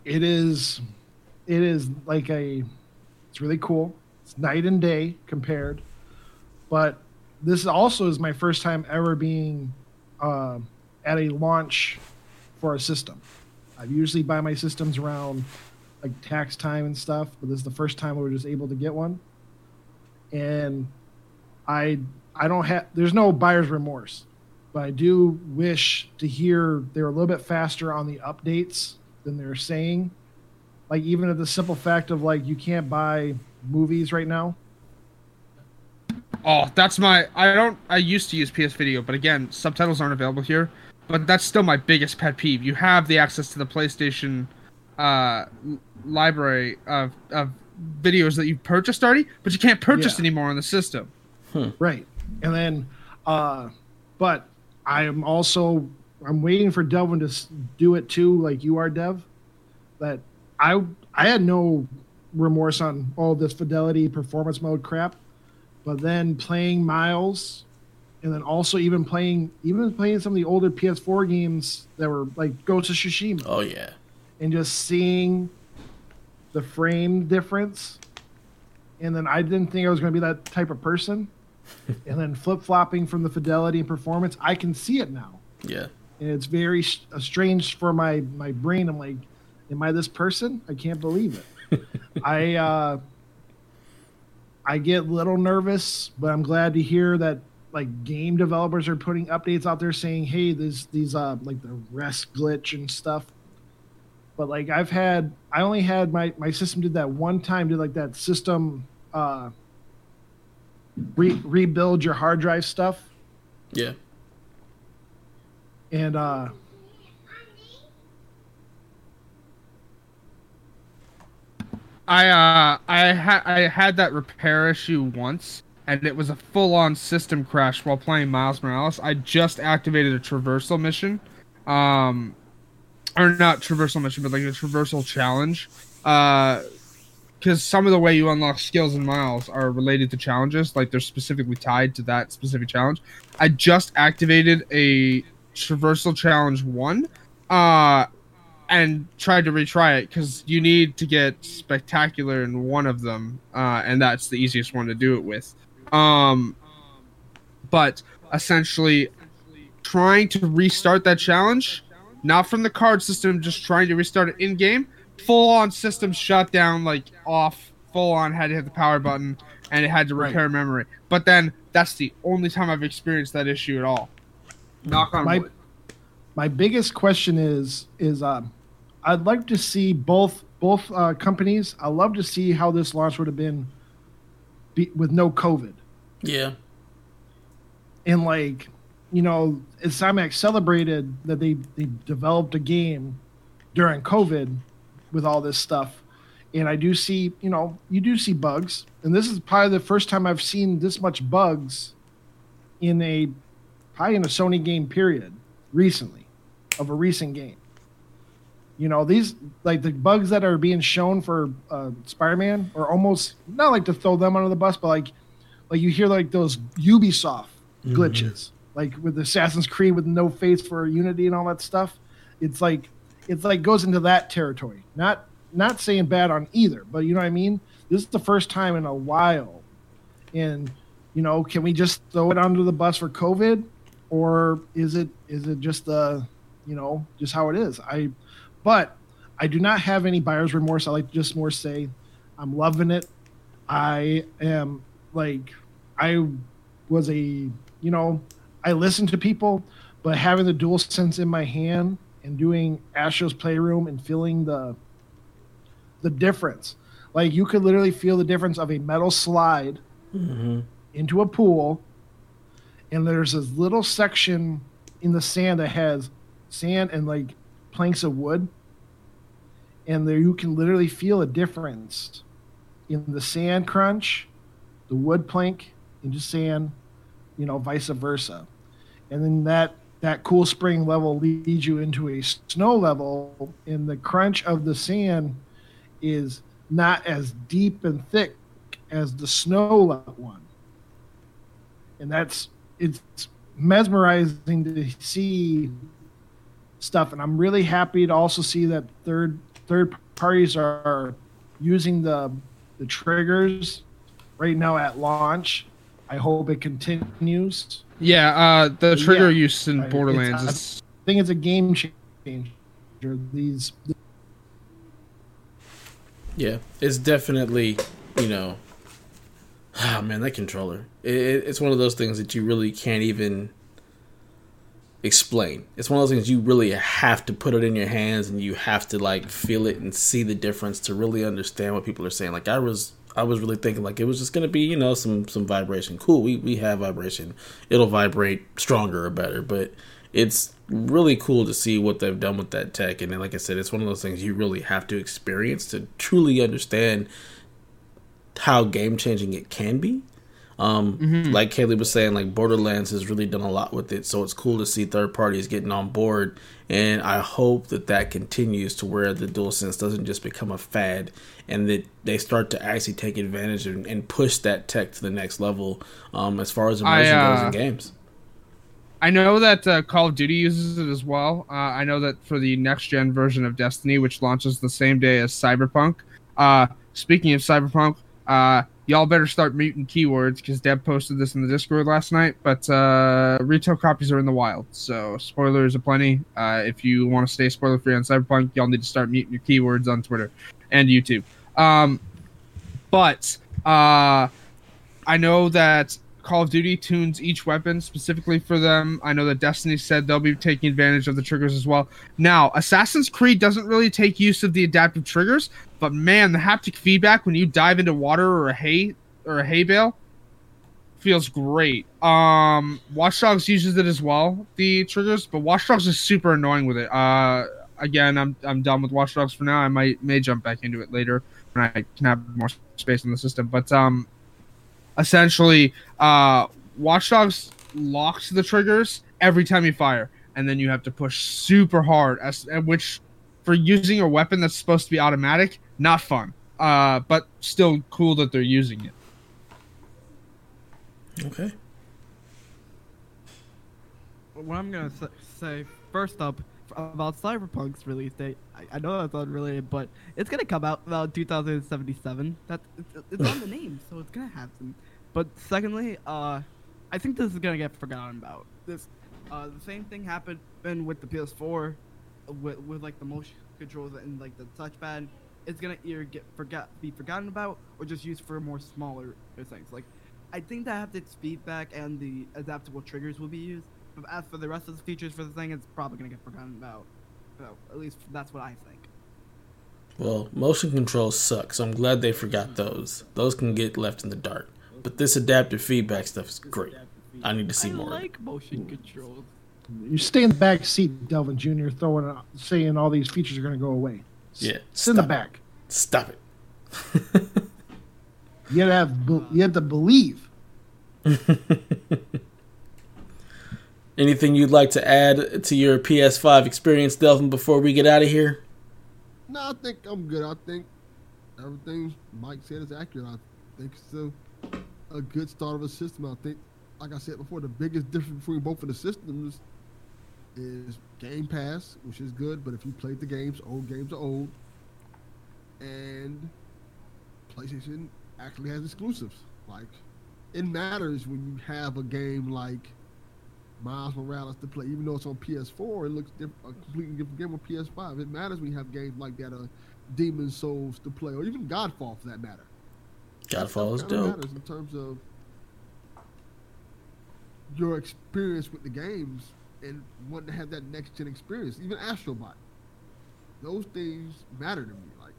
[SPEAKER 5] It is it is like a it's really cool. It's night and day compared. But this also is my first time ever being uh, at a launch for a system. I usually buy my systems around like tax time and stuff but this is the first time we were just able to get one. And i i don't have there's no buyer's remorse but i do wish to hear they're a little bit faster on the updates than they're saying. Like even at the simple fact of like you can't buy movies right now.
[SPEAKER 6] Oh, that's my. I don't. I used to use PS Video, but again, subtitles aren't available here. But that's still my biggest pet peeve. You have the access to the PlayStation uh, library of, of videos that you purchased already, but you can't purchase
[SPEAKER 5] Yeah.
[SPEAKER 6] anymore on the system.
[SPEAKER 5] Right. And then uh but I am also I'm waiting for Delvin to do it too like you are Dev. That I I had no remorse on all this fidelity performance mode crap. But then playing Miles and then also even playing even playing some of the older PS4 games that were like Ghost of Tsushima
[SPEAKER 2] Oh yeah.
[SPEAKER 5] and just seeing the frame difference. And then I didn't think I was going to be that type of person. and then flip flopping from the fidelity and performance, I can see it now.
[SPEAKER 2] Yeah.
[SPEAKER 5] And it's very uh, strange for my, my brain. I'm like, am I this person? I can't believe it. I, uh, I get a little nervous, but I'm glad to hear that like game developers are putting updates out there saying, "Hey, this these uh like the rest glitch and stuff." But like I've had, I only had my my system did that one time, did like that system uh re- rebuild your hard drive stuff,
[SPEAKER 2] Yeah.
[SPEAKER 5] And uh
[SPEAKER 6] I uh I had I had that repair issue once, and it was a full-on system crash while playing Miles Morales. I just activated a traversal mission, um, or not traversal mission, but like a traversal challenge, uh, because some of the way you unlock skills in Miles are related to challenges, like they're specifically tied to that specific challenge. I just activated a traversal challenge one, uh, and tried to retry it because you need to get spectacular in one of them, uh, and that's the easiest one to do it with. Um, but essentially, trying to restart that challenge, not from the card system, just trying to restart it in game, full on system shut down, like off, full on, had to hit the power button, and it had to
[SPEAKER 5] Right.
[SPEAKER 6] repair memory. But then that's the only time I've experienced that issue at all. Knock on
[SPEAKER 5] My-
[SPEAKER 6] wood.
[SPEAKER 5] my biggest question is is um I'd like to see both both uh, companies. I love to see how this launch would have been be, with no COVID.
[SPEAKER 2] Yeah.
[SPEAKER 5] And like, you know, Cymax celebrated that they they developed a game during COVID with all this stuff. And I do see, you know, you do see bugs. And this is probably the first time I've seen this much bugs in a probably in a Sony game period recently of a recent game. You know, these like the bugs that are being shown for uh, Spider-Man are almost not like to throw them under the bus, but like like you hear like those Ubisoft glitches, like with Assassin's Creed with no face for Unity and all that stuff. It's like it's like goes into that territory. Not not saying bad on either, but you know what I mean. This is the first time in a while, and you know, can we just throw it under the bus for COVID, or is it is it just the you know just how it is? I, but I do not have any buyer's remorse. I like to just more say, I'm loving it. I am like, I was a you know, I listened to people, but having the dual sense in my hand and doing Astro's Playroom and feeling the the difference. Like you could literally feel the difference of a metal slide mm-hmm. into a pool, and there's this little section in the sand that has sand and like planks of wood, and there you can literally feel a difference in the sand crunch, the wood plank into sand, you know, vice versa, and then that that cool spring level leads you into a snow level, and the crunch of the sand is not as deep and thick as the snow one. And that's it's mesmerizing to see stuff and I'm really happy to also see that third third parties are using the the triggers right now at launch. I hope it continues.
[SPEAKER 6] Yeah, uh, the trigger
[SPEAKER 5] Yeah.
[SPEAKER 6] use in
[SPEAKER 5] Right,
[SPEAKER 6] Borderlands is
[SPEAKER 5] I think it's a game changer. These
[SPEAKER 2] Yeah, it's definitely, you know, ah man, that controller. It- it's one of those things that you really can't even explain. It's one of those things you really have to put it in your hands and you have to like feel it and see the difference to really understand what people are saying. Like I was I was really thinking like it was just gonna be, you know, some some vibration. Cool, we we have vibration. It'll vibrate stronger or better, but it's really cool to see what they've done with that tech. And then, like I said, it's one of those things you really have to experience to truly understand how game changing it can be. Um, like Kaylee was saying, like Borderlands has really done a lot with it, so it's cool to see third parties getting on board. And I hope that that continues to where the DualSense doesn't just become a fad, and that they start to actually take advantage and, and push that tech to the next level. Um, as far as immersion
[SPEAKER 6] I,
[SPEAKER 2] goes
[SPEAKER 6] uh,
[SPEAKER 2] in games.
[SPEAKER 6] I know that uh, Call of Duty uses it as well. Uh, I know that for the next gen version of Destiny, which launches the same day as Cyberpunk. Uh, speaking of Cyberpunk, uh, y'all better start muting keywords because Deb posted this in the Discord last night. But uh, retail copies are in the wild, so spoilers aplenty. Uh, if you want to stay spoiler free on Cyberpunk, y'all need to start muting your keywords on Twitter and YouTube. Um, but uh, I know that Call of Duty tunes each weapon specifically for them. I know that Destiny said they'll be taking advantage of the triggers as well. Now, Assassin's Creed doesn't really take use of the adaptive triggers, but man, the haptic feedback when you dive into water or a hay or a hay bale feels great. Um, Watch Dogs uses it as well, the triggers, but Watch Dogs is super annoying with it. Uh, again, I'm I'm done with Watch Dogs for now. I might may jump back into it later when I can have more space in the system, but um essentially uh Watch Dogs locks the triggers every time you fire and then you have to push super hard as which for using a weapon that's supposed to be automatic not fun uh but still cool that they're using it
[SPEAKER 2] Okay.
[SPEAKER 3] what I'm gonna say first up about Cyberpunk's release date. I, I know that's unrelated, but it's gonna come out about 2077. That it's, it's on the name, so it's gonna happen. But secondly, uh, I think this is gonna get forgotten about. This, uh, the same thing happened with the PS4, with with like the motion controls and like the touchpad. It's gonna either get forgot be forgotten about or just used for more smaller things. Like, I think the haptic feedback and the adaptable triggers will be used. But as for the rest of the features for the thing, it's probably gonna get forgotten about. So at least that's what I think.
[SPEAKER 2] Well, motion controls suck, so I'm glad they forgot hmm. those. Those can get left in the dark. But this adaptive feedback stuff is great. I need to see
[SPEAKER 3] I
[SPEAKER 2] more. of it.
[SPEAKER 3] like motion controls.
[SPEAKER 5] you stay in the back seat, Delvin Jr. Throwing out, saying all these features are going to go away.
[SPEAKER 2] Yeah,
[SPEAKER 5] sit in the back.
[SPEAKER 2] Stop it.
[SPEAKER 5] You have to have be- you have to believe.
[SPEAKER 2] Anything you'd like to add to your PS5 experience, Delvin, before we get out of here?
[SPEAKER 4] No, I think I'm good. I think everything Mike said is accurate. I think it's a, a good start of a system. I think, like I said before, the biggest difference between both of the systems is Game Pass, which is good, but if you played the games, old games are old. And PlayStation actually has exclusives. Like, it matters when you have a game like Miles Morales to play, even though it's on PS4, it looks diff- a completely different game on PS5. It matters when you have games like that, uh, Demon Souls to play, or even Godfall for that matter.
[SPEAKER 2] Godfall is dope.
[SPEAKER 4] matters in terms of your experience with the games and wanting to have that next gen experience. Even Astrobot, those things matter to me. Like,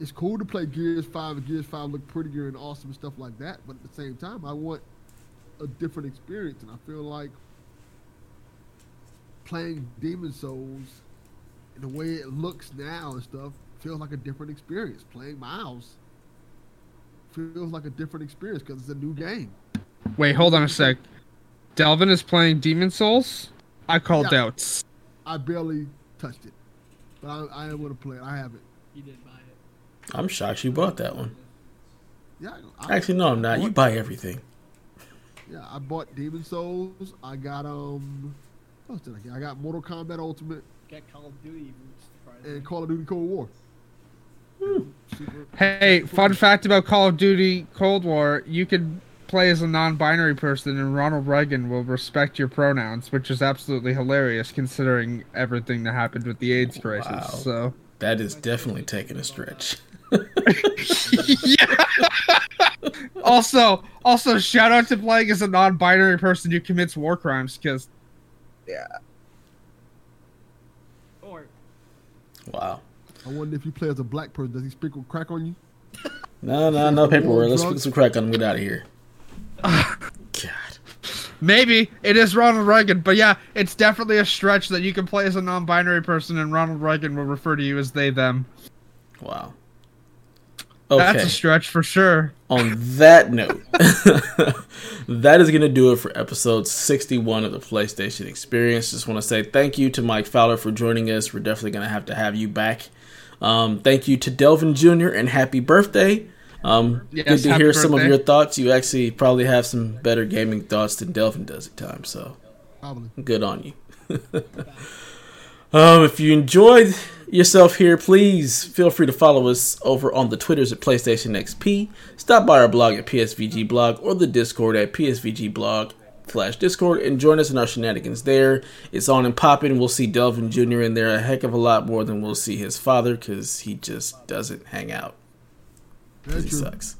[SPEAKER 4] it's cool to play Gears Five Gears Five look prettier and awesome and stuff like that, but at the same time, I want a different experience, and I feel like playing Demon Souls and the way it looks now and stuff feels like a different experience. Playing Miles feels like a different experience because it's a new game.
[SPEAKER 6] Wait, hold on a sec. Delvin is playing Demon Souls. I called
[SPEAKER 4] Yeah.
[SPEAKER 6] out.
[SPEAKER 4] I barely touched it, but I, I want to play it. I have it.
[SPEAKER 3] He did buy it.
[SPEAKER 2] I'm shocked you bought that one.
[SPEAKER 4] Yeah, I,
[SPEAKER 2] Actually, no, I'm not. You buy everything.
[SPEAKER 4] yeah, I bought Demon Souls. I got um, what did I get? I got Mortal Kombat Ultimate
[SPEAKER 3] Get Call of Duty. surprisingly.
[SPEAKER 4] and Call of Duty Cold War.
[SPEAKER 2] Hmm.
[SPEAKER 4] Super-
[SPEAKER 6] Hey, fun fact about Call of Duty Cold War: you can play as a non-binary person, and Ronald Reagan will respect your pronouns, which is absolutely hilarious considering everything that happened with the AIDS crisis.
[SPEAKER 2] Wow.
[SPEAKER 6] So,
[SPEAKER 2] That is definitely taking a stretch.
[SPEAKER 6] yeah. also, also, shout out to playing as a non-binary person who commits war crimes, because yeah.
[SPEAKER 3] Or
[SPEAKER 2] Wow.
[SPEAKER 4] I wonder if you play as a black person, does he sprinkle crack on you?
[SPEAKER 2] No, no, no paperwork. Let's put some crack on and get out of here. God.
[SPEAKER 6] maybe it is Ronald Reagan. But yeah, it's definitely a stretch that you can play as a non-binary person, and Ronald Reagan will refer to you as they them.
[SPEAKER 2] Wow.
[SPEAKER 6] That's a stretch for sure.
[SPEAKER 2] On that note, that is going to do it for episode 61 of the PlayStation Experience. Just want to say thank you to Mike Fowler for joining us. We're definitely going to have to have you back. Um, thank you to Delvin Jr. and happy birthday. Um,
[SPEAKER 6] Yes,
[SPEAKER 2] good to hear some of your thoughts. You actually probably have some better gaming thoughts than Delvin does at times. So
[SPEAKER 4] Probably.
[SPEAKER 2] good on you. um, if you enjoyed yourself here, please feel free to follow us over on the Twitters at PlayStation XP. Stop by our blog at PSVG Blog or the Discord at PSVG Blog slash Discord and join us in our shenanigans there. It's on and popping. We'll see Delvin Jr. in there a heck of a lot more than we'll see his father because he just doesn't hang out. 'Cause he
[SPEAKER 4] true.
[SPEAKER 2] sucks.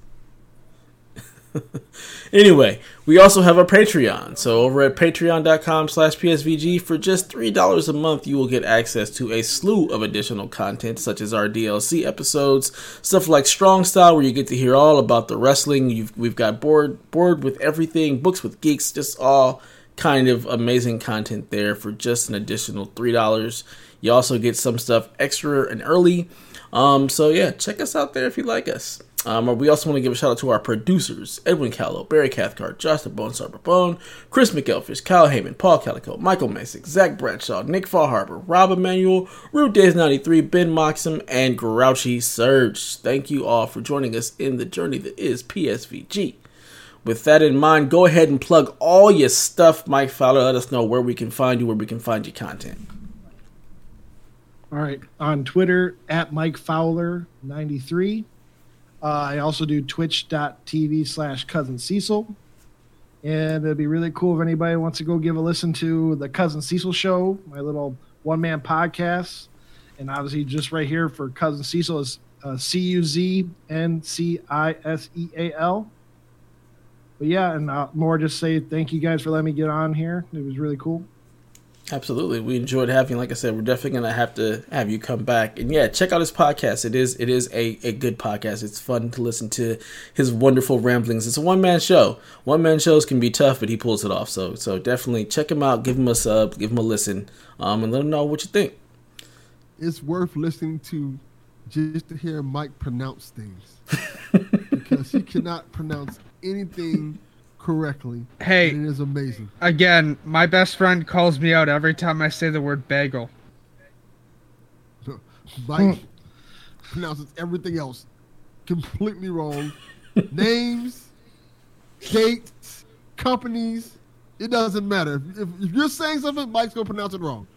[SPEAKER 2] anyway, we also have a Patreon. So over at patreon.com slash PSVG, for just $3 a month, you will get access to a slew of additional content, such as our DLC episodes, stuff like Strong Style, where you get to hear all about the wrestling. You've, we've got board, board with everything, books with geeks, just all kind of amazing content there for just an additional $3. You also get some stuff extra and early. Um, so yeah, check us out there if you like us. Um, we also want to give a shout out to our producers Edwin Callow, Barry Cathcart, the Bone Star Bone, Chris McElfish, Kyle Heyman, Paul Calico, Michael Masick, Zach Bradshaw, Nick Harbor, Rob Emanuel, Rude Days 93, Ben Moxham, and Grouchy Surge. Thank you all for joining us in the journey that is PSVG. With that in mind, go ahead and plug all your stuff, Mike Fowler. Let us know where we can find you, where we can find your content.
[SPEAKER 5] All right, on Twitter at Mike Fowler ninety three. Uh, I also do twitch.tv slash cousin Cecil. And it'd be really cool if anybody wants to go give a listen to the Cousin Cecil show, my little one man podcast. And obviously, just right here for Cousin Cecil is uh, C U Z N C I S E A L. But yeah, and uh, more just say thank you guys for letting me get on here. It was really cool.
[SPEAKER 2] Absolutely, we enjoyed having. Like I said, we're definitely gonna have to have you come back. And yeah, check out his podcast. It is it is a, a good podcast. It's fun to listen to his wonderful ramblings. It's a one man show. One man shows can be tough, but he pulls it off. So so definitely check him out. Give him a sub. Give him a listen. Um, and let him know what you think.
[SPEAKER 4] It's worth listening to just to hear Mike pronounce things because he cannot pronounce anything correctly.
[SPEAKER 6] Hey,
[SPEAKER 4] it is amazing.
[SPEAKER 6] again, my best friend calls me out every time I say the word bagel.
[SPEAKER 4] Mike pronounces everything else completely wrong. Names, dates, companies, it doesn't matter. If, if you're saying something, Mike's gonna pronounce it wrong,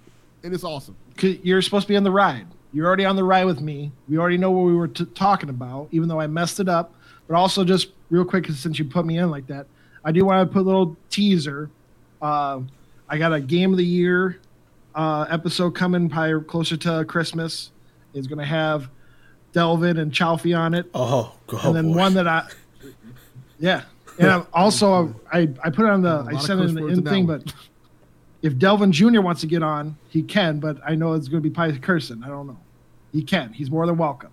[SPEAKER 4] and it's awesome.
[SPEAKER 5] You're supposed to be on the ride. You're already on the ride with me. We already know what we were t- talking about, even though I messed it up. But also, just real quick, since you put me in like that, I do want to put a little teaser. Uh, I got a game of the year uh, episode coming probably closer to Christmas. It's going to have Delvin and Chalfie on it.
[SPEAKER 2] Oh, oh
[SPEAKER 5] and then
[SPEAKER 2] boy.
[SPEAKER 5] one that I, yeah, and I'm also I I put it on the I sent it in the in
[SPEAKER 4] in
[SPEAKER 5] thing, but if Delvin Jr. wants to get on, he can. But I know it's going to be probably cursing. I don't know. He can. He's more than welcome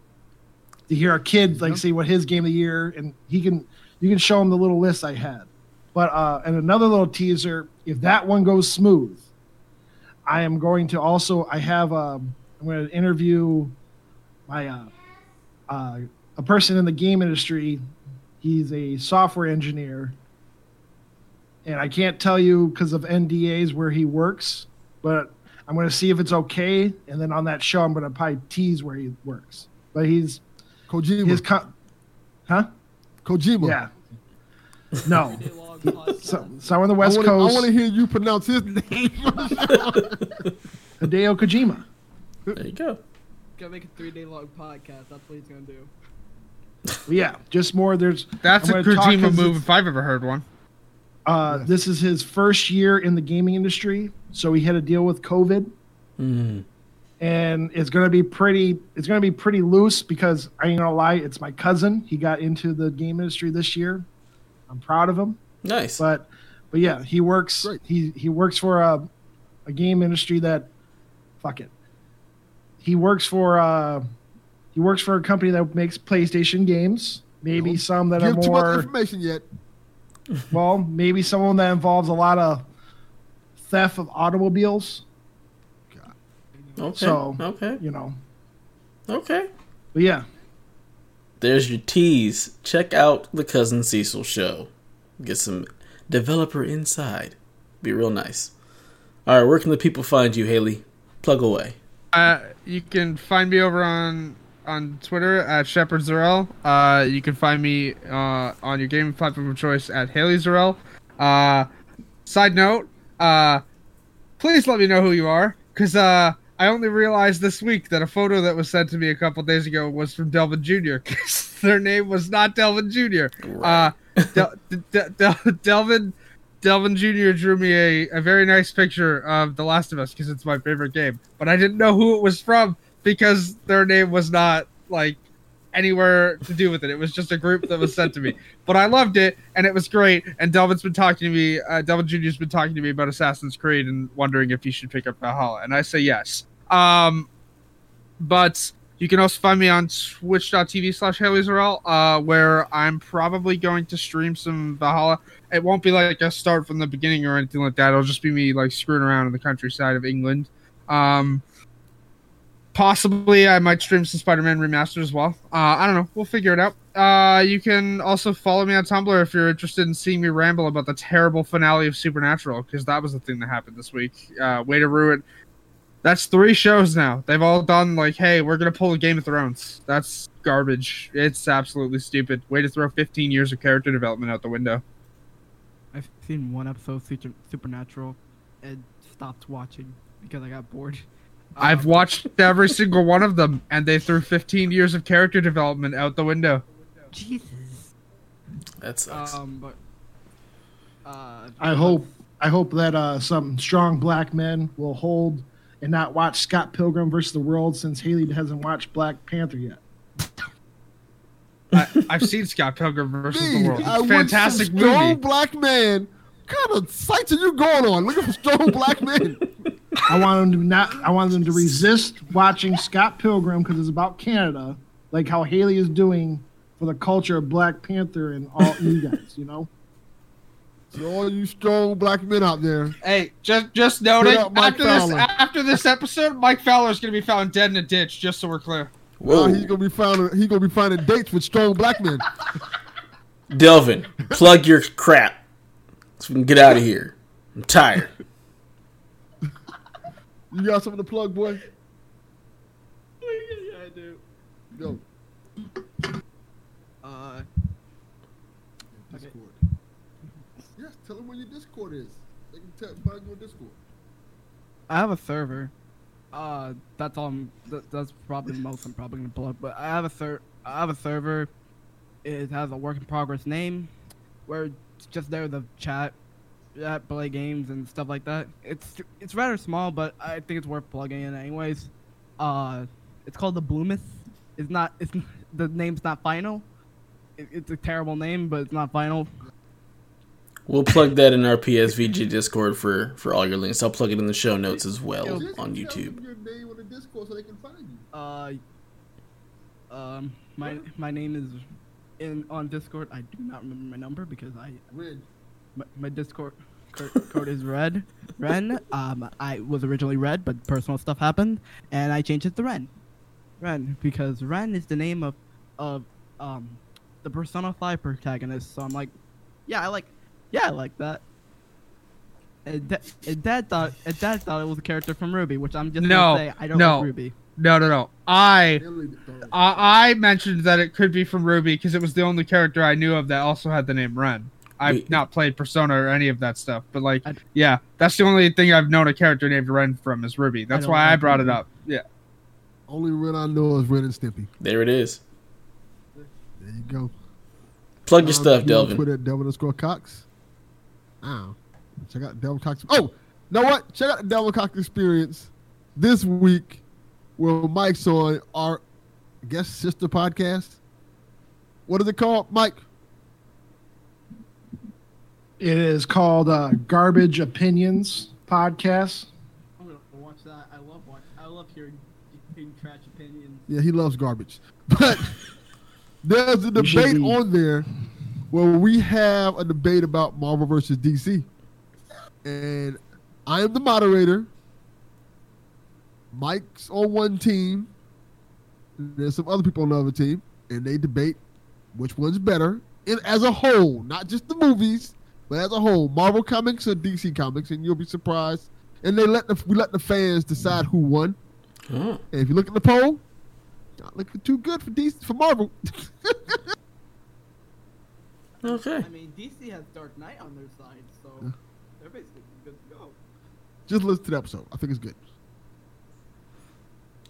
[SPEAKER 5] to hear a kid like
[SPEAKER 4] Yep.
[SPEAKER 5] say what his game of the year, and he can. You can show him the little list I had. But uh, and another little teaser. If that one goes smooth, I am going to also. I have. Um, I'm going to interview my uh, uh, a person in the game industry. He's a software engineer, and I can't tell you because of NDAs where he works, but I'm going to see if it's okay. And then on that show, I'm going to probably tease where he works. But he's
[SPEAKER 4] Kojima.
[SPEAKER 5] his co- huh?
[SPEAKER 4] Kojima.
[SPEAKER 5] Yeah. No. So, so on the West
[SPEAKER 4] I wanna,
[SPEAKER 5] Coast,
[SPEAKER 4] I want to hear you pronounce his name.
[SPEAKER 5] Hideo Kojima.
[SPEAKER 2] there you go.
[SPEAKER 3] Gonna make a three day long podcast. That's what he's gonna do.
[SPEAKER 5] Yeah, just more. There's
[SPEAKER 6] That's
[SPEAKER 5] I'm
[SPEAKER 6] a
[SPEAKER 5] gonna talk
[SPEAKER 6] Kojima
[SPEAKER 5] 'cause
[SPEAKER 6] move if I've ever heard one.
[SPEAKER 5] Uh,
[SPEAKER 4] Yes.
[SPEAKER 5] This is his first year in the gaming industry, so he had to deal with COVID,
[SPEAKER 2] Mm.
[SPEAKER 5] and it's gonna be pretty. It's gonna be pretty loose because I ain't gonna lie, it's my cousin. He got into the game industry this year. I'm proud of him,
[SPEAKER 2] Nice.
[SPEAKER 5] but but yeah, he works.
[SPEAKER 4] Great.
[SPEAKER 5] He he works for a a game industry that, fuck it. He works for uh, he works for a company that makes PlayStation games. Maybe
[SPEAKER 4] Don't
[SPEAKER 5] some that are
[SPEAKER 4] Give too much
[SPEAKER 5] more
[SPEAKER 4] information yet.
[SPEAKER 5] well, maybe someone that involves a lot of theft of automobiles.
[SPEAKER 2] okay.
[SPEAKER 5] so-
[SPEAKER 2] okay.
[SPEAKER 5] You know,
[SPEAKER 2] Okay.
[SPEAKER 5] but yeah,
[SPEAKER 2] There's your tease. Check out the Cousin Cecil show. Get some developer inside. Be real nice. All right, where can the people find you, Haley? Plug away.
[SPEAKER 6] Uh, you can find me over on on Twitter at Shepard Zarel. Uh, you can find me uh, on your gaming platform of choice at Haley Zarel. Uh, side note, uh, please let me know who you are, because uh, I only realized this week that a photo that was sent to me a couple days ago was from Delvin Jr. because their name was not Delvin Jr. Uh, Del- Del- Del- Delvin Delvin Jr. drew me a, a very nice picture of The Last of Us because it's my favorite game. But I didn't know who it was from because their name was not like anywhere to do with it. It was just a group that was sent to me. But I loved it and it was great. And Delvin's been talking to me, uh, Delvin Jr.'s been talking to me about Assassin's Creed and wondering if he should pick up Valhalla. And I say yes. Um, but you can also find me on twitch.tv slash Haley Zarel, uh, where I'm probably going to stream some Valhalla. It won't be like a start from the beginning or anything like that. It'll just be me like screwing around in the countryside of England. Um, possibly I might stream some Spider-Man remastered as well. Uh, I don't know. We'll figure it out. Uh, you can also follow me on Tumblr if you're interested in seeing me ramble about the terrible finale of Supernatural, because that was the thing that happened this week. Uh, way to ruin. That's three shows now. They've all done like, hey, we're gonna pull a Game of Thrones. That's garbage. It's absolutely stupid. Way to throw 15 years of character development out the window.
[SPEAKER 3] I've seen one episode of Super- Supernatural and stopped watching because I got bored.
[SPEAKER 6] I've
[SPEAKER 3] Um,
[SPEAKER 6] watched every single one of them, and they threw 15 years of character development out the window.
[SPEAKER 3] Jesus.
[SPEAKER 2] That sucks.
[SPEAKER 3] Um, but uh,
[SPEAKER 5] I hope I hope that uh, some strong black men will hold and not watch Scott Pilgrim versus the World since Haley hasn't watched Black Panther yet.
[SPEAKER 6] I, I've seen Scott Pilgrim versus the World. It's
[SPEAKER 4] I
[SPEAKER 6] a
[SPEAKER 4] want
[SPEAKER 6] fantastic
[SPEAKER 4] some strong
[SPEAKER 6] movie.
[SPEAKER 4] black man. What kind of sites are you going on? Look at strong black men.
[SPEAKER 5] I want them to not. I want them to resist watching Scott Pilgrim because it's about Canada, like how Haley is doing for the culture of Black Panther and all you guys. You know.
[SPEAKER 4] To all you strong black men out there,
[SPEAKER 6] Hey, just just noting
[SPEAKER 4] up Mike
[SPEAKER 6] after this after this episode, Mike Fowler is gonna be found dead in a ditch. Just so we're clear.
[SPEAKER 4] well,
[SPEAKER 2] Whoa.
[SPEAKER 4] he's gonna be found. He's gonna be finding dates with strong black men.
[SPEAKER 2] Delvin, plug your crap. so we can get out of here. I'm tired.
[SPEAKER 4] You got something to plug, boy?
[SPEAKER 3] yeah, I do.
[SPEAKER 4] Go.
[SPEAKER 3] Uh,
[SPEAKER 4] Discord. Yes, tell them where your Discord is. They can tell, find you on Discord.
[SPEAKER 3] I have a server. Uh, that's all. I'm, that, that's probably the most I'm probably gonna plug. But I have a ser- I have a server. It has a work in progress name, where it's just there the chat, chat, play games and stuff like that. It's it's rather small, but I think it's worth plugging in anyways. Uh, it's called the Bloomith. It's not. It's the name's not final. It, it's a terrible name, but it's not final.
[SPEAKER 2] We'll plug that in our PSVG Discord for for all your links. I'll plug it in the show notes as well
[SPEAKER 4] Just
[SPEAKER 2] on YouTube.
[SPEAKER 4] them your name on the Discord so they can find you.
[SPEAKER 3] Uh, um, my my name is in on Discord. I do not remember my number because I
[SPEAKER 4] Red.
[SPEAKER 3] my, my Discord code, code is red. Ren. Um, I was originally red, but personal stuff happened, and I changed it to Ren. Ren because Ren is the name of of um the Persona Five protagonist. So I'm like, yeah, I like, yeah, I like that. And, da- and dad thought and dad thought it was a character from RWBY, which I'm just
[SPEAKER 6] No,
[SPEAKER 3] gonna say I don't
[SPEAKER 6] no.
[SPEAKER 3] like RWBY.
[SPEAKER 6] No, no, no. I
[SPEAKER 4] Billy the Third.
[SPEAKER 6] I, I mentioned that it could be from RWBY because it was the only character I knew of that also had the name Ren. I've
[SPEAKER 2] Wait.
[SPEAKER 6] not played Persona or any of that stuff, but like,
[SPEAKER 3] I-
[SPEAKER 6] yeah, that's the only thing I've known a character named Ren from is RWBY. That's
[SPEAKER 3] don't
[SPEAKER 6] why I
[SPEAKER 3] like
[SPEAKER 6] brought it up. Yeah.
[SPEAKER 4] Only Ren I know is Ren and Stimpy.
[SPEAKER 2] There it is.
[SPEAKER 4] There you go.
[SPEAKER 2] Plug your
[SPEAKER 4] Um,
[SPEAKER 2] stuff,
[SPEAKER 4] be on
[SPEAKER 2] Delvin.
[SPEAKER 4] Twitter at Delvin underscore Cox. Oh. Check out Delvin Cox. Oh, know what? Check out the Devil Cox experience this week where Mike's on our guest sister podcast. What is it called, Mike?
[SPEAKER 5] It is called uh, Garbage Opinions Podcast.
[SPEAKER 3] I'm gonna watch that. I love watch. I love hearing, hearing trash opinions.
[SPEAKER 4] Yeah, he loves garbage. But there's a debate on there where we have a debate about Marvel versus DC. And I am the moderator. Mike's on one team. There's some other people on the other team. And they debate which one's better. And as a whole, not just the movies, but as a whole, Marvel comics or DC comics, and you'll be surprised. And they let the we let the fans decide who won.
[SPEAKER 2] Oh,
[SPEAKER 4] And if you look at the poll, not looking too good for DC for Marvel.
[SPEAKER 2] okay.
[SPEAKER 3] I mean, DC has Dark Knight on their side, so they're basically good to go.
[SPEAKER 4] Just listen to the episode. I think it's good.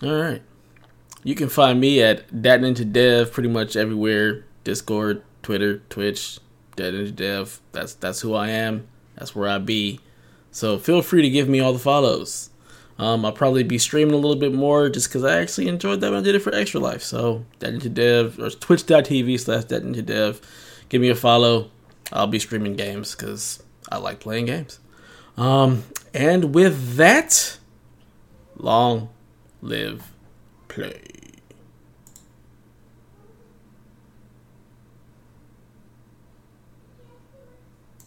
[SPEAKER 2] All right. You can find me at Dat Ninja Dev pretty much everywhere. Discord, Twitter, Twitch, Dat Ninja Dev. That's that's who I am. That's where I be. So feel free to give me all the follows. Um, I'll probably be streaming a little bit more just because I actually enjoyed that when I did it for Extra Life. So Dat Ninja Dev or twitch.tv slash Dat Ninja Dev. Give me a follow. I'll be streaming games because I like playing games. Um, and with that, long live play.